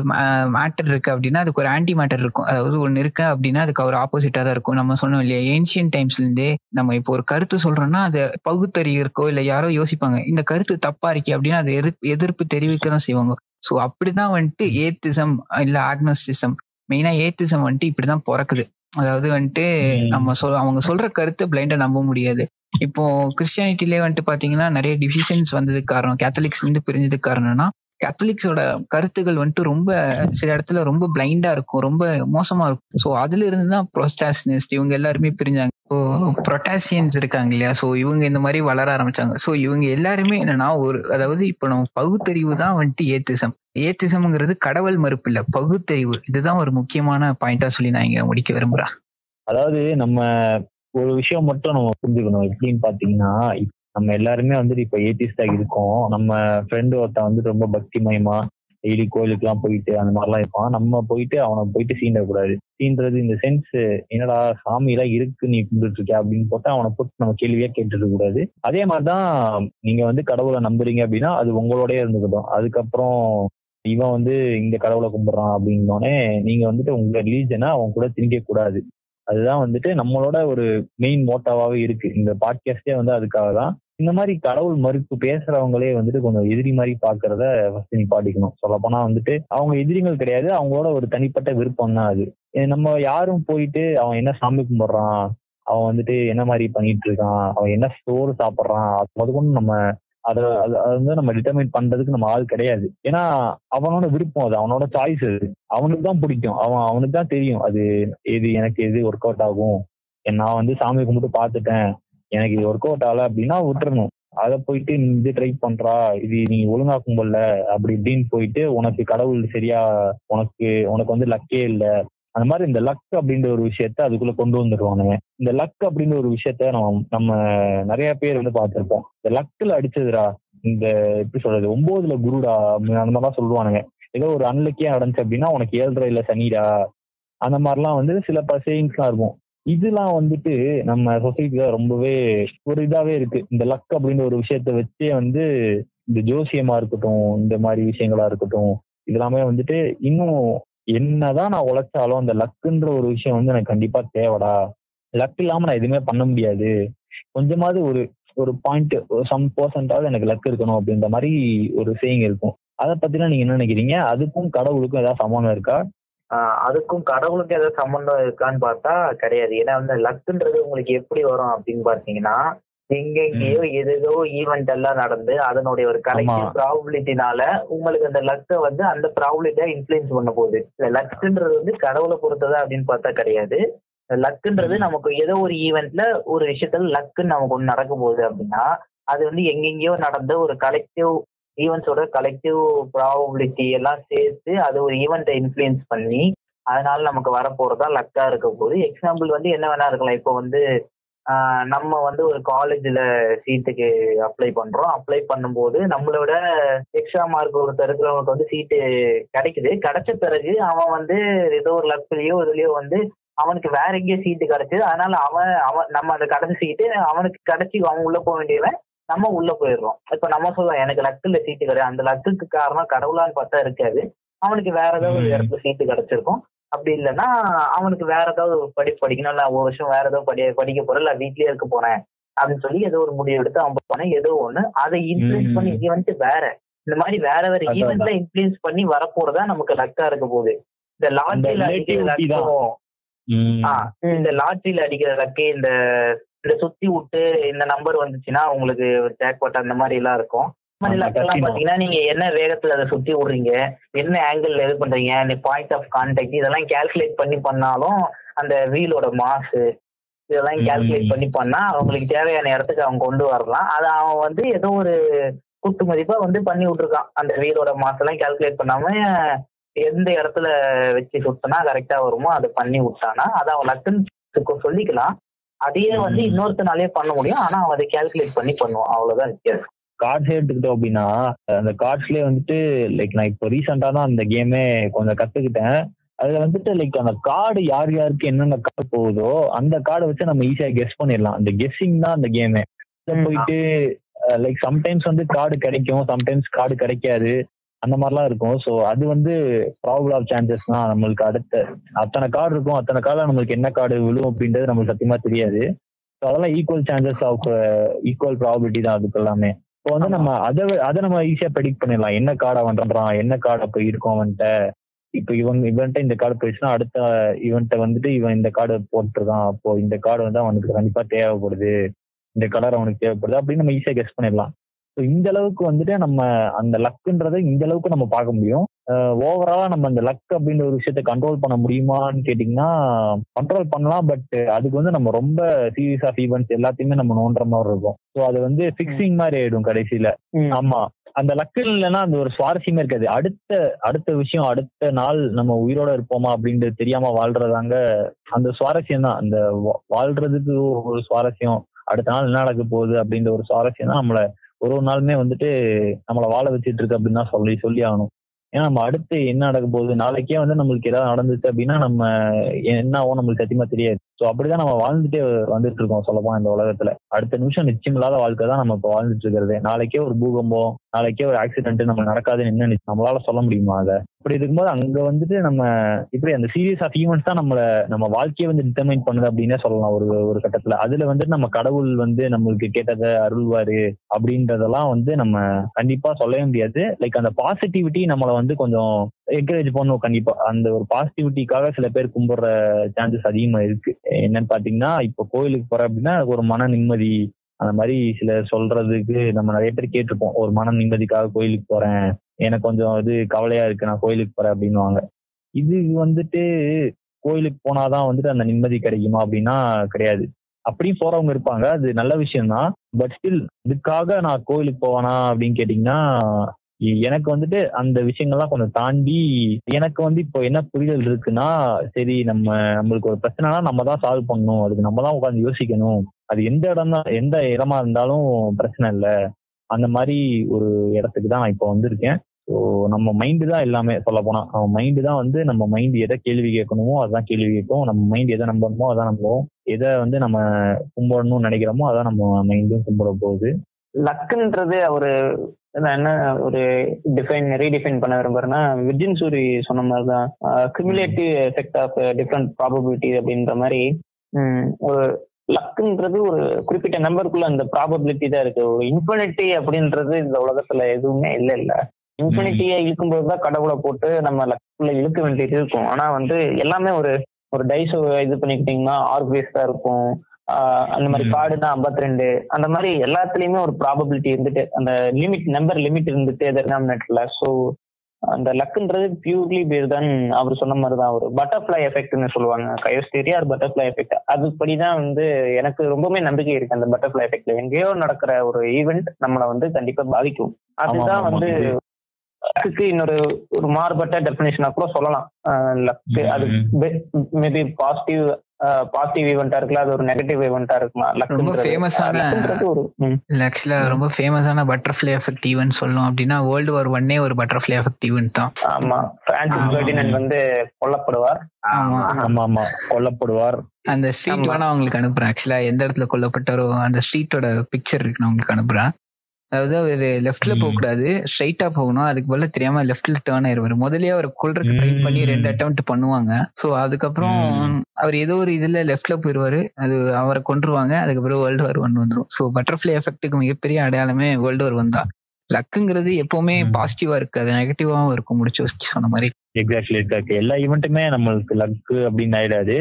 மேட்டர் இருக்கு அப்படின்னா அதுக்கு ஒரு ஆன்டி மேட்டர் இருக்கும். அதாவது ஒன்னு இருக்கு அப்படின்னா அதுக்கு ஒரு ஆப்போசிட்டா தான் இருக்கும். நம்ம சொன்னோம் இல்லையா ஏன்ஷியன் டைம்ஸ்ல இருந்தே நம்ம இப்போ ஒரு கருத்து சொல்றோம்னா அது பகுத்தறிவு இருக்கோ இல்ல யாரோ யோசிப்பாங்க இந்த கருத்து தப்பா இருக்கே அப்படின்னா அதை எதிர்ப்பு எதிர்ப்பு தெரிவிக்க தான் செய்வாங்க. ஸோ அப்படிதான் வந்துட்டு ஏத்திசம் இல்ல ஆக்னஸ்டிசம் மெயினா ஏத்திசம் வந்துட்டு இப்படிதான் பிறக்குது. அதாவது வந்துட்டு. நம்ம சொல் அவங்க சொல்ற கருத்தை பிளைண்டா நம்ப முடியாது. இப்போ கிறிஸ்டியானிட்டிலே வந்துட்டு பாத்தீங்கன்னா நிறைய டிசிஷன்ஸ் வந்ததுக்கு காரணம் கேத்தலிக்ஸ் இருந்து பிரிஞ்சதுக்கு காரணம்னா கேத்தலிக்ஸோட கருத்துகள் வந்துட்டு ரொம்ப சில இடத்துல ரொம்ப பிளைண்டா இருக்கும் ரொம்ப மோசமா இருக்கும். ஸோ அதுல இருந்து தான் ப்ரொஸ்டாசினிஸ்ட் இவங்க எல்லாருமே பிரிஞ்சாங்க. ஸோ ப்ரொட்டாசியன்ஸ் இருக்காங்க இல்லையா? ஸோ இவங்க இந்த மாதிரி வளர ஆரம்பிச்சாங்க. ஸோ இவங்க எல்லாருமே என்னன்னா ஒரு அதாவது இப்போ நம்ம பகுத்தறிவு தான் வந்துட்டு ஏத்திசம் ஏத்திசம்ங்கிறது கடவுள் மறுப்பு இல்ல பகுத்தறிவு. இதுதான் ஒரு முக்கியமான பாயிண்டா சொல்லி நான் இங்க முடிக்க விரும்புறேன். அதாவது நம்ம ஒரு விஷயம் மட்டும் நம்ம புரிஞ்சுக்கணும். எப்படின்னு பாத்தீங்கன்னா நம்ம எல்லாருமே வந்துட்டு இப்ப ஏத்திஸ்டா இருக்கோம். நம்ம ஃப்ரெண்டு ஒருத்தன் வந்து ரொம்ப பக்திமயமா டெய்லி கோயிலுக்குலாம் போயிட்டு அந்த மாதிரிலாம் இருப்பான். நம்ம போயிட்டு அவனை போயிட்டு சீண்டக்கூடாது. சீன்றது இந்த சென்ஸ் என்னடா சாமி எல்லாம் இருக்கு நீ கும்பிட்டு இருக்க அப்படின்னு போட்டு அவனை போட்டு நம்ம கேள்வியா கேட்டுட்டு கூடாது அதே மாதிரிதான் நீங்க வந்து கடவுளை நம்புறீங்க அப்படின்னா அது உங்களோடய இருந்துக்கட்டும். அதுக்கப்புறம் இவன் வந்து இந்த கடவுளை கும்பிடுறான் அப்படின்னோடனே நீங்க வந்துட்டு உங்க ரிலீஜனை அவன் கூட திணிக்க கூடாது அதுதான் வந்துட்டு நம்மளோட ஒரு மெயின் மோட்டாவாவே இருக்கு. இந்த பாட்காஸ்டே வந்து அதுக்காக தான் இந்த மாதிரி கடவுள் மறுப்பு பேசுறவங்களே வந்துட்டு கொஞ்சம் எதிரி மாதிரி பாக்குறத ஃபர்ஸ்ட் நீ பாடிக்கணும் சொல்ல போனா வந்துட்டு அவங்க எதிரிகள் கிடையாது அவங்களோட ஒரு தனிப்பட்ட விருப்பம் தான் அது. நம்ம யாரும் போயிட்டு அவன் என்ன சாமி கும்பிடுறான் அவன் வந்துட்டு என்ன மாதிரி பண்ணிட்டு இருக்கான் அவன் என்ன சோறு சாப்பிட்றான் அது முதற்கொண்டு நம்ம அதை அது அது வந்து நம்ம டிட்டர்மைன் பண்றதுக்கு நம்ம ஆள் கிடையாது. ஏன்னா அவனோட விருப்பம் அது அவனோட சாய்ஸ் அது. அவனுக்கு தான் பிடிக்கும். அவன் அவனுக்கு தான் தெரியும். அது எது எனக்கு எது ஒர்க் அவுட் ஆகும் நான் வந்து சாமி கும்பிட்டு பார்த்துட்டேன். எனக்கு இது ஒர்க் அவுட் ஆகல அப்படின்னா விட்டுறணும். அதை போயிட்டு நீ இது ட்ரை பண்றா இது நீ ஒழுங்கா கும்பல அப்படி இப்படின்னு போயிட்டு உனக்கு கடவுள் சரியா உனக்கு உனக்கு வந்து லக்கே இல்ல. அந்த மாதிரி இந்த லக் அப்படின்ற ஒரு விஷயத்த அதுக்குள்ள கொண்டு வந்துடுவானுங்க இந்த லக் அப்படின்ற ஒரு விஷயத்த நம்ம நம்ம நிறைய பேர் வந்து பார்த்துருப்போம். இந்த லக்ல அடிச்சதுடா இந்த எப்படி சொல்றது ஒன்பதுல குருடா அந்த மாதிரிலாம் சொல்லுவானுங்க. ஏதோ ஒரு அன்லக்கியா நடந்துச்சு அப்படின்னா உனக்கு ஏழ்ரை இல்ல சனிடா அந்த மாதிரிலாம் வந்து சில ப சேயிங்ஸ்லாம் இருக்கும். இதெல்லாம் வந்துட்டு நம்ம சொசைட்டில ரொம்பவே ஒரு இதாவே இருக்கு. இந்த லக் அப்படின்ற ஒரு விஷயத்த வச்சே வந்து இந்த ஜோசியமா இருக்கட்டும் இந்த மாதிரி விஷயங்களா இருக்கட்டும் இதெல்லாமே வந்துட்டு இன்னும் என்னதான் நான் உழைச்சாலும் அந்த லக்குன்ற ஒரு விஷயம் வந்து எனக்கு கண்டிப்பா தேவைடா. லக் இல்லாம நான் எதுவுமே பண்ண முடியாது. கொஞ்சமாவது ஒரு ஒரு பாயிண்ட் சம் பர்சன்டாவது எனக்கு லக் இருக்கணும் அப்படின்ற மாதிரி ஒரு சேயிங் இருக்கும். அதை பத்திலாம் நீங்க என்ன நினைக்கிறீங்க? அதுக்கும் கடவுளுக்கும் ஏதாவது சமானம் இருக்கா? அதுக்கும் கடவுளுக்கும் ஏதாவது சம்பந்தம் இருக்கான்னு பார்த்தா கிடையாது. ஏன்னா வந்து லக்குன்றது உங்களுக்கு எப்படி வரும் அப்படின்னு பார்த்தீங்கன்னா எங்கெங்கேயோ எதோ ஈவெண்ட் எல்லாம் நடந்து அதனுடைய ஒரு கலெக்டிவ். ப்ராபபிலிட்டினால உங்களுக்கு அந்த லக்கை வந்து அந்த ப்ராபபிலிட்டியா இன்ஃபுளுன்ஸ் பண்ண போகுது. லக்குன்றது வந்து கடவுளை பொறுத்ததா அப்படின்னு பார்த்தா கிடையாது. லக்குன்றது நமக்கு ஏதோ ஒரு ஈவெண்ட்ல ஒரு விஷயத்துல லக்குன்னு நமக்கு ஒன்று நடக்க போகுது அப்படின்னா அது வந்து எங்கெங்கேயோ நடந்த ஒரு கலெக்டிவ் ஈவெண்ட்ஸோட கலெக்டிவ் ப்ராபபிலிட்டி எல்லாம் சேர்த்து அது ஒரு ஈவெண்ட்டை இன்ஃப்ளூயன்ஸ் பண்ணி அதனால நமக்கு வரப்போறதா லக்கா இருக்க போகுது எக்ஸாம்பிள் வந்து என்ன வேணா இருக்கலாம். இப்போ வந்து நம்ம வந்து ஒரு காலேஜ்ல சீட்டுக்கு அப்ளை பண்றோம். அப்ளை பண்ணும்போது நம்மளோட எக்ஸ்ட்ரா மார்க் ஒருத்தர் இருக்கிறவங்களுக்கு வந்து சீட்டு கிடைக்குது. கிடைச்ச பிறகு அவன் வந்து ஏதோ ஒரு லக்லயோ இதுலயோ வந்து அவனுக்கு வேற எங்கேயோ சீட்டு கிடைச்சது. அதனால அவன் அவன் நம்ம அந்த கடைசி சீட்டு அவனுக்கு கிடைச்சி அவன் உள்ள போக வேண்டியவன் நம்ம உள்ள போயிடுறோம். இப்ப நம்ம சொல்லுவோம் எனக்கு லக்குல சீட்டு கிடையாது. அந்த லக்குக்கு காரணம் கடவுளான்னு பார்த்தா இருக்காது. அவனுக்கு வேற ஏதாவது ஒரு. இடத்துல சீட்டு கிடைச்சிருக்கும். அப்படி இல்லைன்னா அவனுக்கு வேற ஏதாவது ஒரு படிப்பு படிக்கணும். இல்ல ஒரு வருஷம் வேற ஏதோ படி படிக்க போறேன். இல்ல வீட்லயே இருக்க போறேன். அப்படின்னு சொல்லி ஏதோ ஒரு முடிவு எடுத்து அவன் போனேன் ஏதோ ஒண்ணு. அதை இன்ஃபுளுன்ஸ் ம். பண்ணி ஈவெண்ட் வேற. இந்த மாதிரி வேற வேற ஈவெண்ட்ல இன்ஃபுளுன்ஸ் பண்ணி வரப்போறதா நமக்கு லக்கா இருக்க போகுது. இந்த லாட்ரியில அடிக்கிற. லக்கும் இந்த லாட்ரியில அடிக்கிற லக்கு இந்த இந்த சுத்தி விட்டு இந்த நம்பர் வந்துச்சுன்னா உங்களுக்கு ஜாக்பாட் அந்த மாதிரி எல்லாம் இருக்கும். பாத்தீங்கன்னா நீங்க என்ன வேகத்துல அதை சுத்தி விடுறீங்க என்ன ஆங்கிள் இது பண்றீங்க பாயிண்ட் ஆஃப் கான்டாக்ட் இதெல்லாம் கால்குலேட் பண்ணி பண்ணாலும் அந்த வீலோட மாசு இதெல்லாம். கால்குலேட் பண்ணி பண்ணா அவங்களுக்கு தேவையான இடத்துக்கு அவங்க கொண்டு வரலாம். அது அவன் வந்து ஏதோ ஒரு குத்து மதிப்பா வந்து பண்ணி விட்டுருக்கான். அந்த வீலோட மாசெல்லாம் கால்குலேட் பண்ணாம எந்த இடத்துல வச்சு சுத்தினா கரெக்டா வருமோ அதை பண்ணி விட்டானா அதை அவன் லக்குன்னு சொல்லிக்கலாம். அதையே வந்து. இன்னொருத்தனாலே பண்ண முடியும். ஆனா அவன் அதை கால்குலேட் பண்ணி பண்ணுவான். அவ்வளவுதான் வித்தியாசம். கார்ட்ஸ் எடுத்துக்கிட்டோம் அப்படின்னா அந்த கார்ட்ஸ்லயே வந்துட்டு லைக் நான் இப்போ ரீசெண்டா தான் அந்த கேமே கொஞ்சம் கத்துக்கிட்டேன். அதுல வந்துட்டு லைக் அந்த கார்டு யார் யாருக்கு என்னென்ன கார்டு போகுதோ அந்த கார்டை வச்சு நம்ம ஈஸியா கெஸ் பண்ணிடலாம். அந்த கெஸ்ஸிங் தான் அந்த கேமே. போயிட்டு லைக் சம்டைம்ஸ் வந்து கார்டு கிடைக்கும் சம்டைம்ஸ் கார்டு கிடைக்காது. அந்த மாதிரிலாம் இருக்கும். ஸோ அது வந்து ப்ராபபிள் ஆஃப் சான்சஸ் தான் நம்மளுக்கு அடுத்த. அத்தனை கார்டு இருக்கும். அத்தனை கார்டில் நம்மளுக்கு என்ன கார்டு விழும் அப்படின்றது நம்மளுக்கு சத்தியமா தெரியாது. ஸோ அதெல்லாம் equal chances of equal probability தான் அதுக்கு எல்லாமே. இப்போ வந்து நம்ம அதை அதை நம்ம ஈஸியா ப்ரெடிக்ட் பண்ணிடலாம். என்ன கார்டு பண்றான்? என்ன கார்டு அப்போ இருக்கும் அவன்கிட்ட? இப்போ இவன் இவன்ட்ட இந்த கார்டு போயிடுச்சுன்னா அடுத்த இவன்ட்ட வந்துட்டு இவன் இந்த கார்டு போட்டிருக்கான். அப்போ இந்த கார்டு வந்து அவனுக்கு கண்டிப்பா தேவைப்படுது. இந்த கலர் அவனுக்கு தேவைப்படுது அப்படின்னு நம்ம ஈஸியா கெஸ் பண்ணிடலாம். இந்த அளவுக்கு வந்துட்டு நம்ம அந்த லக்குன்றதை இந்த அளவுக்கு நம்ம பார்க்க முடியும். ஓவராலா நம்ம அந்த லக் அப்படின்ற ஒரு விஷயத்த கண்ட்ரோல் பண்ண முடியுமான்னு கேட்டிங்கன்னா கண்ட்ரோல் பண்ணலாம். பட் அதுக்கு வந்து நம்ம ரொம்ப சீரியஸ் ஆஃப் ஈவெண்ட்ஸ் எல்லாத்தையுமே நம்ம நோண்டுற மாதிரி இருக்கும். ஸோ அது வந்து ஃபிக்ஸிங் மாதிரி ஆயிடும் கடைசியில. ஆமா. அந்த லக்கு இல்லைன்னா அந்த ஒரு சுவாரஸ்யமே இருக்காது. அடுத்த அடுத்த விஷயம் அடுத்த நாள் நம்ம உயிரோட இருப்போமா அப்படின்றது தெரியாம வாழ்றதாங்க அந்த சுவாரஸ்யம் தான். அந்த வாழ்றதுக்கு ஒரு சுவாரஸ்யம் அடுத்த நாள் என்ன நடக்க போகுது அப்படின்ற ஒரு சுவாரஸ்யம் தான் நம்மள ஒரு ஒரு நாளுமே வந்துட்டு நம்மளை வாழ வச்சுட்டு இருக்கு அப்படின்னு தான் சொல்லி சொல்லி ஆகணும். ஏன்னா நம்ம அடுத்து என்ன நடக்க போகுது? நாளைக்கே வந்து நம்மளுக்கு ஏதாவது நடந்துச்சு அப்படின்னா நம்ம என்ன ஆகும் நம்மளுக்கு சத்தியமா தெரியாது. ஸோ அப்படிதான் நம்ம வாழ்ந்துட்டே வந்துட்டு இருக்கோம் சொல்லப்போம் இந்த உலகத்துல. அடுத்த நிமிஷம் நிச்சயம் இல்லாத வாழ்க்கை தான் நம்ம இப்போ வாழ்ந்துட்டு இருக்கிறது. நாளைக்கே ஒரு பூகம்பம் நாளைக்கே ஒரு ஆக்சிடென்ட் நம்ம நடக்காதுன்னு என்ன நம்மளால சொல்ல முடியுமா அதை? அப்படி இருக்கும்போது அங்க வந்துட்டு நம்ம இப்படி அந்த சீரியஸ் ஆஃப் ஈவெண்ட்ஸ் தான் நம்மள நம்ம வாழ்க்கையை வந்து டிட்டர்மைன் பண்ணுது அப்படின்னே சொல்லலாம். ஒரு ஒரு கட்டத்துல. அதுல வந்துட்டு நம்ம கடவுள் வந்து நம்மளுக்கு கேட்டதை அருள்வாரு அப்படின்றதெல்லாம் வந்து நம்ம கண்டிப்பா சொல்லவே முடியாது. லைக் அந்த பாசிட்டிவிட்டி நம்மளை வந்து கொஞ்சம் என்கரேஜ் பண்ணும் கண்டிப்பா. அந்த ஒரு பாசிட்டிவிட்டிக்காக சில பேர் கும்பிடுற சான்சஸ் அதிகமா இருக்கு. என்னன்னு பாத்தீங்கன்னா இப்போ கோயிலுக்கு போற அப்படின்னா ஒரு மன நிம்மதி அந்த மாதிரி சில சொல்றதுக்கு நம்ம நிறைய பேர் கேட்டிருப்போம். ஒரு மன நிம்மதிக்காக கோயிலுக்கு போறேன். எனக்கு கொஞ்சம் இது கவலையா இருக்கு. நான் கோயிலுக்கு போறேன் அப்படின்னுவாங்க. இது வந்துட்டு கோயிலுக்கு போனாதான் வந்துட்டு அந்த நிம்மதி கிடைக்குமா அப்படின்னா கிடையாது. அப்படியும் போறவங்க இருப்பாங்க. அது நல்ல விஷயம்தான். பட் ஸ்டில் இதுக்காக நான் கோயிலுக்கு போவானா அப்படின்னு கேட்டீங்கன்னா எனக்கு வந்துட்டு அந்த விஷயங்கள்லாம் கொஞ்சம் தாண்டி எனக்கு வந்து இப்போ என்ன புரிதல் இருக்குன்னா சரி நம்ம நம்மளுக்கு ஒரு பிரச்சனைனா நம்ம தான் சால்வ் பண்ணணும். அதுக்கு நம்ம தான் உட்காந்து யோசிக்கணும். அது எந்த இடம் தான் எந்த இடமா இருந்தாலும் பிரச்சனை இல்லை. அந்த மாதிரி ஒரு இடத்துக்கு தான் நான் இப்போ வந்திருக்கேன். ஸோ நம்ம மைண்டு தான் எல்லாமே சொல்ல போனா நம்ம மைண்டு தான் வந்து நம்ம மைண்ட் எதை கேள்வி கேட்கணுமோ அதான் கேள்வி கேட்கும். நம்ம மைண்ட் எதை நம்பணுமோ அதான் நம்புவோம். எதை வந்து நம்ம கும்பிடணும்னு நினைக்கிறோமோ அதான் நம்ம மைண்டும் கும்பிட போகுது. லக்குன்றது ஒரு நான் என்ன ஒரு டிஃபைன் ரீடிஃபைன் பண்ண விரும்புறேன்னா விர்ஜின் சூரி சொன்ன மாதிரி தான் cumulative effect of different probability அப்படின்ற மாதிரி ஒரு லக்குன்றது ஒரு குறிப்பிட்ட நம்பருக்குள்ள அந்த ப்ராபபிலிட்டி தான் இருக்கு. ஒரு இன்ஃபினிட்டி அப்படின்றது இந்த உலகத்துல எதுவுமே இல்லை இல்ல. இன்ஃபினிட்டியை இழுக்கும்போது தான் கடவுளை போட்டு நம்ம லக்குள்ள இழுக்க வேண்டியது இருக்கும். ஆனா வந்து எல்லாமே ஒரு ஒரு டைஸ் இது பண்ணிக்கிட்டீங்கன்னா ஆர் தான் இருக்கும். அந்த மாதிரி. கார்டுனா 52 ரெண்டு அந்த மாதிரி எல்லாத்துலயுமே ஒரு ப்ராபபிலிட்டி இருந்துட்டு அந்த லிமிட் நம்பர் லிமிட் இருந்துட்டு டெர்மினேட்ல ஸோ அந்த லக்குன்றது பியூர்லி பேர் தான் அவர் சொன்ன மாதிரி தான் ஒரு பட்டர்ஃப்ளை எஃபெக்ட்னு சொல்லுவாங்க. கயோஸ்டேரியா ஒரு பட்டர்ஃப்ளை எஃபெக்ட் அதுபடிதான் வந்து எனக்கு ரொம்பவுமே நம்பிக்கை இருக்கு அந்த பட்டர்ஃப்ளை எஃபெக்ட்ல எங்கேயோ நடக்கிற ஒரு ஈவெண்ட் நம்மளை வந்து கண்டிப்பா பாதிக்கும். அதுதான் வந்து லக்குக்கு இன்னொரு ஒரு மாறுபட்ட டெபினேஷனா கூட சொல்லலாம். லக்கு அது மேபி பாசிட்டிவ் பாசிட்டிவ் ஈவெண்டா இருக்கலாம் அது ஒரு நெகட்டிவ் ஈவெண்டா இருக்கலாம் ரொம்ப ஃபேமஸான ஆக்சுவலா ரொம்ப ஃபேமஸான பட்டர்ஃப்ளை எஃபெக்ட் ஈவென்ட் சொல்லணும் அப்படின்னா வேர்ல்டு வார் ஒன்னே ஒரு பட்டர்ஃப்ளை எஃபெக்ட் ஈவென்ட் தான். ஆமா. பிரான்சிஸ். ஃபெர்டினண்ட் வந்து கொல்லப்படுவார். ஆமா. ஆமா கொல்லப்படுவார். அந்த ஸ்ட்ரீட். வேணா உங்களுக்கு அனுப்புறேன். ஆக்சுவலா எந்த இடத்துல கொல்லப்பட்டாரோ அந்த ஸ்ட்ரீட்டோட பிக்சர் இருக்கு நான் உங்களுக்கு அனுப்புறேன். அதாவது அவர் லெஃப்ட்ல. போக கூடாது ஸ்ட்ரைட்டா போகணும். அதுக்கு பதிலா தெரியாம லெஃப்ட்ல டேர்ன் ஆயிருவாரு. முதல்லயே அவர் கொல்றதுக்கு ட்ரை பண்ணி. ரெண்டு அட்டெம்ப்ட் பண்ணுவாங்க. சோ அதுக்கப்புறம். அவர் ஏதோ ஒரு இதுல லெஃப்ட்ல போயிருவாரு. அது அவரை கொன்றுவாங்க. அதுக்கப்புறம் வேர்ல்டு வார் ஒன் வந்துரும். ஸோ பட்டர்ஃப்ளை எஃபெக்ட்டுக்கு மிகப்பெரிய அடையாளமே வேர்ல்டு வார் தான். லக்குங்கிறது எப்பவுமே. பாசிட்டிவா இருக்கு. அது நெகட்டிவாவும் இருக்கும். முடிச்சு சொன்ன மாதிரி. எக்ஸாக்ட்லி எக்ஸாக்ட்லி எல்லா ஈவெண்ட்டுமே நம்மளுக்கு லக்கு அப்படின்னு ஆயிடாது.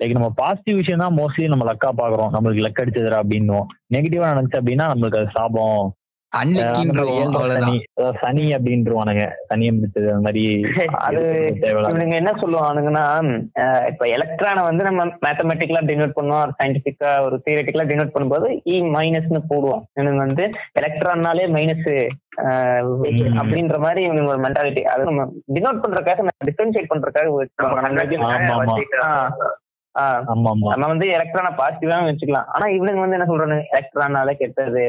லைக் நம்ம பாசிட்டிவ் விஷயம் தான் மோஸ்ட்லி நம்ம லக்கா பாக்குறோம் நம்மளுக்கு லக் அடிச்சதுடா அப்படின்னும் நெகட்டிவா நினைச்சு அப்படின்னா நம்மளுக்கு அது சாபம். சனி சனி அப்படின்றவானுங்க. பிடிச்சது அந்த மாதிரி அது இவனுங்க என்ன சொல்லுவானுங்கன்னா இப்ப எலக்ட்ரானை வந்து நம்ம மேத்தமெட்டிக்கலா டினோட் பண்ணுவோம் சயின்டிபிக்கா ஒரு தியரட்டிக்கலா டினோட் பண்ணும்போது இ மைனஸ்னு போடுவோம். இவனுங்க வந்து எலக்ட்ரான்னாலே மைனஸ். அப்படின்ற மாதிரி ஒரு மென்டாலிட்டி அது நம்ம டினோட் பண்றதுக்காக டிஃபரன்ஷியேட் பண்றதுக்காக ஆமா, ஆமா. ஆஹ் ஆமா ஆமா நம்ம வந்து எலக்ட்ரானை பாசிட்டிவா வச்சுக்கலாம். ஆனா இவனுங்க வந்து என்ன சொல்றானுங்க? எலக்ட்ரானால கெட்டது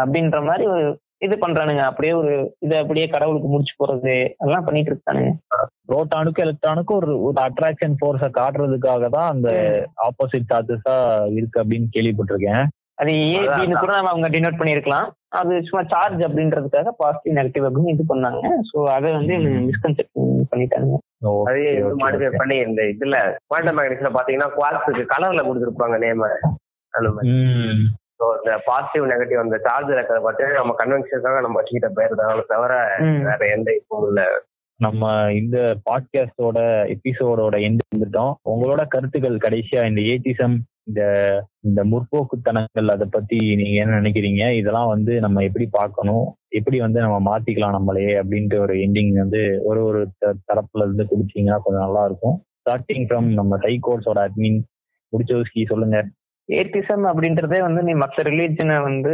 அப்படின்ற மாதிரி ஒரு இது பண்றானுங்க. அப்படியே ஒரு இதை அப்படியே கடவுளுக்கு முடிச்சு போறது அதெல்லாம் பண்ணிட்டு இருக்கானுங்க. புரோட்டானுக்கும் எலக்ட்ரானுக்கும் ஒரு ஒரு அட்ராக்ஷன் ஃபோர்ஸை காட்டுறதுக்காக தான் அந்த ஆப்போசிட் சார்ஜஸா இருக்கு அப்படின்னு கேள்விப்பட்டிருக்கேன். அது ஏபின்னு கூட நம்ம அவங்க டினோட் பண்ணிருக்கலாம் அது சும்மா சார்ஜ் அப்படின்றதுக்காக பாசிட்டிவ் நெகட்டிவ் அப்படின்னு இது பண்ணாங்க. சோ அதை வந்து மிஸ்கன்செப்ஷன் பண்ணிட்டாங்க. அது மாடிஃபை. பண்ணி இந்த இதுல குவாண்டம் மெக்கானிக்ஸ்ல பாத்தீங்கன்னா குவார்ட்ஸுக்கு கலர்ல கொடுத்துருப்பாங்க நேம அந்த மாதிரி. ம். ஸோ இந்த பாசிட்டிவ் நெகட்டிவ் அந்த சார்ஜ் இருக்கிறத பார்த்து நம்ம கன்வென்ஷனுக்காக நம்ம வச்சுக்கிட்ட பேர் தான். தவிர. வேற எந்த இதுவும் இல்ல. நம்ம இந்த பாட்காஸ்டோட எபிசோடோட எண்ட் வந்துட்டோம். உங்களோட கருத்துக்கள் கடைசியா இந்த ஏடிசம் இந்த இந்த முற்போக்குத்தனங்கள் அதை பத்தி நீங்க என்ன நினைக்கிறீங்க? இதெல்லாம் வந்து நம்ம எப்படி பார்க்கணும்? எப்படி வந்து நம்ம மாத்திக்கலாம் நம்மளே அப்படின்ட்டு ஒரு எண்டிங் வந்து ஒரு ஒரு த- தரப்புல இருந்து குடிச்சீங்கன்னா கொஞ்சம் நல்லா இருக்கும். ஸ்டார்டிங் ஃப்ரம் நம்ம சைகோர்ஸோட அட்மின் முடிச்சோஸ்கி சொல்லுங்க. ஏத்திசம் அப்படின்றதே வந்து நீ மற்ற ரிலீஜனை வந்து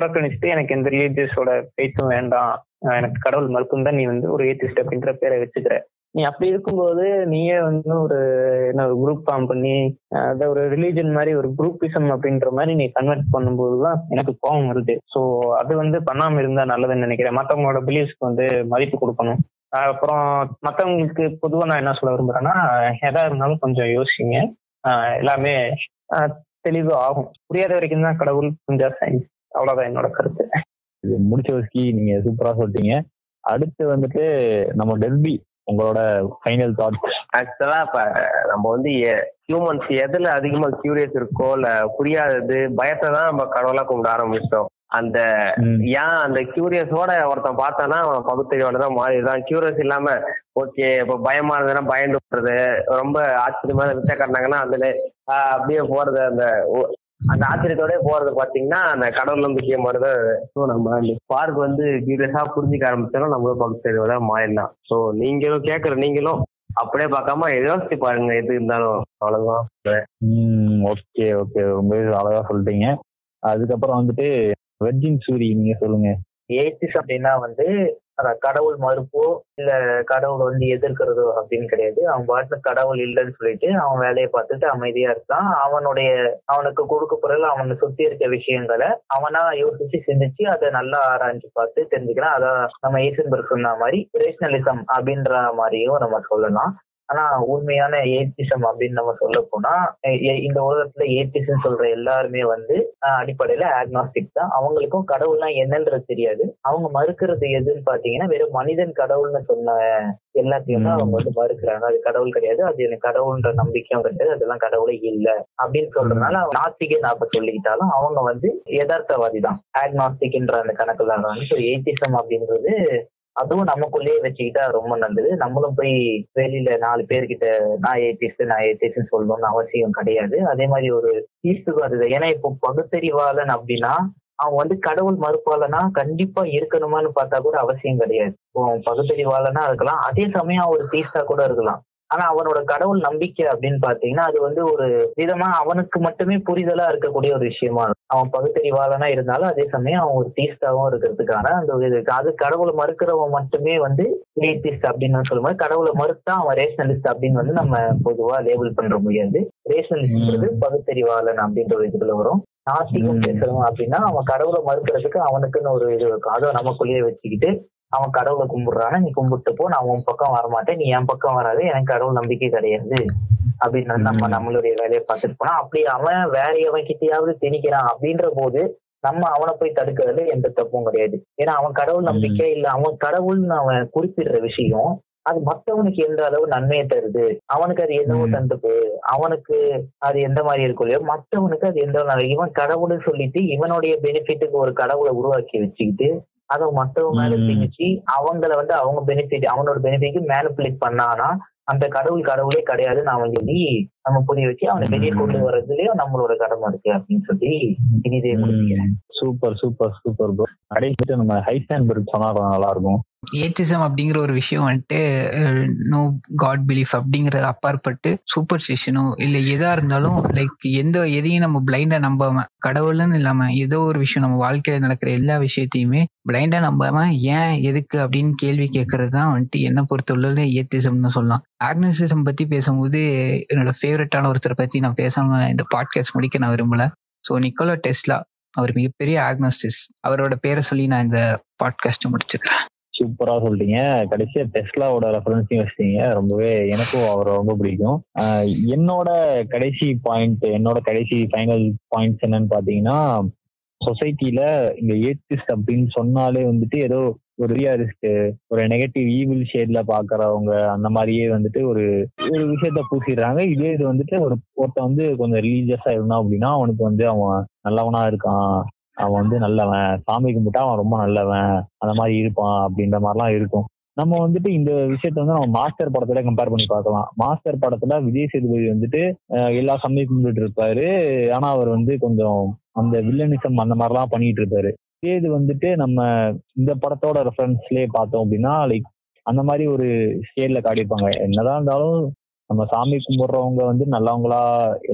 புறக்கணிச்சுட்டு எனக்கு எந்த ரிலீஜியஸோட பேச்சும் வேண்டாம். எனக்கு கடவுள் மறுக்கும் தான் நீ வந்து ஒரு ஏத்திஸ்ட் அப்படின்ற பேரை வச்சுக்கிற. நீ அப்படி இருக்கும்போது நீயே வந்து ஒரு என்ன ஒரு குரூப் ஃபார்ம் பண்ணி அதை ஒரு ரிலீஜன் மாதிரி ஒரு குரூப்பிசம் அப்படின்ற மாதிரி நீ கன்வெர்ட் பண்ணும்போது தான் எனக்கு கோபம் வருது. ஸோ அது வந்து பண்ணாம இருந்தா நல்லதுன்னு நினைக்கிறேன். மற்றவங்களோட பிலீஃப்ஸ்க்கு வந்து மதிப்பு கொடுக்கணும். அப்புறம் மற்றவங்களுக்கு பொதுவாக நான் என்ன சொல்ல விரும்புறேன்னா எதா இருந்தாலும் கொஞ்சம் யோசிங்க. எல்லாமே தெளிவு ஆகும். புரியாத வரைக்கும் தான் கடவுள் கொஞ்சம் சயின்ஸ் அவ்வளோதான் என்னோட கருத்து. இது முடிச்ச வரைக்கும் நீங்க சூப்பரா சொல்லிட்டீங்க. அடுத்து வந்துட்டு நம்ம டெல்பி உங்களோட ஃபைனல் தாட்ஸ் ஆக்சுவலா இப்ப நம்ம வந்து ஹியூமன்ஸ் எதுல அதிகமா கியூரியஸ் இருக்கோ இல்ல புரியாதது பயத்தை தான் நம்ம கடவுளா கும்பிட ஆரம்பிச்சிட்டோம். அந்த ஏன் அந்த கியூரியஸோட ஒருத்தன் பார்த்தானா அவன் பகுத்தறிவோட தான் மாறிடுறான். கியூரியஸ் இல்லாம ஓகே இப்ப பயமா இருந்ததுன்னா பயந்து போறது ரொம்ப ஆச்சரியமான வித்த காட்டினாங்கன்னா அதுல அப்படியே போறது அந்த அந்த ஆச்சரியத்தோட போறது பாத்தீங்கன்னா அந்த கடவுள் நம்பிக்கை மாதிரிதான் ஸோ நம்ம அந்த பார்க் வந்து கியூரியஸா புரிஞ்சுக்க ஆரம்பிச்சாலும் நம்மளும் பகுத்தறிவோட மாறிடலாம் ஸோ நீங்களும் கேட்கற நீங்களும் அப்படியே பார்க்காம யோசிச்சு பாருங்க எது இருந்தாலும். அவ்வளவுதான். ஓகே ஓகே ரொம்பவே அழகா சொல்லிட்டீங்க. அதுக்கப்புறம் வந்துட்டு வெர்ஜின் சூரி நீங்க சொல்லுங்க. ஏத்திஸ் அப்படின்னா வந்து கடவுள் மறுப்போ இல்ல கடவுள் வந்து எதிர்க்கிறதோ அப்படின்னு கிடையாது. அவன் பாட்டுல கடவுள் இல்லைன்னு சொல்லிட்டு அவன் வேலையை பார்த்துட்டு அமைதியா இருக்கான். அவனுடைய அவனுக்கு கொடுக்க பொருள் அவனை சுத்தி இருக்க விஷயங்களை அவனா யோசிச்சு சிந்திச்சு அதை நல்லா ஆராய்ஞ்சு பார்த்து தெரிஞ்சுக்கிறான். அதான் நம்ம ஈசன்பர்க் சொன்ன மாதிரி ரேஷனலிசம் அப்படின்ற மாதிரியும் நம்ம சொல்லலாம். ஆனா உண்மையான ஏத்திசம் அப்படின்னு நம்ம சொல்ல போனா இந்த உலகத்துல ஏத்திசம் சொல்ற எல்லாருமே வந்து அடிப்படையில ஆக்னாஸ்டிக் தான். அவங்களுக்கும் கடவுள்னா என்னன்றது தெரியாது. அவங்க மறுக்கிறது எதுன்னு பாத்தீங்கன்னா வெறும் மனிதன் கடவுள்னு சொன்ன எல்லாத்தையும் தான் அவங்க வந்து மறுக்கிறாங்க. அது கடவுள் கிடையாது. அது எனக்கு கடவுள்ன்ற நம்பிக்கையும் கிடையாது. அதெல்லாம் கடவுளே இல்ல அப்படின்னு சொல்றதுனால அவங்க நாஸ்திகன் அப்ப சொல்லிக்கிட்டாலும் அவங்க வந்து யதார்த்தவாதி தான் ஆக்னாஸ்டிக்ன்ற அந்த கணக்குல ஸோ ஏத்திசம் அப்படின்றது அதுவும் நமக்குள்ளேயே வச்சுக்கிட்டா ரொம்ப நல்லது. நம்மளும் போய் வெளியில நாலு பேர்கிட்ட நான் ஏத்திஸ்ட் நான் ஏத்திஸ்ட் சொல்லணும்னு அவசியம் கிடையாது. அதே மாதிரி ஒரு தீர்த்துக்கும் வருது ஏன்னா இப்போ பகுத்தறிவாளன் அப்படின்னா அவன் வந்து கடவுள் மறுப்பாளனா கண்டிப்பா இருக்கணுமான்னு பார்த்தா கூட அவசியம் கிடையாது. இப்போ அவன் பகுத்தறிவாளனா இருக்கலாம். அதே சமயம் அவன் ஒரு தீஸ்டா கூட இருக்கலாம். ஆனா அவனோட கடவுள் நம்பிக்கை அப்படின்னு பாத்தீங்கன்னா அது வந்து ஒரு விதமா அவனுக்கு மட்டுமே புரிதலா இருக்கக்கூடிய ஒரு விஷயமா இருக்கும். அவன் பகுத்தறிவாளனா இருந்தாலும் அதே சமயம் அவன் ஒரு தீஸ்டாவும் இருக்கிறதுக்கான அந்த இது இருக்கு. அது கடவுளை மறுக்கிறவன் மட்டுமே வந்து ஏத்திஸ்ட் அப்படின்னு சொல்லும்போது கடவுளை மறுத்தா அவன் ரேஷனலிஸ்ட் அப்படின்னு வந்து நம்ம பொதுவா லேபிள் பண்ற முடியாது. ரேஷனலிஸ்ட்ன்றது பகுத்தறிவாளன் அப்படின்ற ஒரு இதுல வரும். நாஸ்திகம். பேசுறவன் அப்படின்னா அவன் கடவுளை மறுக்கிறதுக்கு அவனுக்குன்னு ஒரு இது இருக்கும். அதை நமக்குள்ளேயே வச்சுக்கிட்டு அவன் கடவுளை கும்பிடுறானா நீ கும்பிட்டு போ நான் உன் பக்கம் வரமாட்டேன். நீ என் பக்கம் வராது. எனக்கு கடவுள் நம்பிக்கை கிடையாது. அப்படின்னு நம்ம. நம்மளுடைய வேலையை பார்த்துட்டு போனா அப்படி அவன் வேற எவன் கிட்டயாவது திணிக்கிறான் அப்படின்ற போது நம்ம அவனை போய் தடுக்கிறதுல எந்த தப்பும் கிடையாது. ஏன்னா அவன் கடவுள் நம்பிக்கை இல்ல. அவன் கடவுள்னு அவன் குறிப்பிடுற விஷயம் அது மத்தவனுக்கு எந்த அளவு நன்மையை தருது? அவனுக்கு அது என்னவோ ம். தந்துட்டு அவனுக்கு அது எந்த மாதிரி இருக்கும் இல்லையோ மத்தவனுக்கு அது எந்த இவன் கடவுள்னு சொல்லிட்டு இவனுடைய பெனிஃபிட்டுக்கு ஒரு கடவுளை உருவாக்கி வச்சுக்கிட்டு அதை மத்தவங்க மேல. திணிச்சு அவங்கள வந்து அவங்க பெனிஃபிட் அவனோட பெனிஃபிட் மேனிப்புலேட் பண்ணானா அந்த கடவுள் கடவுளே கிடையாதுன்னு அவன் சொல்லி நம்ம புரிய வச்சு அவனை வெளியே கொண்டு வர்றதுலயும் நம்மளோட கடமை இருக்கு அப்படின்னு சொல்லி இதே முடிக்கிறேன். சூப்பர் சூப்பர் சூப்பர் ப்ரோ கடைசிட்டு நம்ம ஹைஸ்டான்பர்க் சொன்னா நல்லா இருக்கும். ஏத்திசம் அப்படிங்கிற ஒரு விஷயம் வந்துட்டு நோ காட் பிலீஃப் அப்படிங்கிற அப்பாற்பட்டு சூப்பர் ஸ்டிஷனோ இல்ல எதா இருந்தாலும் லைக் எந்த எதையும் நம்ம பிளைண்டா நம்பாம கடவுள்னு இல்லாம ஏதோ ஒரு விஷயம் நம்ம வாழ்க்கையில நடக்கிற எல்லா விஷயத்தையுமே பிளைண்டா நம்பாம ஏன் எதுக்கு அப்படின்னு கேள்வி கேட்கறது தான் வந்துட்டு என்ன பொறுத்தவரை ஏத்திசம்னு சொல்லலாம். ஆக்னசிசம் பத்தி பேசும்போது என்னோட ஃபேவரட்டான ஒருத்தரை பத்தி நான் பேசாம இந்த பாட்காஸ்ட் முடிக்க நான் விரும்பல. ஸோ நிக்கோலா டெஸ்லா அவர் மிகப்பெரிய ஆக்னோஸ்டிஸ் அவரோட பேரை சொல்லி நான் இந்த பாட்காஸ்ட் முடிச்சுக்கிறேன். சூப்பரா சொல்லிட்டீங்க கடைசியா டெஸ்லாவோட ரெஃபரன்ஸையும் வச்சிட்டீங்க. ரொம்பவே எனக்கும் அவரை ரொம்ப பிடிக்கும். என்னோட கடைசி பாயிண்ட் என்னோட கடைசி ஃபைனல் பாயிண்ட்ஸ் என்னன்னு பாத்தீங்கன்னா சொசைட்டில இந்த ஏத்திஸ்ட் அப்படின்னு சொன்னாலே வந்துட்டு ஏதோ ஒரு ரியாலிஸ்ட் ஒரு நெகட்டிவ் ஈவில் ஷேட்ல பாக்குறவங்க அந்த மாதிரியே வந்துட்டு ஒரு ஒரு விஷயத்த பூசிடுறாங்க. இதே இது வந்துட்டு ஒரு ஒருத்த வந்து கொஞ்சம் ரிலீஜியஸா இருந்தான் அப்படின்னா அவனுக்கு வந்து அவன் நல்லவனா இருக்கான். அவன் வந்து நல்லவன். சாமி கும்பிட்டா அவன் ரொம்ப நல்லவன். அந்த மாதிரி இருப்பான் அப்படின்ற மாதிரிலாம் இருக்கும். நம்ம வந்துட்டு இந்த விஷயத்த வந்து நம்ம மாஸ்டர் படத்துல கம்பேர் பண்ணி பார்க்கலாம். மாஸ்டர் படத்துல விஜய் சேதுபதி வந்துட்டு எல்லா சாமியும் கும்பிட்டு இருப்பாரு. ஆனா அவர் வந்து கொஞ்சம் அந்த வில்லனிசம் அந்த மாதிரிலாம் பண்ணிட்டு இருப்பாரு. இதே இது வந்துட்டு நம்ம இந்த படத்தோட ரெஃபரன்ஸ்லயே பார்த்தோம் அப்படின்னா லைக் அந்த மாதிரி ஒரு ஸ்டேட்ல காட்டியிருப்பாங்க. என்னதான் இருந்தாலும் நம்ம சாமி கும்பிடுறவங்க வந்து நல்லவங்களா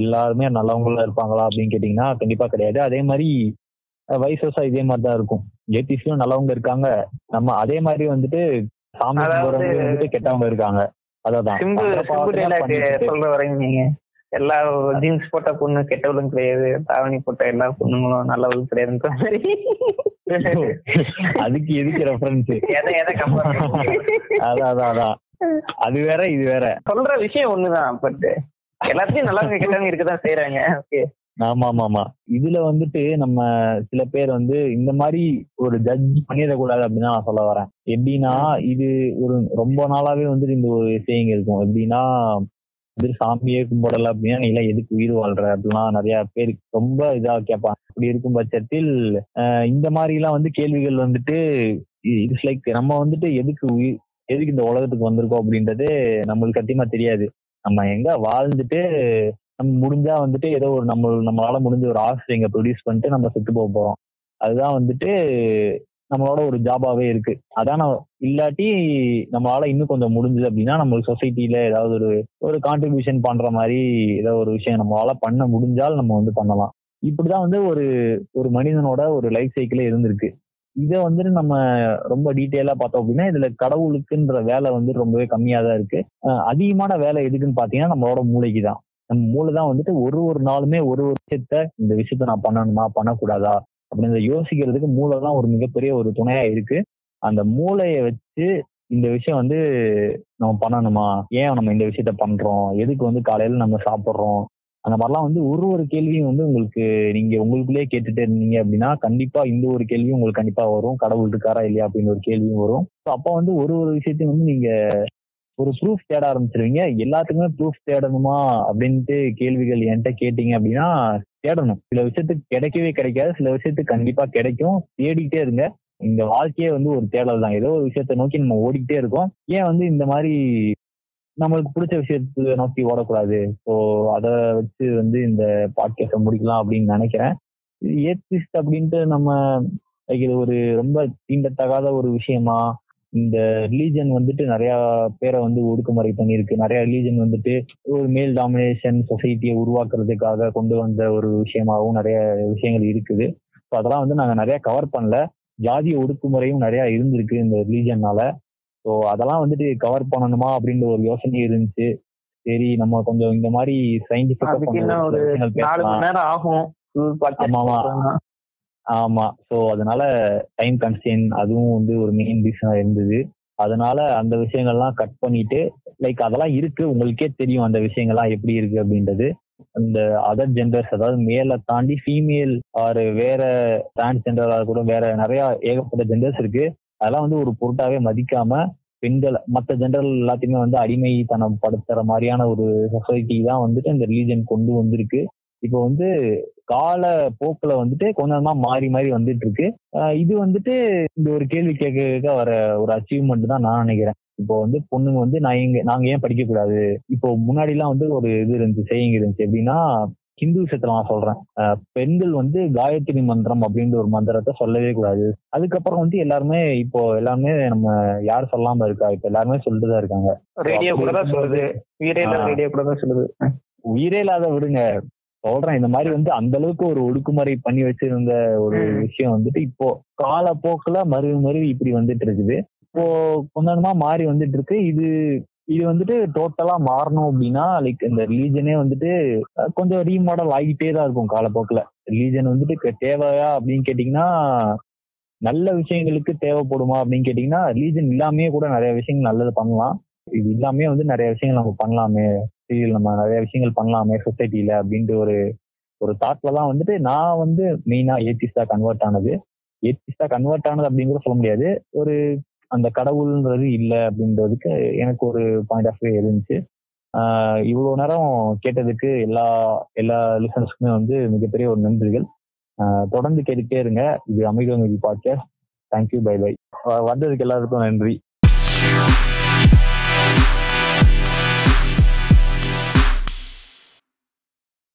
எல்லாருமே நல்லவங்களா இருப்பாங்களா அப்படின்னு கேட்டீங்கன்னா கண்டிப்பா கிடையாது. அதே மாதிரி வயசா இதே மாதிரி தான் இருக்கும். ஜேபிஸ்லயும் நல்லவங்க இருக்காங்க. நம்ம அதே மாதிரி வந்துட்டு சாமி வந்துட்டு கெட்டவங்க இருக்காங்க. அதான். சொல்ற வரைங்க நீங்க. எல்லா ஜீன்ஸ் போட்ட பொண்ணு கெட்டவளும் கிடையாது. தாவணி போட்ட எல்லா பொண்ணுங்களும் நல்லவளும் கிடையாதுன்ற மாதிரி. அதுக்கு எதுக்கு ரெஃபரன்ஸ் எதை எதை கம்பேர் அதான் அதான் அதான். அது வேற இது வேற. சொல்ற விஷயம் ஒண்ணுதான் பட் எல்லாத்தையும் நல்லவங்க கெட்டவங்க இருக்கதான் செய்யறாங்க ஓகே ஆமா ஆமா ஆமா இதுல வந்துட்டு நம்ம சில பேர் வந்து இந்த மாதிரி ஒரு ஜட்ஜ் பண்ணிடக்கூடாது அப்படின்னு நான் சொல்ல வரேன். எப்படின்னா இது ஒரு ரொம்ப நாளாவே வந்துட்டு இந்த ஒரு சேயிங் இருக்கும். எப்படின்னா இது சாமியே கும்பிடல அப்படின்னா நீ எல்லாம் எதுக்கு உயிர் வாழ்ற? அப்படிலாம் நிறைய பேர் ரொம்ப இதா கேட்பாங்க. அப்படி இருக்கும் பட்சத்தில் இந்த மாதிரி எல்லாம் வந்து கேள்விகள் வந்துட்டு இட்ஸ் லைக் நம்ம வந்துட்டு எதுக்கு உயிர் எதுக்கு இந்த உலகத்துக்கு வந்திருக்கோம் அப்படின்றது நம்மளுக்கு சத்தியமா தெரியாது. நம்ம எங்க வாழ்ந்துட்டு நம்ம முடிஞ்சா வந்துட்டு ஏதோ ஒரு நம்ம நம்மளால முடிஞ்ச ஒரு ஆசிரியங்க ப்ரொடியூஸ் பண்ணிட்டு நம்ம செத்து போக போறோம். அதுதான் வந்துட்டு நம்மளோட ஒரு ஜாபாவே இருக்கு. அதான் இல்லாட்டி நம்மளால இன்னும் கொஞ்சம் முடிஞ்சது அப்படின்னா நம்மளுக்கு சொசைட்டில ஏதாவது ஒரு ஒரு கான்ட்ரிபியூஷன் பண்ற மாதிரி ஏதோ ஒரு விஷயம் நம்மளால பண்ண முடிஞ்சால் நம்ம வந்து பண்ணலாம். இப்படிதான் வந்து ஒரு ஒரு மனிதனோட ஒரு லைஃப் சைக்கிளே இருந்திருக்கு. இதை வந்துட்டு நம்ம ரொம்ப டீட்டெயிலா பார்த்தோம் அப்படின்னா இதுல கடவுளுக்குன்ற வேலை வந்து ரொம்பவே கம்மியா தான் இருக்கு அதிகமான வேலை எதுக்குன்னு பாத்தீங்கன்னா நம்மளோட மூளைக்கு தான் நம்ம மூளை தான் வந்துட்டு ஒரு ஒரு நாளுமே ஒரு ஒரு விஷயத்த இந்த விஷயத்த நான் பண்ணணுமா பண்ணக்கூடாதா அப்படின்றத யோசிக்கிறதுக்கு மூளை தான் ஒரு மிகப்பெரிய ஒரு துணையா இருக்கு. அந்த மூளையை வச்சு இந்த விஷயம் வந்து நம்ம பண்ணணுமா? ஏன் நம்ம இந்த விஷயத்த பண்றோம்? எதுக்கு வந்து காலையில நம்ம சாப்பிட்றோம்? அந்த மாதிரிலாம் வந்து ஒரு ஒரு கேள்வியும் வந்து உங்களுக்கு நீங்க உங்களுக்குள்ளேயே கேட்டுட்டு இருந்தீங்க அப்படின்னா கண்டிப்பா இந்த ஒரு கேள்வியும் உங்களுக்கு கண்டிப்பா வரும். கடவுள் இருக்காரா இல்லையா அப்படின்னு ஒரு கேள்வியும் வரும். ஸோ அப்போ வந்து ஒரு ஒரு விஷயத்தையும் வந்து நீங்க ஒரு ப்ரூஃப் தேட ஆரம்பிச்சிருவீங்க. எல்லாத்துக்குமே ப்ரூஃப் தேடணுமா? அப்படின்ட்டு கேள்விகள் என்கிட்ட கேட்டீங்க அப்படின்னா தேடணும். சில விஷயத்துக்கு கிடைக்கவே கிடைக்காது. சில விஷயத்துக்கு கண்டிப்பா கிடைக்கும். தேடிக்கிட்டே இருங்க. இந்த வாழ்க்கையே வந்து ஒரு தேடல் தான். ஏதோ ஒரு விஷயத்த நோக்கி நம்ம ஓடிக்கிட்டே இருக்கோம். ஏன் வந்து இந்த மாதிரி நம்மளுக்கு பிடிச்ச விஷயத்தை நோக்கி ஓடக்கூடாது? ஸோ அதை வச்சு வந்து இந்த பாட்காஸ்டை முடிக்கலாம் அப்படின்னு நினைக்கிறேன். இது ஏத்திஸ்ட் அப்படின்ட்டு நம்ம இது ஒரு ரொம்ப தீண்டத்தகாத ஒரு விஷயமா? இந்த ரிலீஜன் வந்துட்டு நிறைய பேரை வந்து ஒடுக்குமுறை பண்ணியிருக்கு. நிறைய ரிலீஜன் வந்துட்டு ஒரு மேல் டாமினேஷன் சொசைட்டியை உருவாக்குறதுக்காக கொண்டு வந்த ஒரு விஷயமாவும் நிறைய விஷயங்கள் இருக்குது. ஸோ அதெல்லாம் வந்து நாங்கள் நிறைய கவர் பண்ணல. ஜாதிய ஒடுக்குமுறையும் நிறைய இருந்திருக்கு இந்த ரிலீஜன்னால ஸோ அதெல்லாம் வந்துட்டு கவர் பண்ணணுமா அப்படின்ற ஒரு யோசனை இருந்துச்சு. சரி நம்ம கொஞ்சம் இந்த மாதிரி என்ன ஒரு நாலு மணி சயின்டிபிக் நேரம் ஆகும். Full podcast ஆமா, ஆமா. சோ ஸோ அதனால டைம் கன்ஸ்டெயின் அதுவும் வந்து ஒரு மெயின் ரீசனா இருந்தது. அதனால அந்த விஷயங்கள்லாம் கட் பண்ணிட்டு லைக் அதெல்லாம் இருக்கு. உங்களுக்கே தெரியும் அந்த விஷயங்கள்லாம் எப்படி இருக்கு அப்படின்றது. அந்த அதர் ஜெண்டர்ஸ் அதாவது மேல தாண்டி ஃபீமேல் ஆர் வேற டிரான்ஸ்ஜெண்டராக கூட வேற நிறைய ஏகப்பட்ட ஜெண்டர்ஸ் இருக்கு. அதெல்லாம் வந்து ஒரு பொருட்டாவே மதிக்காம பெண்கள் மற்ற ஜெண்டர் எல்லாத்தையுமே வந்து அடிமைத்தனம் படுத்துற மாதிரியான ஒரு சொசைட்டி தான் வந்துட்டு இந்த ரிலீஜன் கொண்டு வந்திருக்கு. இப்போ வந்து கால போக்குல வந்துட்டு கொஞ்சம் மாறி மாறி வந்துட்டு இருக்கு இது வந்துட்டு இந்த ஒரு கேள்வி கேட்க வர ஒரு அச்சீவ்மெண்ட் தான் நான் நினைக்கிறேன். இப்போ வந்து பொண்ணுங்க வந்து நான் எங்க நாங்க ஏன் படிக்க கூடாது இப்போ முன்னாடி எல்லாம் வந்து ஒரு இது இருந்துச்சு செய்யுங்க இருந்துச்சு. எப்படின்னா ஹிந்து விஷயத்துல நான் சொல்றேன். பெண்கள் வந்து காயத்ரி மந்திரம் அப்படின்ற ஒரு மந்திரத்தை சொல்லவே கூடாது. அதுக்கப்புறம் வந்து எல்லாருமே இப்போ எல்லாருமே நம்ம யார் சொல்லாம இருக்கா? இப்ப எல்லாருமே சொல்லிட்டு தான் இருக்காங்க ரேடியோ கூட தான் சொல்லுது. ஆ. ரேடியோ கூட தான் சொல்லுது. உயிரே இல்லாத விடுங்க. சொல்றேன். இந்த மாதிரி வந்து அந்த அளவுக்கு ஒரு ஒடுக்குமுறை பண்ணி வச்சிருந்த ஒரு. விஷயம் வந்துட்டு இப்போ காலப்போக்குல மருவி மருவி இப்படி வந்துட்டு இருக்குது இப்போ கொஞ்ச கொஞ்சமா மாறி வந்துட்டு இருக்கு இது இது வந்துட்டு டோட்டலா மாறணும் அப்படின்னா லைக் இந்த ரிலீஜனே வந்துட்டு கொஞ்சம் ரீமாடல் ஆகிட்டே தான் இருக்கும் காலப்போக்குல. ரிலீஜன் வந்துட்டு தேவையா அப்படின்னு கேட்டீங்கன்னா நல்ல விஷயங்களுக்கு தேவைப்படுமா அப்படின்னு கேட்டீங்கன்னா ரிலீஜன் இல்லாமே கூட நிறைய விஷயங்கள் நல்லது பண்ணலாம். இது இல்லாமே வந்து நிறைய விஷயங்கள் நம்ம பண்ணலாமே. சரி நம்ம நிறைய விஷயங்கள் பண்ணலாமே சொசைட்டில அப்படின்ற ஒரு ஒரு தாட்ல தான் வந்துட்டு நான் வந்து மெயினா ஏத்திஸ்டா கன்வெர்ட் ஆனது. ஏத்திஸ்டா கன்வெர்ட் ஆனது அப்படின்னு கூட சொல்ல முடியாது. ஒரு அந்த கடவுள்ன்றது இல்லை அப்படின்றதுக்கு எனக்கு ஒரு பாயிண்ட் ஆஃப் வியூ இருந்துச்சு. இவ்வளோ இவ்வளவு நேரம் கேட்டதுக்கு எல்லா எல்லா லிசனர்ஸ்க்குமே வந்து மிகப்பெரிய ஒரு நன்றிகள். தொடர்ந்து கேட்டுக்கிட்டே இருங்க. இது அமைதி பாட்காஸ்ட் தேங்க்யூ பை பை வந்ததுக்கு எல்லாருக்கும் நன்றி.